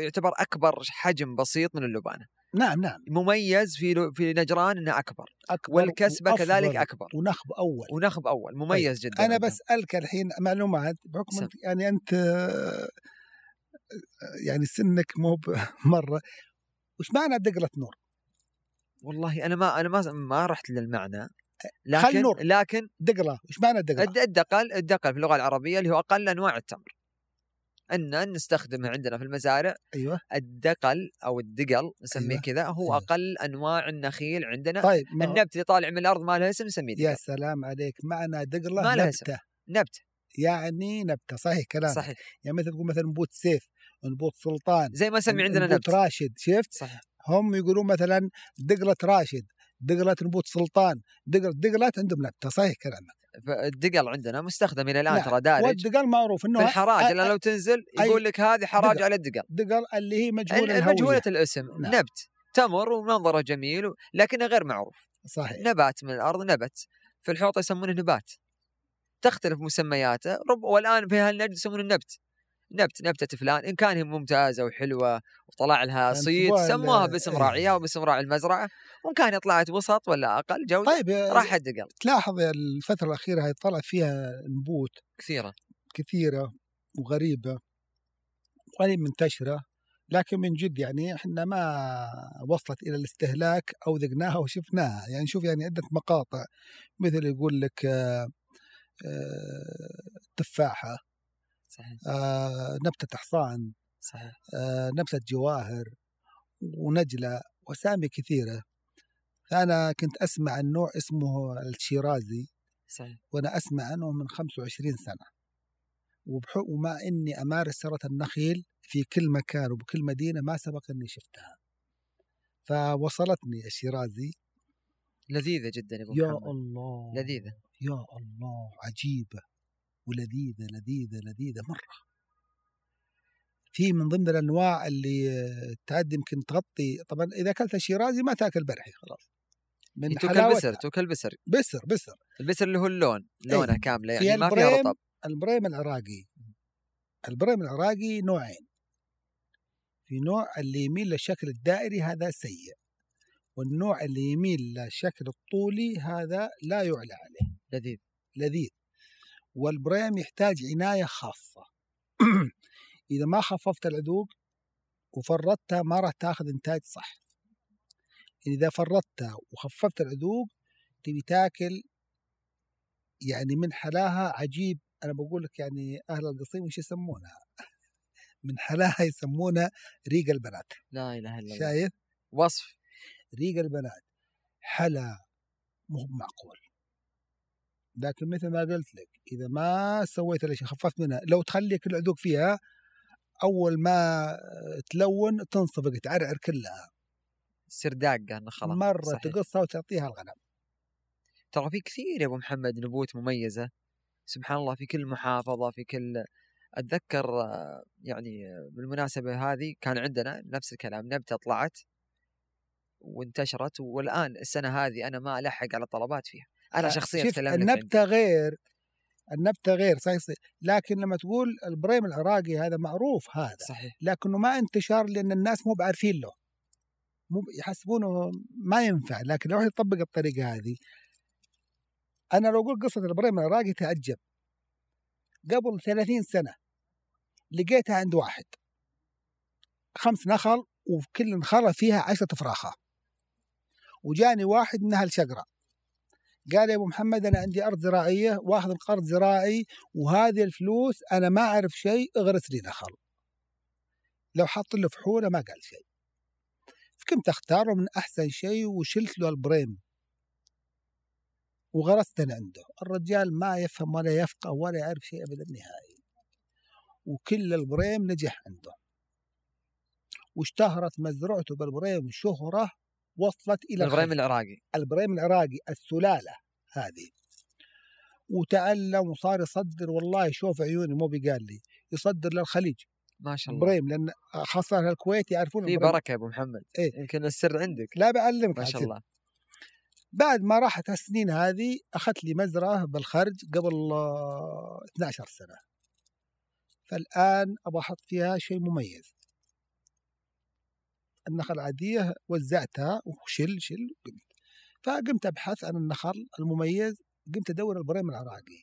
يعتبر أكبر حجم بسيط من اللبانة. نعم نعم. مميز في في نجران إنه أكبر. أكبر والكسبة كذلك أكبر. ونخب أول. ونخب أول. مميز جدا عندهم. بسألك الحين معلومات بحكم سم. يعني أنت آه، يعني سنك مو مرة. وش معنى دقلة نور؟ والله أنا ما أنا ما ما رحت للمعنى. لكن نور. لكن دقلة وش معنى دقلة؟ الد- الدقل الدقل في اللغة العربية اللي هو أقل أنواع التمر. إن نستخدمه عندنا في المزارع أيوه. الدقل أو الدقل نسميه أيوة. كذا هو أيوة. أقل أنواع النخيل عندنا. طيب النبت اللي طالع من الأرض ما له اسم نسميه يا سلام عليك. معنى دقلة ما لها اسم. نبتة. نبت يعني نبتة. صحيح كلام صحيح. يعني مثل تقول مثلا نبوت سيف نبوت سلطان زي ما نسمي عندنا نبت راشد شفت؟ صحيح. هم يقولون مثلا دقلة راشد. دقلة نبوت سلطان دقلة دقلة عندهم نبتة صحيح كلامك. فالدقل عندنا مستخدم إلى الآن نعم. ترى دارج. والدقل معروف إنه في الحراج أ- لو تنزل يقول لك هذه حراج دقل. على الدقل دقل اللي هي مجهول ال- الهوية. مجهولة الاسم. نعم. نبت تمر ومنظره جميل لكنه غير معروف. صحيح. نبات من الأرض نبت. في الحوطة يسمونه نبات. تختلف مسمياته. رب والآن في هالنجد يسمونه النبت نبت نبتة فلان إن كان هي ممتازة وحلوة وطلع لها صيد سموها باسم إيه. راعيها وباسم راعي المزرعة وإن كان طلعت وسط ولا أقل جودة طيب يا- راح الدقل تلاحظ الفترة الأخيرة هاي طلع فيها نبوت كثيرة. كثيرة وغريبة وغير منتشرة لكن من جد يعني إحنا ما وصلت إلى الاستهلاك أو ذقناها وشفناها. يعني شوف يعني عدة مقاطع مثل يقول لك آه، آه، تفاحة. صحيح. آه، نبتة حصان صحيح. آه، نبتة جواهر ونجلة وأسامي كثيرة. فانا كنت أسمع عن نوع اسمه الشيرازي صحيح. وأنا أسمع عنه من 25 سنة. وبح- ومع إني أمارس سره النخيل في كل مكان وبكل مدينة ما سبق إني شفتها. فوصلتني الشيرازي. لذيذة جدا يا أبو يا محمد. الله لذيذة. يا الله عجيبة. ولذيذة لذيذة لذيذة مرة. في من ضمن الأنواع اللي آه، تعد يمكن تغطي طبعا إذا أكلت الشيرازي ما تأكل برحي خلاص. من توكل حلاوتها بسر توكل بسر بسر بسر. البسر اللي هو اللون لونه إيه. كاملة في يعني ما فيها رطب. البريم العراقي. البريم العراقي نوعين. في نوع اللي يميل للشكل الدائري هذا سيء. والنوع اللي يميل للشكل الطولي هذا لا يعلى عليه. لذيذ. لذيذ. والبريم يحتاج عناية خاصة. إذا ما خففت العذوق وفردتها ما راح تاخذ إنتاج صح. إذا فردتها وخففت العذوق تبي تاكل يعني من حلاها عجيب. أنا بقول لك يعني أهل القصيم وش يسمونها؟ من حلاها يسمونها ريق البنات. لا إله إلا الله. شايف؟ وصف. ريق البنات. حلا مو معقول. لكن مثل ما قلت لك إذا ما سويت الأشياء خففت منها لو تخليك العذوق فيها أول ما تلون تنصفق تعرعر كلها. تصير داقة النخله مرة صحيح. تقصها وتعطيها الغنم. ترى في كثير يا أبو محمد نبوت مميزة. سبحان الله في كل محافظة في كل أتذكر يعني بالمناسبة هذه كان عندنا نفس الكلام نبتة طلعت وانتشرت والآن السنة هذه أنا ما ألحق على طلبات فيها. أنا شخصيا شوف استلم لك عندي. النبتة غير النبتة غير صحيح صحيح. لكن لما تقول البريم العراقي هذا معروف هذا صحيح. لكنه ما انتشر لأن الناس مو بعارفين له. مو يحسبونه ما ينفع لكن لو يطبق الطريقة هذه أنا لو أقول قصة الابراهيم العراقي تعجب. قبل 30 سنة لقيتها عند واحد. خمس نخل وكل نخلة فيها عشرة فراخة وجاني واحد من أهل شقرة. قال يا أبو محمد أنا عندي أرض زراعية واخذ قرض زراعي وهذه الفلوس أنا ما أعرف شيء اغرس لي نخل لو حط له فحوله ما قال شيء. فكنت أختاره من أحسن شيء وشلت له البريم. وغرست أنا عنده. الرجال ما يفهم ولا يفقه ولا يعرف شيء ابدا نهائي. وكل البريم نجح عنده. واشتهرت مزرعته بالبريم شهرة وصلت إلى البريم الخليج. العراقي. البريم العراقي السلالة هذه. وتعلم وصار يصدر والله شوف عيوني مو بقال لي يصدر للخليج. ما شاء الله. البريم لأن خاصة الكويت يعرفون في. بركة يا أبو محمد. إيه. يمكن السر عندك. لا بعلمك ما شاء الله. بعد ما راحت السنين هذه أخذت لي مزرعة بالخرج قبل آه، 12 سنة. فالآن أبغى أحط فيها شيء مميز. النخل العاديه وزعتها وشل شل قمت فقمت أبحث عن النخل المميز قمت أدور البريم العراقي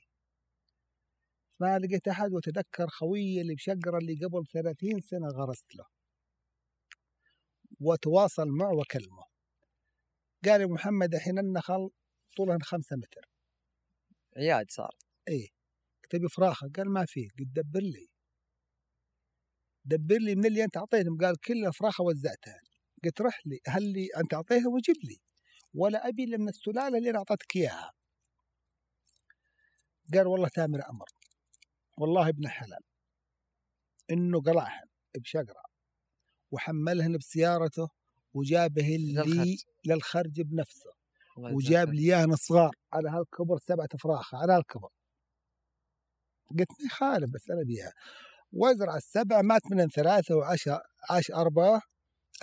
ما لقيت أحد وأتذكر خويي اللي بشقرة اللي قبل 30 سنة غرست له. وتواصل معه وكلمه قال يا محمد الحين النخل طولها خمسة متر. عياد صار. إيه. تبي فراخة؟ قال ما في. قد دبر لي. دبر لي من اللي أنت أعطيتهم. قال كل فراخه وزعتها. قلت رح لي هل لي أنت اعطيها وجيب لي. ولا أبي إلا من السلالة اللي أنا أعطيتك إياها. قال والله تامر أمر. والله ابن حلال. إنه قلعهن بشقرة. وحملهن بسيارته وجابه لي للخرج. بنفسه. وجاب لي اياهن صغار على هالكبر سبعة فراخ على هالكبر. قلت لي خالد بس أنا بيها. وازرع السبع مات منهم ثلاثة وعشر عاش أربعة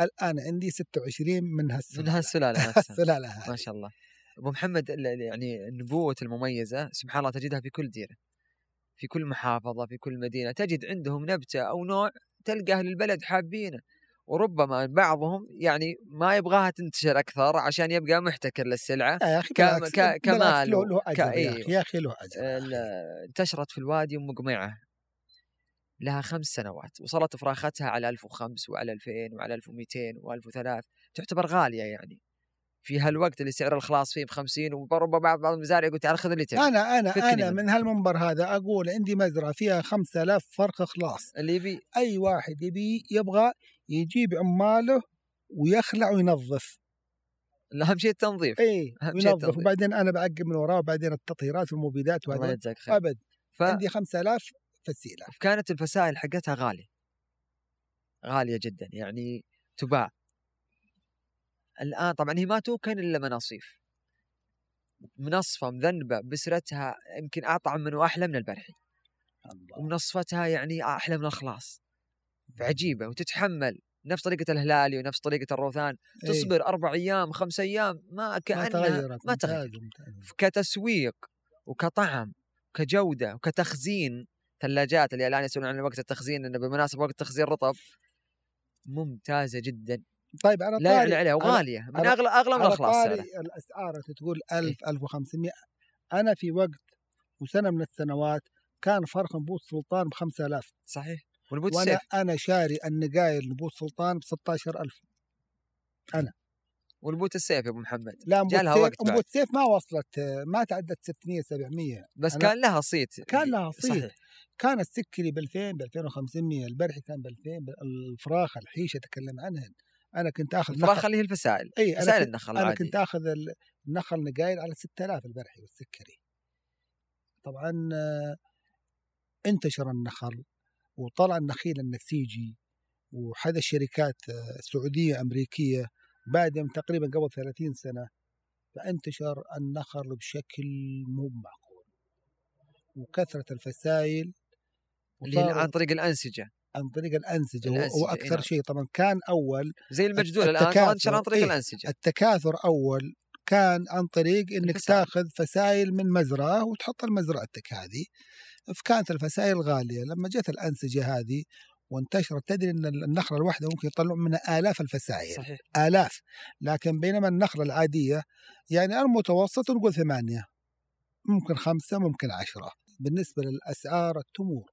الآن عندي 26 من من هالسلالة هالسلالة نفسها السلالة ما شاء الله. أبو محمد يعني النبوة المميزة سبحان الله تجدها في كل ديرة. في كل محافظة في كل مدينة. تجد عندهم نبتة أو نوع تلقى أهل البلد حابينه. وربما بعضهم يعني ما يبغاها تنتشر أكثر عشان يبقى محتكر للسلعة. لا يا بالعكس كمال له, يا إيه. يا أخي له أخي. انتشرت في الوادي أم قميعة. لها خمس سنوات وصلت فراختها على 1005 وعلى 2000 وعلى 1200 و1003 تعتبر غالية يعني. في هالوقت اللي سعر الخلاص فيه ب 50 وربما بعض بعض المزارع يقول تعال خذ اللي تبي فكني أنا منه. من هالمنبر هذا أقول عندي مزرعة فيها 5000 فرخ خلاص. اللي يبي. أي واحد يبي يبغى يجيب عماله ويخلع وينظف. أهم شيء التنظيف. وينظف. التنظيف. وبعدين أنا بعقب من وراه وبعدين التطهيرات والمبيدات الله وهذا يجزاك خير. أبد. عندي 5000 فسيلة. فكانت الفسائل حقتها غالية. غالية جدا يعني تباع. الآن طبعا هي ما توكن إلا مناصيف. منصفة مذنبة بسرتها يمكن أطعم من وأحلى من البرحي. الله. ومنصفتها يعني أحلى من الخلاص. عجيبة وتتحمل نفس طريقة الهلالي ونفس طريقة الروثان. إيه، تصبر أربع أيام خمس أيام ما ما كأنها تغيرت ما تغير. كتسويق وكطعم وكجودة وكتخزين. ثلاجات اللي الآن يسألون عن وقت التخزين إنه بمناسبة وقت تخزين رطب ممتازة جدا. طيب على لا طاري عليها وغالية. من أغلى أغلى من سعرها. الأسعار تقول إيه. 1000 1500 أنا في وقت وسنة من السنوات كان فرخ نبوت سلطان ب 5000 صحيح. ونبوت وأنا السيف. أنا شاري النقايل نبوت سلطان ب 16000 ونبوت السيف يا أبو محمد؟ لا نبوت وقت سيف بعد. نبوت سيف ما وصلت ما تعدت 600 700 بس كان لها صيت. كان لها صيت. صحيح. كان السكري ب 2000 ب 2500 البرحي كان ب 2000 الفراخ الحيشه أتكلم عنهن أنا كنت آخذ الفراخ اللي هي الفسائل إي أنا فسائل كنت, النخل أنا العادي. كنت آخذ ال- النخل نقايل على 6000 البرحي والسكري. طبعا آه، انتشر النخل وطلع النخيل النسيجي وحدى الشركات آه، سعودية أمريكية بعد تقريبا قبل 30 سنة فانتشر النخل بشكل مو معقول. وكثرة الفسائل اللي عن طريق الأنسجة. عن طريق الأنسجة, الأنسجة، هو إي وأكثر نعم. شيء. طبعا كان أول زي المجدول صار انتشر عن طريق إيه، الأنسجة. التكاثر أول كان عن طريق إنك الفسائل. تاخذ فسائل من مزرعة وتحطها لمزرعتك هذه. فكانت الفسائل غالية. لما جت الأنسجة هذه وانتشرت تدري إن النخلة الواحدة ممكن يطلعون منها آلاف الفسائل صحيح. آلاف. لكن بينما النخلة العادية يعني المتوسط نقول ثمانية ممكن خمسة ممكن عشرة. بالنسبة للأسعار التمور.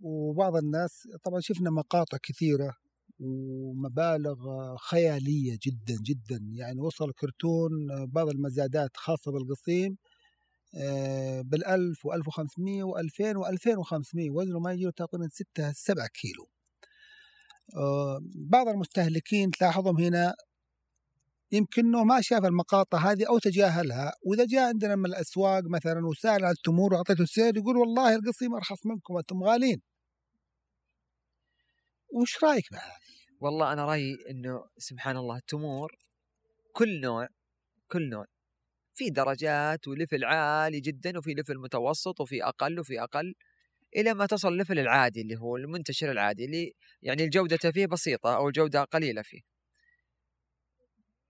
وبعض الناس طبعا شفنا مقاطع كثيرة ومبالغ خيالية جدا جدا. يعني وصل كرتون بعض المزادات خاصة بالقصيم آه، بالألف وألف وخمسمية وألفين وألفين وخمسمية. وزنه ما يجي تقريبا ستة سبعة كيلو. آه، بعض المستهلكين تلاحظهم هنا يمكنه ما شاف المقاطع هذه أو تجاهلها وإذا جاء عندنا من الأسواق مثلا وسأل عن التمور وأعطيته السعر يقول والله القصيم أرخص منكم أنتم غالين وش رأيك بهذا؟ والله أنا رأيي إنه سبحان الله التمور كل نوع كل نوع في درجات و level عالي جدا وفي level متوسط وفي أقل وفي أقل إلى ما تصل ال level العادي اللي هو المنتشر العادي اللي يعني الجودة فيه بسيطة أو الجوده قليلة فيه.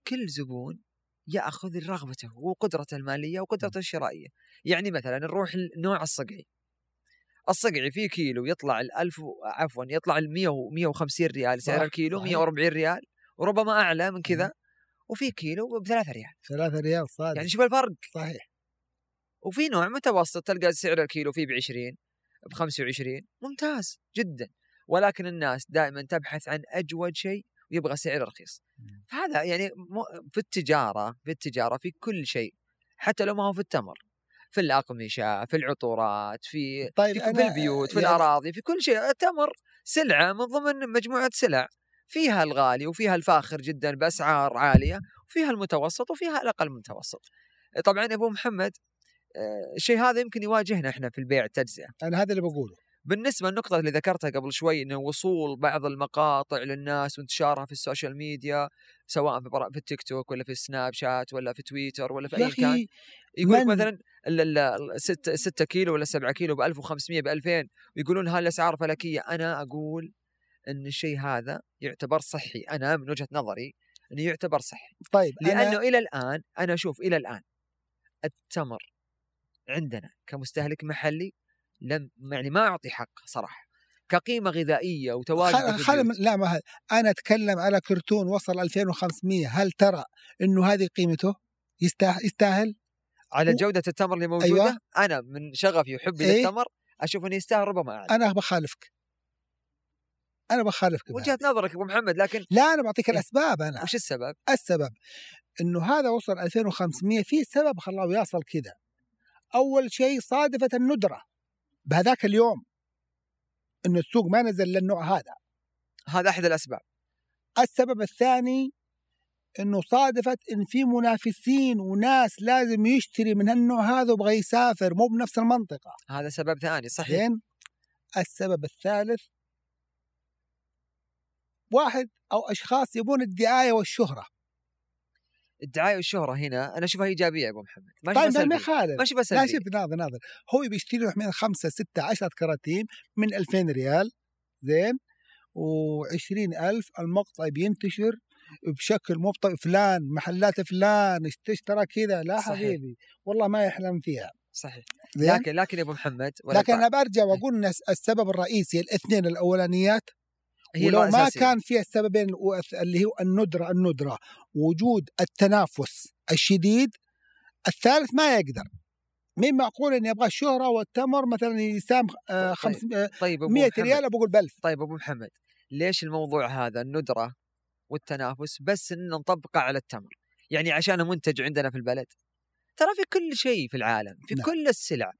كل زبون يأخذ رغبته وقدرته المالية وقدرته الشرائية. يعني مثلا نروح النوع الصقعي. الصقعي فيه كيلو يطلع ال 1000 عفوا يطلع ال 100 150 ريال سعر الكيلو 140 ريال وربما أعلى من كذا وفي كيلو ب 3 ريال. 3 ريال صادق. يعني شوف الفرق. صحيح. وفي نوع متوسط تلقى سعر الكيلو فيه ب 20 ب 25 ممتاز جدا. ولكن الناس دائما تبحث عن أجود شيء ويبغى سعر رخيص. فهذا يعني في التجارة في التجارة في كل شيء حتى لو ما هو في التمر في الأقمشة في العطورات في طيب في, في البيوت في يعني الأراضي في كل شيء. التمر سلعة من ضمن مجموعة سلع. فيها الغالي وفيها الفاخر جدا بأسعار عالية وفيها المتوسط وفيها الأقل متوسط. طبعا أبو محمد آه، الشيء هذا يمكن يواجهنا إحنا في البيع التجزئه أنا هذا اللي بقوله. بالنسبة للنقطه اللي ذكرتها قبل شوي إنه وصول بعض المقاطع للناس وانتشارها في ال social media سواء في, برا- في التيك توك ولا في السناب شات ولا في تويتر ولا في أي كان أخي يقول مثلا 6 6 كيلو ولا 7 كيلو ب 1500 ب 2000 ويقولون هاي الأسعار. فلكيه أنا أقول إن الشيء هذا يعتبر صحي. أنا من وجهة نظري إنه يعتبر صحي. طيب لأنه أنا إلى الآن أنا أشوف إلى الآن التمر عندنا كمستهلك محلي لم يعني ما أعطي حقه صراحة كقيمة غذائية وتواجد خل... خل... لا ما هذا أنا أتكلم على كرتون وصل 2500 هل ترى إنه هذه قيمته يستاهل يستاهل على و- جودة التمر اللي موجودة أيوة. أنا من شغفي وحبي إيه؟ للتمر أشوف إنه يستاهل ربما أعلى أنا بخالفك أنا بخالفك. وجهة نظرك أبو محمد لكن لا أنا بعطيك إيه. الأسباب أنا وش السبب؟ السبب إنه هذا وصل 2500 في سبب خلاه يصل كذا أول شيء صادفة الندرة بهذاك اليوم إنه السوق ما نزل للنوع هذا. هذا أحد الأسباب. السبب الثاني إنه صادفت إن في منافسين وناس لازم يشتري من هالنوع هذا ويبغى يسافر مو بنفس المنطقة. هذا سبب ثاني صحيح. زين؟ السبب الثالث واحد أو أشخاص يبون الدعاية والشهرة. الدعاية والشهرة هنا أنا أشوفها إيجابية يا أبو محمد. ما طيب ما يخالف ما أشوفها لا سلبية. شوف ناظر ناظر. هو بيشتري له من خمسة ستة عشرة كراتين من 2000 ريال زين؟ و20 ألف المقطع بينتشر بشكل مو فلان محلات فلان اشترى كذا؟ لا صحيح. حبيبي والله ما يحلم فيها. صحيح. لكن لكن يا أبو محمد لكن أنا برجع وأقول إن السبب الرئيسي الاثنين الأولانيات هي ولو ما. كان في السببين اللي هو الندرة الندرة وجود التنافس الشديد الثالث ما يقدر مين معقول اني أبغى الشهره والتمر مثلا يسام آه طيب. خمس آه طيب أبو 100 محمد ريال بقول بألف طيب أبو محمد ليش الموضوع هذا الندرة والتنافس بس إن نطبقه على التمر يعني عشان منتج عندنا في البلد ترى في كل شيء في العالم في نعم. كل السلع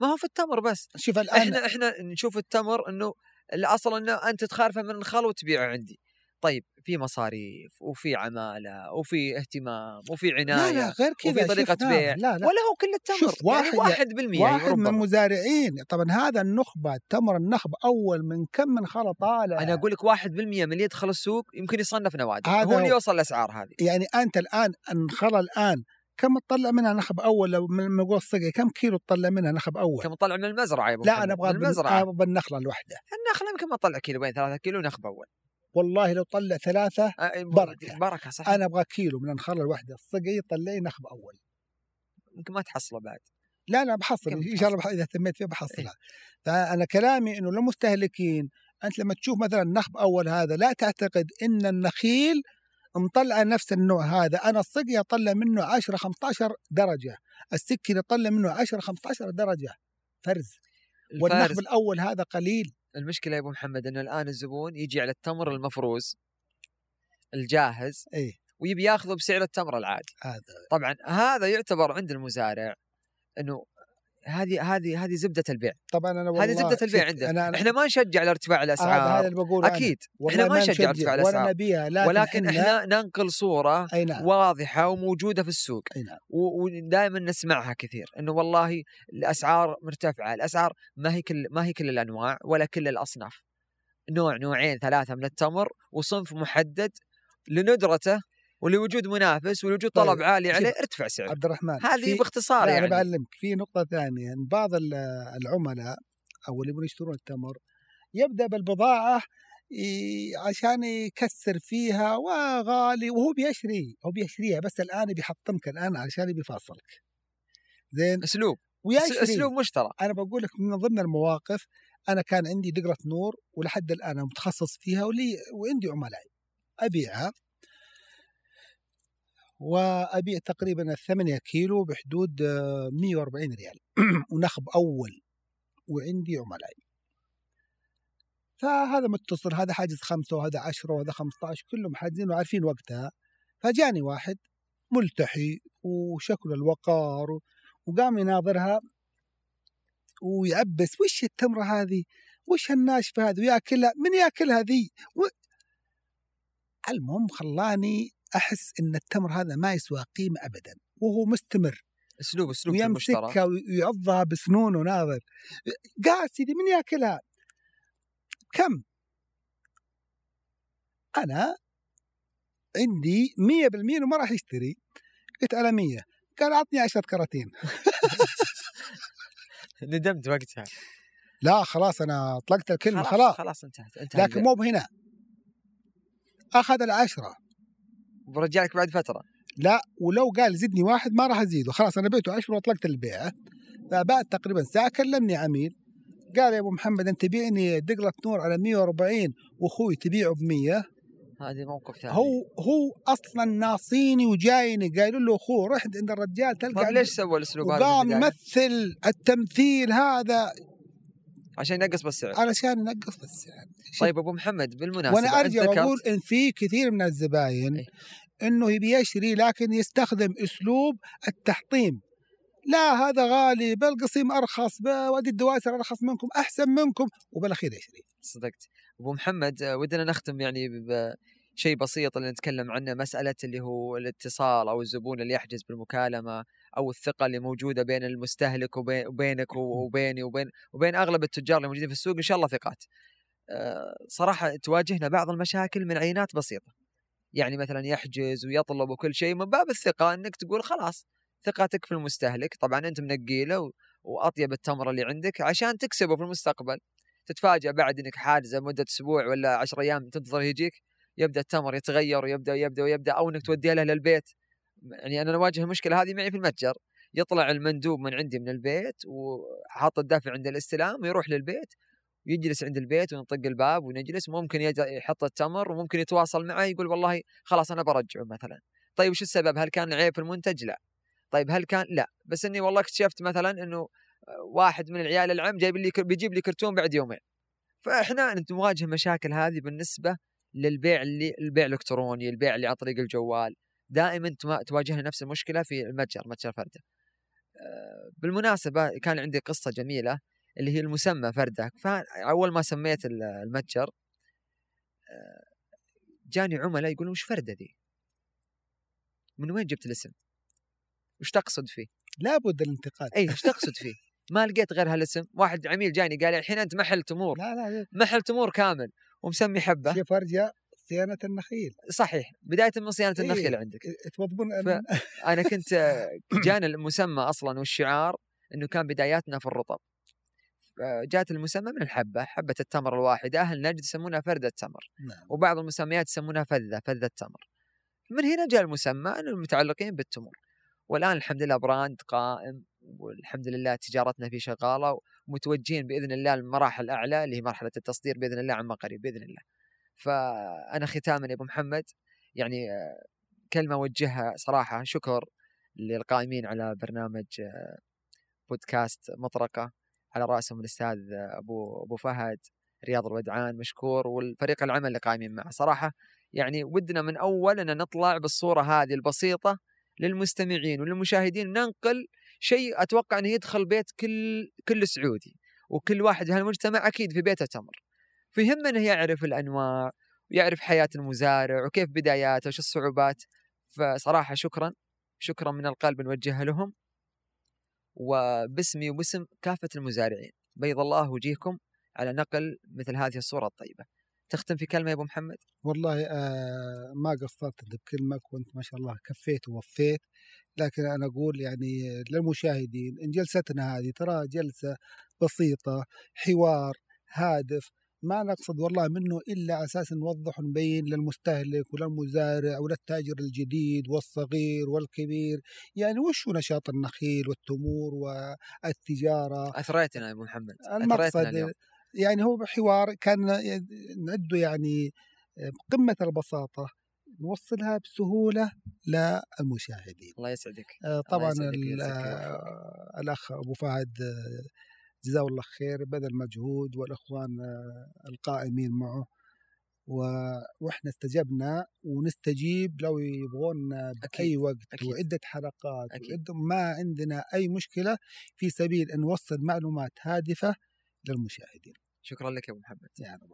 ما هو في التمر بس شوف الآن إحنا إحنا نشوف التمر إنه الاصل إنه أنت تخارفه من الخل وتبيعه عندي. طيب في مصاريف وفي عمالة وفي اهتمام وفي عنايه لا لا غير كذا. وفي طريقة بيع لا لا. ولا هو كل التمر شوف، واحد يعني واحد بالمية واحد من. المزارعين. طبعا هذا النخبة تمر النخب أول من كم من خلا طالع. أنا أقول لك واحد بالمية من اللي يدخل السوق يمكن يصنف نوادر هذا هو. اللي. يوصل الأسعار هذه. يعني أنت الآن النخله الآن كم تطلع منها نخب أول لو من الصقي كم كيلو تطلع منها نخب أول؟ كم طلع من المزرعة يا أبو لا. أنا أبغى المزرعة. أبغى بالنخلة الواحده النخلة يمكن ما تطلع كيلو بين ثلاثة كيلو نخبه أول. والله لو طلع ثلاثة آه، بركة. بركة صح أنا أبغى كيلو من النخلة الواحده الصقي يطلع لي نخب أول. يمكن ما تحصله بعد. لا لا بحصل. إن شاء الله إذا اهتميت فيه بحصلها. فأنا كلامي إنه للمستهلكين أنت لما تشوف مثلا نخب أول هذا لا تعتقد إن النخيل مطلع نفس النوع هذا. أنا الصقي اطلع منه 10 15 درجة. السكر يطلع منه 10 15 درجة. فرز. والنخب الأول هذا قليل. المشكلة يا أبو محمد إنه الآن الزبون يجي على التمر المفروز. الجاهز. إي. ويبي ياخذه بسعر التمر العادي. هذا. طبعا هذا يعتبر عند المزارع إنه هذه هذه هذه زبدة البيع. طبعا أنا والله هذه زبدة البيع عنده أنا أنا إحنا ما نشجع على ارتفاع هذا هذا الاسعار اللي بقوله. أكيد. إحنا ما نشجع ارتفاع ولا الأسعار. نبيها لكن, ولكن إحنا ننقل صورة أي نعم. واضحة وموجودة في السوق. أي نعم. ودائما نسمعها كثير إنه والله الأسعار مرتفعة، الأسعار ما هي كل ما هي كل الأنواع ولا كل الأصناف. نوع نوعين ثلاثة من التمر وصنف محدد لندرته ولوجود منافس ولوجود طلب طيب، عالي شوف، عليه ارتفع سعره. عبد الرحمن هذه باختصار يعني أنا بعلمك في نقطة ثانية إن بعض ال- العملاء أو اللي يبغون يشترون التمر يبدأ بالبضاعة عشان يكسر فيها وغالي وهو بيشري هو بيشريها بس الآن بيحطمك الآن عشان بيفاصلك زين؟ أسلوب ويشري أسلوب مشترى. أنا بقول لك من ضمن المواقف أنا كان عندي دقرة نور ولحد الآن أنا متخصص فيها ولي وعندي عملاء. أبيعها. وأبيع تقريبا الثمانية كيلو بحدود آه، 140 ريال. ونخب أول وعندي عملاء. فهذا متصل هذا حاجز خمسة وهذا عشرة وهذا 15 كلهم حاجزين وعارفين وقتها. فجاني واحد ملتحي وشكله الوقار وقام يناظرها ويعبس وش التمرة هذه؟ وش الناشفة هذه؟ وياكلها من ياكلها ذي؟ و... المهم خلاني أحس أن التمر هذا ما يسوى قيمة أبدا وهو مستمر. اسلوب أسلوب ويمسكها ويعضها بسنونه ناظر قاعد سيدي من ياكلها؟ كم؟ أنا عندي 100% وما راح يشتري. قلت على 100 قال أعطني 10 كراتين. ندمت وقتها. لا خلاص أنا أطلقت الكلمة خلاص خلاص. انتهت انتهى. لكن مو بهنا. أخذ العشرة ورجعك بعد فترة. لا ولو قال زدني واحد ما راح أزيده. خلاص أنا بعته 10 وأطلقت البيعه فبعد تقريبا ساعة كلمني عميل. قال يا أبو محمد أنت بيعني دقلة نور على 140 وأخوي تبيعه ب 100 هذه موقف ثاني. هو هو أصلا ناصيني وجايني. قالوا له أخوه رحت عند الرجال تلقى طيب ليش سوى الاسلوب هذا وقام البداية؟ يمثل التمثيل هذا عشان ينقص بالسعر علشان ينقص بس يعني طيب أبو محمد بالمناسبة وأنا أرجع وأقول إن في كثير من الزباين إيه. إنه يبي يشتري لكن يستخدم أسلوب التحطيم. لا هذا غالي بالقصيم أرخص وادي الدواسر أرخص منكم أحسن منكم وبالأخير يشتري. صدقت. أبو محمد آه، ودنا نختم يعني بشيء بسيط اللي نتكلم عنه مسألة اللي هو الاتصال أو الزبون اللي يحجز بالمكالمة. أو الثقة اللي موجودة بين المستهلك وبين وبينك وبيني وبين وبين أغلب التجار اللي موجودين في السوق إن شاء الله ثقات. آه، صراحة تواجهنا بعض المشاكل من عينات بسيطة. يعني مثلا يحجز ويطلب وكل شيء من باب الثقة إنك تقول خلاص ثقتك في المستهلك، طبعا أنت منقي له وأطيب التمر اللي عندك عشان تكسبه في المستقبل. تتفاجأ بعد إنك حاجزه مدة أسبوع ولا 10 أيام تنتظر يجيك يبدأ التمر يتغير ويبدأ يبدا ويبدأ أو إنك توديه له للبيت يعني أنا أواجه المشكلة هذه معي في المتجر. يطلع المندوب من عندي من البيت وحاط الدافع عند الاستلام ويروح للبيت ويجلس عند البيت ونطق الباب ونجلس ممكن يحط التمر وممكن يتواصل معي يقول والله خلاص أنا برجعه مثلا. طيب وش السبب؟ هل كان عيب في المنتج؟ لا. طيب هل كان؟ لا. بس إني والله اكتشفت مثلا إنه واحد من العيال العم جايب لي بيجيب لي كرتون بعد يومين. فإحنا نواجه مشاكل هذه بالنسبة للبيع اللي البيع الإلكتروني البيع اللي عن طريق الجوال. دائما تواجهنا نفس المشكلة في المتجر متجر فردة. آه، بالمناسبة كان عندي قصة جميلة اللي هي المسمى فردة. فأول ما سميت ال- المتجر آه، جاني عملاء يقولون وش فردة ذي؟ من وين جبت الاسم؟ وش تقصد فيه؟ لابد الانتقاد. اي إيش تقصد فيه؟ ما لقيت غير هالاسم. واحد عميل جاني قال الحين أنت محل تمور. لا لا محل تمور كامل. ومسمي حبة. شوف ارجع صيانة النخيل صحيح بداية من صيانة إيه. النخيل عندك توضبون ف- أنا كنت آه، جانا المسمى أصلا والشعار إنه كان بداياتنا في الرطب جات المسمى من الحبة حبة التمر الواحدة أهل نجد يسمونها فردة تمر نعم. وبعض المسميات يسمونها فذة فذة تمر من هنا جاء المسمى إنه المتعلقين بالتمور والآن الحمد لله براند قائم والحمد لله تجارتنا فيه شغالة ومتوجهين بإذن الله لمراحل اعلى اللي هي مرحلة التصدير بإذن الله عما قريب بإذن الله. فأنا ختاما يا أبو محمد يعني كلمة أوجهها صراحة شكر للقائمين على برنامج بودكاست مطرقة. على رأسهم الأستاذ أبو أبو فهد رياض الودعان مشكور والفريق العمل اللي قايمين معه. صراحة يعني ودنا من أول أن نطلع بالصورة هذه البسيطة للمستمعين وللمشاهدين. ننقل شيء أتوقع أنه يدخل بيت كل كل سعودي وكل واحد في هالمجتمع أكيد في بيته تمر. فيهمنا انه يعرف الانواع ويعرف حياة المزارع وكيف بداياته وش الصعوبات. فصراحة شكرا شكرا من القلب نوجهها لهم. وباسمي وباسم كافة المزارعين. بيض الله وجيهكم على نقل مثل هذه الصورة الطيبة. تختم في كلمة يا أبو محمد؟ والله آه ما قصرت انت بكلمة كنت ما شاء الله كفيت ووفيت. لكن أنا أقول يعني للمشاهدين إن جلستنا هذه ترى جلسة بسيطة حوار هادف ما نقصد والله منه إلا أساس نوضح ونبين للمستهلك وللمزارع وللتاجر الجديد والصغير والكبير يعني وش هو نشاط النخيل والتمور والتجارة أثريتنا يا ابو محمد المقصد يعني هو حوار كان نعده يعني بقمة البساطة نوصلها بسهولة للمشاهدين. الله يسعدك. طبعا الله يسعدك الأخ أبو فهد جزاه الله خير بذل مجهود والإخوان القائمين معه وإحنا استجبنا ونستجيب لو يبغون بأي وقت أكيد. وعدة حلقات أكيد. ما عندنا أي مشكلة في سبيل إن نوصل معلومات هادفة للمشاهدين. شكرا لك يا أبو محمد. يعني